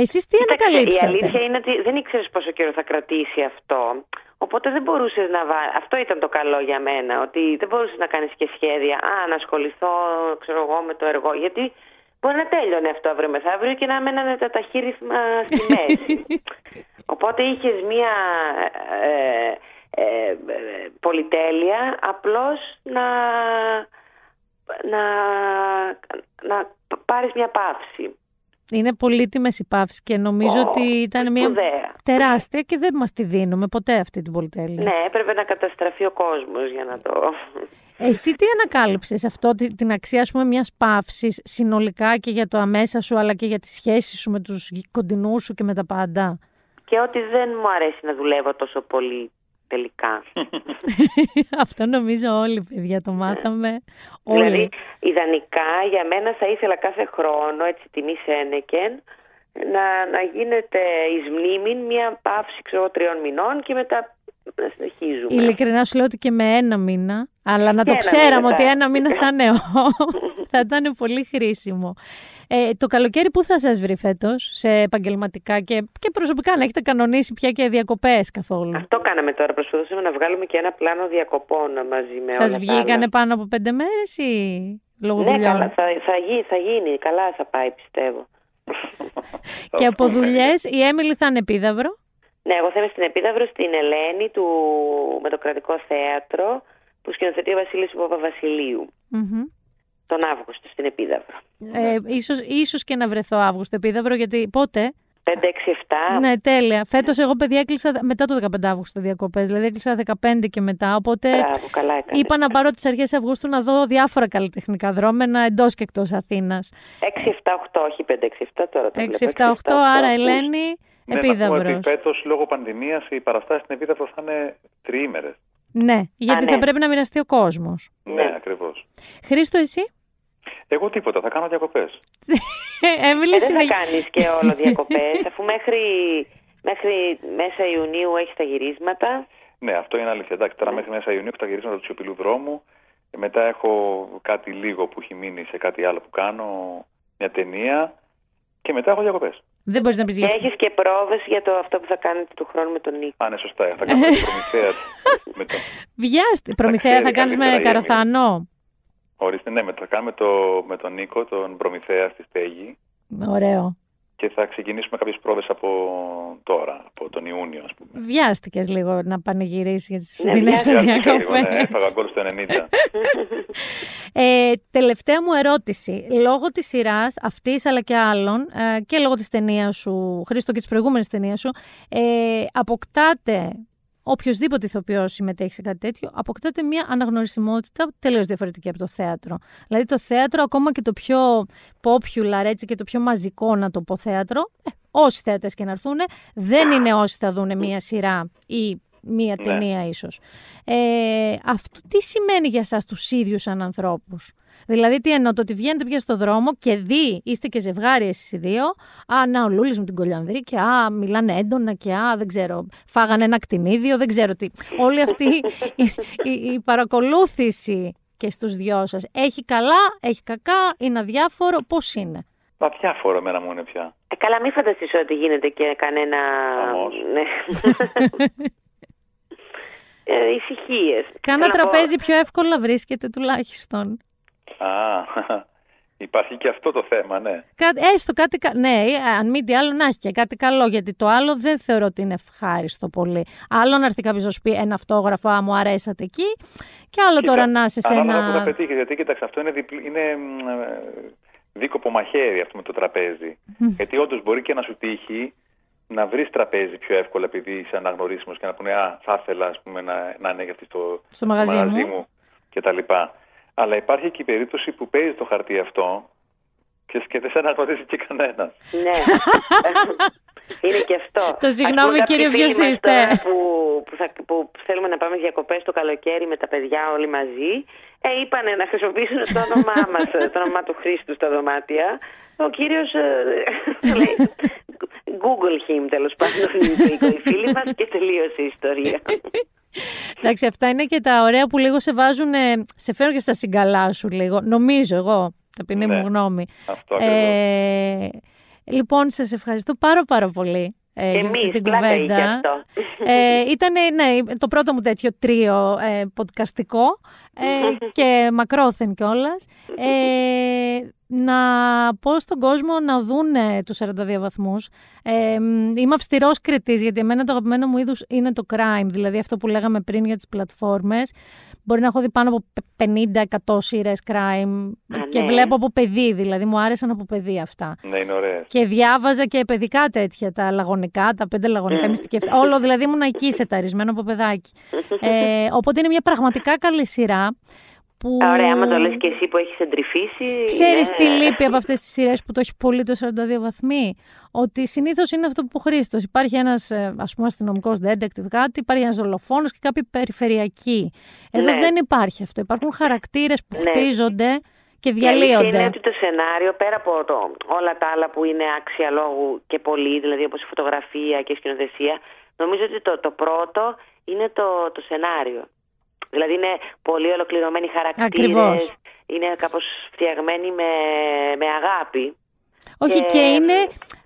Εσείς τι Κοίταξε, Η ανακαλύψατε; αλήθεια είναι ότι δεν ήξερες πόσο καιρό θα κρατήσει αυτό. Οπότε δεν μπορούσες να βάλει. Αυτό ήταν το καλό για μένα. Ότι δεν μπορούσες να κάνεις και σχέδια. Α, να ασχοληθώ, ξέρω εγώ, με το εργό. Γιατί μπορεί να τέλειωνε αυτό αύριο μεθαύριο και να μένανε τα ταχύρυθμα στη μέση. Οπότε είχες μία ε, ε, ε, πολυτέλεια απλώς να, να, να πάρεις μια παύση. Είναι πολύτιμες οι παύσει και νομίζω Ω, ότι ήταν μια σπουδαία. τεράστια και δεν μας τη δίνουμε ποτέ αυτή την πολυτέλεια. Ναι, έπρεπε να καταστραφεί ο κόσμος για να το... Εσύ τι ανακάλυψες αυτό, τη- την αξία ας πούμε, μιας παύσης συνολικά και για το αμέσα σου αλλά και για τη σχέση σου με τους κοντινούς σου και με τα πάντα; Και ότι δεν μου αρέσει να δουλεύω τόσο πολύ τελικά. αυτό νομίζω όλοι παιδιά το μάθαμε. Όλοι. Δηλαδή, ιδανικά για μένα θα ήθελα κάθε χρόνο, έτσι τιμή Σένεκεν, να, να γίνεται εις μνήμην μια παύση, ξέρω, εγώ, τριών μηνών και μετά να συνεχίζουμε. Ειλικρινά σου λέω ότι και με ένα μήνα, αλλά να το ένα ξέραμε μήνα ότι θα- ένα μήνα θα είναι θα ήταν πολύ χρήσιμο. Ε, το καλοκαίρι πού θα σας βρει φέτος, σε επαγγελματικά και, και προσωπικά, να έχετε κανονίσει πια και διακοπές καθόλου; Αυτό κάναμε τώρα. Προσπαθούσαμε να βγάλουμε και ένα πλάνο διακοπών μαζί με όλα Σας τα βγήκανε άλλα. πάνω από πέντε μέρες ή λόγω Ναι, δουλειών; καλά, θα, θα, γι- θα γίνει. Καλά θα πάει, πιστεύω. Και από δουλειές η Έμιλη θα είναι επίδαυρο; Ναι, εγώ θα είμαι στην Επίδαυρο στην Ελένη του, με το κρατικό θέατρο που σκηνοθετεί ο Βασίλης του Παπαβασιλείου Μμμ. τον Αύγουστο στην Επίδαυρο. Ε, ίσως, ίσως και να βρεθώ Αύγουστο επίδαυρο, γιατί πότε; 5, 6, 7. Ναι, τέλεια. Φέτος εγώ, παιδιά, έκλεισα μετά το 15 Αύγουστο διακοπές. Δηλαδή έκλεισα 15 και μετά. Οπότε Μπράβο, καλά έκανες. είπα να πάρω τις αρχές Αυγούστου να δω διάφορα καλλιτεχνικά δρόμενα εντός και εκτός Αθήνας. 6, 7, 8, όχι 5, 6, 7 τώρα το 6, βλέπω. 7, 8, άρα Ελένη, Ναι, να πούμε ότι επίδαυρος. φέτος λόγω πανδημίας οι παραστάσεις στην Επίδαυρο θα είναι τριήμερες. Ναι, γιατί ναι. θα πρέπει να μοιραστεί ο κόσμος. Ναι, ακριβώς. Χρήστο, εσύ; Εγώ τίποτα, θα κάνω διακοπές. Ε, Έμιλη, Ε, δεν θα συνεχ- κάνεις και όλο διακοπές αφού μέχρι, μέχρι μέσα Ιουνίου έχεις τα γυρίσματα. Ναι, αυτό είναι αλήθεια. Εντάξει, τώρα μέχρι μέσα Ιουνίου έχω τα γυρίσματα του σιωπηλού δρόμου. Ε, Μετά έχω κάτι λίγο που έχει μείνει σε κάτι άλλο που κάνω, μια ταινία. Και μετά έχω διακοπές. Δεν μπορείς να πεις για Έχεις και πρόβε για το αυτό που θα κάνετε του χρόνου με τον Νίκο. Α, ναι, σωστά. Θα κάνω την προμηθεία. με το... Βιάστη. Προμηθέα θα ξέρει κάνεις με καλύτερα η καραθανό. Ορίστε, ναι, με, θα κάνουμε το, με τον Νίκο, τον προμηθέα στη στέγη Ωραίο. Και θα ξεκινήσουμε κάποιες πρόβες από τώρα, από τον Ιούνιο, ας πούμε. Βιάστηκες λίγο να πανηγυρίσεις για τις Ναι, φθηνέ βιάστηκα Βιάστηκα λίγο, ναι, διακοπές. έφαγα γκολ στο 90. Ε, τελευταία μου ερώτηση. Λόγω της σειράς αυτής αλλά και άλλων ε, και λόγω της ταινίας σου, Χρήστο και της προηγούμενης ταινίας σου, ε, αποκτάτε, οποιοδήποτε ηθοποιός συμμετέχει σε κάτι τέτοιο, αποκτάτε μια αναγνωρισιμότητα τελείως διαφορετική από το θέατρο. Δηλαδή το θέατρο, ακόμα και το πιο popular έτσι, και το πιο μαζικό να το πω θέατρο, ε, όσοι θέατες και να έρθουν, δεν είναι όσοι θα δουν μια σειρά ή μία Ναι. ταινία ίσως. Ε, αυτό τι σημαίνει για εσάς τους ίδιους σαν ανθρώπους; Δηλαδή τι εννοώ, το ότι βγαίνετε πια στο δρόμο και δει, είστε και ζευγάρι εσείς οι δύο, α, να ο Λούλης με την Κολιανδρή και α, μιλάνε έντονα και α, δεν ξέρω, φάγανε ένα κτηνίδιο, δεν ξέρω τι. Όλη αυτή η, η- η παρακολούθηση και στους δυο σας, έχει καλά, έχει κακά, είναι αδιάφορο, πώς είναι; Μα διάφορο εμένα μου είναι πια. Ε, καλά, μην φανταστείς ότι γίνεται και κανένα... Χαμός. Ναι. ε, ησυχίες. Κάνα Θέλω να πω- τραπέζι πιο εύκολα βρίσκεται τουλάχιστον. Α, υπάρχει και αυτό το θέμα, ναι. Κάτι, έστω κάτι. κα- Ναι, ε, αν μη τι άλλο να έχει και κάτι καλό. Γιατί το άλλο δεν θεωρώ ότι είναι ευχάριστο πολύ. Άλλο να έρθει κάποιος να σου πει ένα αυτόγραφο, Α, μου αρέσατε εκεί. Και άλλο Κοίτα, τώρα να είσαι σε ανάλογα που θα ένα. πετύχεις, γιατί κοίταξε, αυτό είναι, διπλ- είναι μ, ε, δίκοπο μαχαίρι αυτό με το τραπέζι. γιατί όντως μπορεί και να σου τύχει να βρεις τραπέζι πιο εύκολα επειδή είσαι αναγνωρίσιμος και να πούνε Α, θα ήθελα ας πούμε, να, να είναι αυτή στο, Στο μαγαζί μου. μου κτλ. Αλλά υπάρχει και η περίπτωση που παίζει το χαρτί αυτό και, και δεν σε αναγνωρίζει και κανένας. Ναι. Είναι και αυτό. Το Ας συγγνώμη, πούμε, κάποιοι κύριε, φίλοι ποιος μας είστε; τώρα Που, που, θα, που θέλουμε να πάμε διακοπές το καλοκαίρι με τα παιδιά όλοι μαζί. Ε, είπανε να χρησιμοποιήσουν το όνομά μας, το όνομά του Χρήστου στα δωμάτια. Ο κύριος ε, λέει, Google him τέλος πάντων, είπε οι φίλοι μας και τελείωσε η ιστορία. Εντάξει, αυτά είναι και τα ωραία που λίγο σε βάζουν. ε, σε φέρουν και στα συγκαλά σου λίγο. Νομίζω εγώ. Ταπεινή Ναι. μου γνώμη. Αυτό ακριβώς. Ε, λοιπόν, σας ευχαριστώ πάρα πάρα πολύ. Ε, για αυτή Εμείς, την πλάκα είχε κουβέντα. αυτό. Ε, ήταν ναι, το πρώτο μου τέτοιο τρίο ε, podcastικό ε, και μακρόθεν κιόλας. Ε, να πω στον κόσμο να δουν τους 42 βαθμούς. Ε, μ, είμαι αυστηρός κριτής γιατί εμένα το αγαπημένο μου είδους είναι το crime, δηλαδή αυτό που λέγαμε πριν για τις πλατφόρμες. Μπορεί να έχω δει πάνω από 50-100 σειρές crime και ναι. βλέπω από παιδί, δηλαδή μου άρεσαν από παιδί αυτά. Ναι, είναι ωραίες. Και διάβαζα και παιδικά τέτοια, τα λαγωνικά, τα πέντε λαγωνικά, μυστικευτικά. Όλο δηλαδή ήμουν εκεί σεταρισμένο από παιδάκι. ε, οπότε είναι μια πραγματικά καλή σειρά. Που... Ωραία, άμα το λες και εσύ που έχεις εντρυφήσει. Ξέρεις ναι. τι λείπει από αυτές τις σειρές που το έχει πολύ το 42 βαθμοί; Ότι συνήθως είναι αυτό που είπε ο Χρήστος. Υπάρχει ένας ε, ας πούμε αστυνομικός detective κάτι, υπάρχει ένας δολοφόνος και κάποιοι περιφερειακοί. Εδώ Ναι. δεν υπάρχει αυτό. Υπάρχουν χαρακτήρες που Ναι. χτίζονται και Η αλήθεια διαλύονται. είναι ότι το σενάριο, πέρα από το, όλα τα άλλα που είναι άξια λόγου και πολύ, δηλαδή όπως η φωτογραφία και η σκηνοθεσία, νομίζω ότι το, το πρώτο είναι το, το σενάριο. Δηλαδή είναι πολύ ολοκληρωμένοι χαρακτήρες, Ακριβώς. είναι κάπως φτιαγμένοι με, με αγάπη. Όχι, Και- και είναι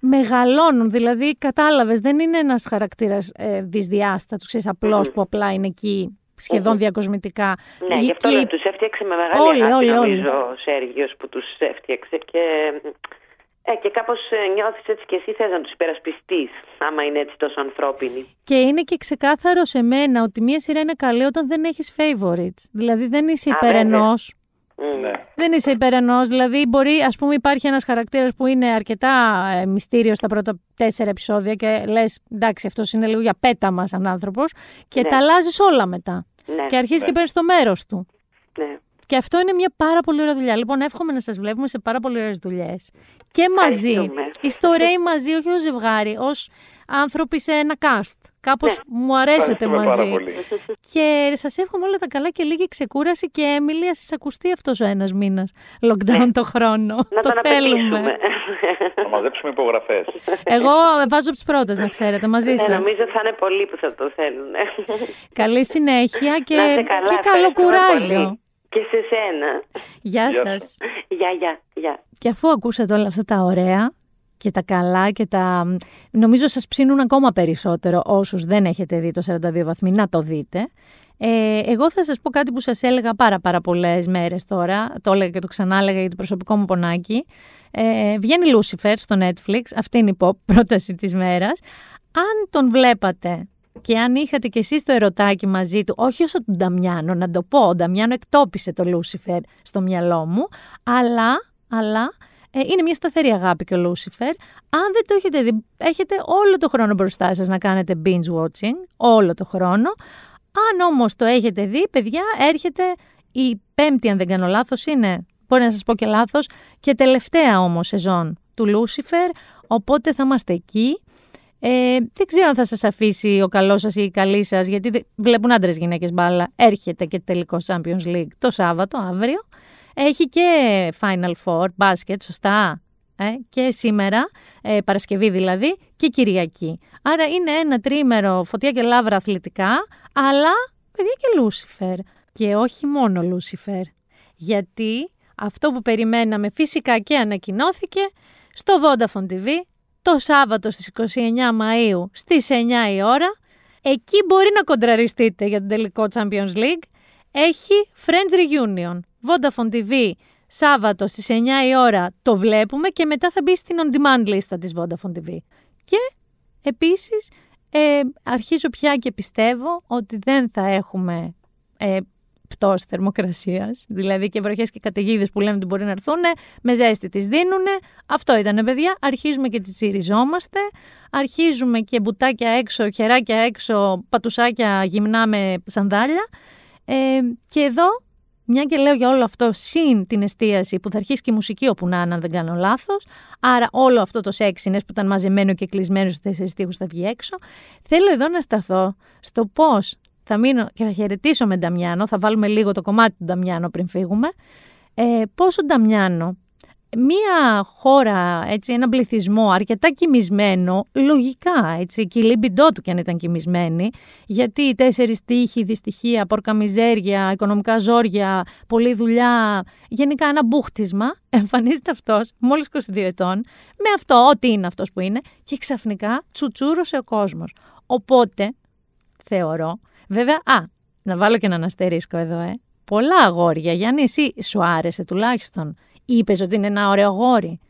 μεγαλώνουν. Δηλαδή, κατάλαβες, δεν είναι ένας χαρακτήρας ε, δυσδιάστατος, ξέρεις, απλός που απλά είναι εκεί σχεδόν διακοσμητικά. Ναι, γι' αυτό Εκεί- λέω, τους έφτιαξε με μεγάλη Όλοι, αγάπη όλοι, όλοι. νομίζω ο Σέργιος που τους έφτιαξε και, ε, και κάπως ε, νιώθεις έτσι και εσύ θες να τους υπερασπιστείς άμα είναι έτσι τόσο ανθρώπινοι. Και είναι και ξεκάθαρο σε μένα ότι μία σειρά είναι καλή όταν δεν έχεις favorites. Δηλαδή, δεν είσαι Α, υπέρ βέβαια. ενός. Ναι. Δεν είσαι υπέρ ενός. Δηλαδή, μπορεί, ας πούμε, υπάρχει ένας χαρακτήρας που είναι αρκετά ε, μυστήριος στα πρώτα τέσσερα επεισόδια και λες, εντάξει, αυτός είναι λίγο για πέτα μας σαν άνθρωπος. Και Ναι. τα αλλάζεις όλα μετά. Ναι, Και αρχίζεις Ναι. και παίρνεις το μέρος του. ναι. Και αυτό είναι μια πάρα πολύ ωραία δουλειά. Λοιπόν, εύχομαι να σας βλέπουμε σε πάρα πολύ ωραίες δουλειές. Και μαζί. Ευχαριστούμε. Είστε ωραίοι μαζί, όχι ως ζευγάρι, ως άνθρωποι σε ένα cast. Κάπως μου αρέσετε Ευχαριστούμε μαζί. πάρα πολύ. Και σας εύχομαι όλα τα καλά και λίγη ξεκούραση και Έμιλι, α σας ακουστεί αυτός ο ένας μήνας lockdown το χρόνο. Να το τον θέλουμε. απαιτήσουμε. Θα μαζέψουμε υπογραφές. Εγώ βάζω από τις πρώτες, να ξέρετε, μαζί Ε, σας. νομίζω θα είναι πολλοί που θα το θέλουν. Καλή συνέχεια και, Να είστε καλά, και καλό ευχαριστούμε κουράγιο. πολύ. Και σε σένα. Γεια Γεια σας. σας. Γεια, γεια, γεια. Και αφού ακούσατε όλα αυτά τα ωραία και τα καλά και τα... Νομίζω σας ψήνουν ακόμα περισσότερο όσους δεν έχετε δει το 42 βαθμοί να το δείτε. Ε, εγώ θα σας πω κάτι που σας έλεγα πάρα πάρα πολλές μέρες τώρα, το έλεγα και το ξανά έλεγα για το προσωπικό μου πονάκι. Ε, βγαίνει Λούσιφερ στο Netflix, αυτή είναι η pop πρόταση της μέρας. Αν τον βλέπατε και αν είχατε κι εσείς το ερωτάκι μαζί του, όχι όσο τον Νταμιάνο, να το πω, ο Νταμιάνο εκτόπισε το Λούσιφερ στο μυαλό μου, αλλά, αλλά ε, είναι μια σταθερή αγάπη και ο Λούσιφερ. Αν δεν το έχετε δει, έχετε όλο το χρόνο μπροστά σας να κάνετε binge watching, όλο το χρόνο. Αν όμως το έχετε δει, παιδιά, έρχεται η πέμπτη, αν δεν κάνω λάθος, είναι, μπορεί να σας πω και λάθος, και τελευταία όμως σεζόν του Λούσιφερ, οπότε θα είμαστε εκεί. Ε, δεν ξέρω αν θα σας αφήσει ο καλός σας ή η καλή σας, γιατί βλέπουν άντρες γυναίκες μπάλα. Έρχεται και τελικό Champions League το Σάββατο, αύριο. Έχει και Final Four, μπάσκετ, σωστά. Ε, και σήμερα, ε, Παρασκευή δηλαδή, και Κυριακή. Άρα είναι ένα τρίμερο φωτιά και λάβρα αθλητικά, αλλά παιδιά και Λούσιφερ. Και όχι μόνο Λούσιφερ. Γιατί αυτό που περιμέναμε φυσικά και ανακοινώθηκε στο Vodafone TV το Σάββατο στις 29 Μαΐου στις 9 η ώρα. Εκεί μπορεί να κοντραριστείτε για τον τελικό Champions League. Έχει Friends Reunion. Vodafone TV Σάββατο στις 9 η ώρα το βλέπουμε και μετά θα μπει στην on-demand λίστα της Vodafone TV. Και επίσης ε, αρχίζω πια και πιστεύω ότι δεν θα έχουμε ε, πτώση θερμοκρασίας, δηλαδή και βροχές και καταιγίδες που λένε ότι μπορεί να έρθουν, με ζέστη τις δίνουν. Αυτό ήταν παιδιά, αρχίζουμε και τις τσιριζόμαστε, αρχίζουμε και μπουτάκια έξω, χεράκια έξω, πατουσάκια γυμνά με σανδάλια. Ε, και εδώ μια και λέω για όλο αυτό, συν την εστίαση που θα αρχίσει και η μουσική όπου να είναι, αν δεν κάνω λάθος. Άρα, όλο αυτό το σεξινες που ήταν μαζεμένο και κλεισμένο στους τέσσερις τείχου θα βγει έξω. Θέλω εδώ να σταθώ στο πώς θα μείνω και θα χαιρετήσω με Νταμιάνο. Θα βάλουμε λίγο το κομμάτι του Νταμιάνο πριν φύγουμε. Ε, πόσο Νταμιάνο μία χώρα, έτσι, ένα πληθυσμό αρκετά κοιμισμένο, λογικά, έτσι, και η λίμπιντό του κι αν ήταν κοιμισμένη, γιατί οι τέσσερις τύχοι, δυστυχία, πορκαμιζέρια, οικονομικά ζόρια, πολλή δουλειά, γενικά ένα μπούχτισμα, εμφανίζεται αυτός, μόλις 22 ετών, με αυτό, ό,τι είναι αυτός που είναι, και ξαφνικά τσουτσούρωσε ο κόσμος. Οπότε, θεωρώ, βέβαια, α, να βάλω και έναν αστερίσκο εδώ, ε, πολλά αγόρια, Γιάννη, εσύ σου άρεσε τουλάχιστον; Είπες ότι είναι ένα ωραίο γόρι.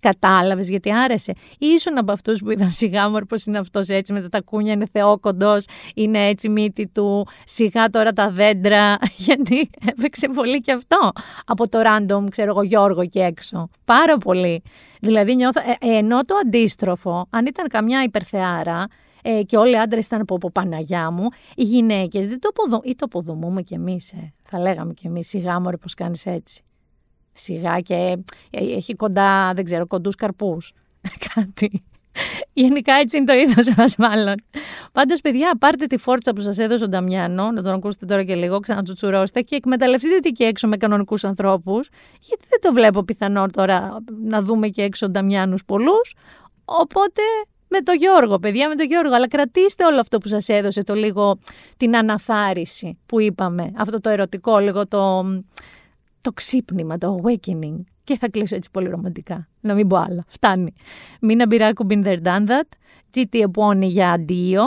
Κατάλαβες γιατί άρεσε; Ήσουν από αυτούς που είδαν σιγά μου πώ είναι αυτός έτσι με τα τακούνια, είναι θεόκοντο, είναι έτσι μύτη του. Σιγά τώρα τα δέντρα. Γιατί έπαιξε πολύ και αυτό. Από το random, ξέρω εγώ, Γιώργο και έξω. Πάρα πολύ. Δηλαδή νιώθω. Ε, ε ενώ το αντίστροφο, αν ήταν καμιά υπερθεάρα, ε, και όλοι οι άντρες ήταν από, από Παναγιά μου, οι γυναίκες δεν το αποδομούμε. ή το αποδομούμε κι εμείς, ε. θα λέγαμε κι εμείς, σιγά μου, πώ κάνεις έτσι σιγά και ε, έχει κοντά, δεν ξέρω, κοντούς καρπούς. Κάτι. Γενικά έτσι είναι το είδος μας, μάλλον. Πάντως, παιδιά, πάρτε τη φόρτσα που σας έδωσε ο Νταμιάνο, να τον ακούσετε τώρα και λίγο, ξανατσουτσουρώστε και εκμεταλλευτείτε τι και έξω με κανονικούς ανθρώπους. Γιατί δεν το βλέπω πιθανό τώρα να δούμε και έξω Νταμιάνους πολλούς. Οπότε με το Γιώργο, παιδιά, με το Γιώργο. Αλλά κρατήστε όλο αυτό που σας έδωσε το λίγο την αναθάριση που είπαμε. Αυτό το ερωτικό, λίγο το το ξύπνημα, το awakening. Και θα κλείσω έτσι πολύ ρομαντικά. Να μην πω άλλα. Φτάνει. Μίνα Μπυράκου been there done that. GT επώνει για αντίο.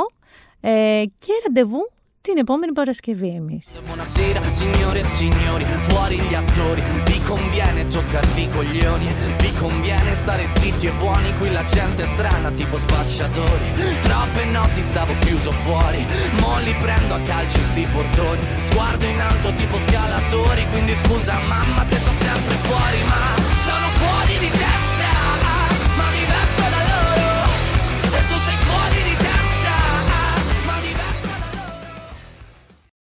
Ε, και ραντεβού την επόμενη Παρασκευή εμείς. Buonasera signore e signori, fuori gli attori, vi conviene toccarvi i coglioni, vi conviene stare zitti e buoni, qui la gente è strana tipo spacciatori, troppe notti stavo chiuso fuori, mo li prendo a calci sti portoni, sguardo in alto tipo scalatori, quindi scusa mamma se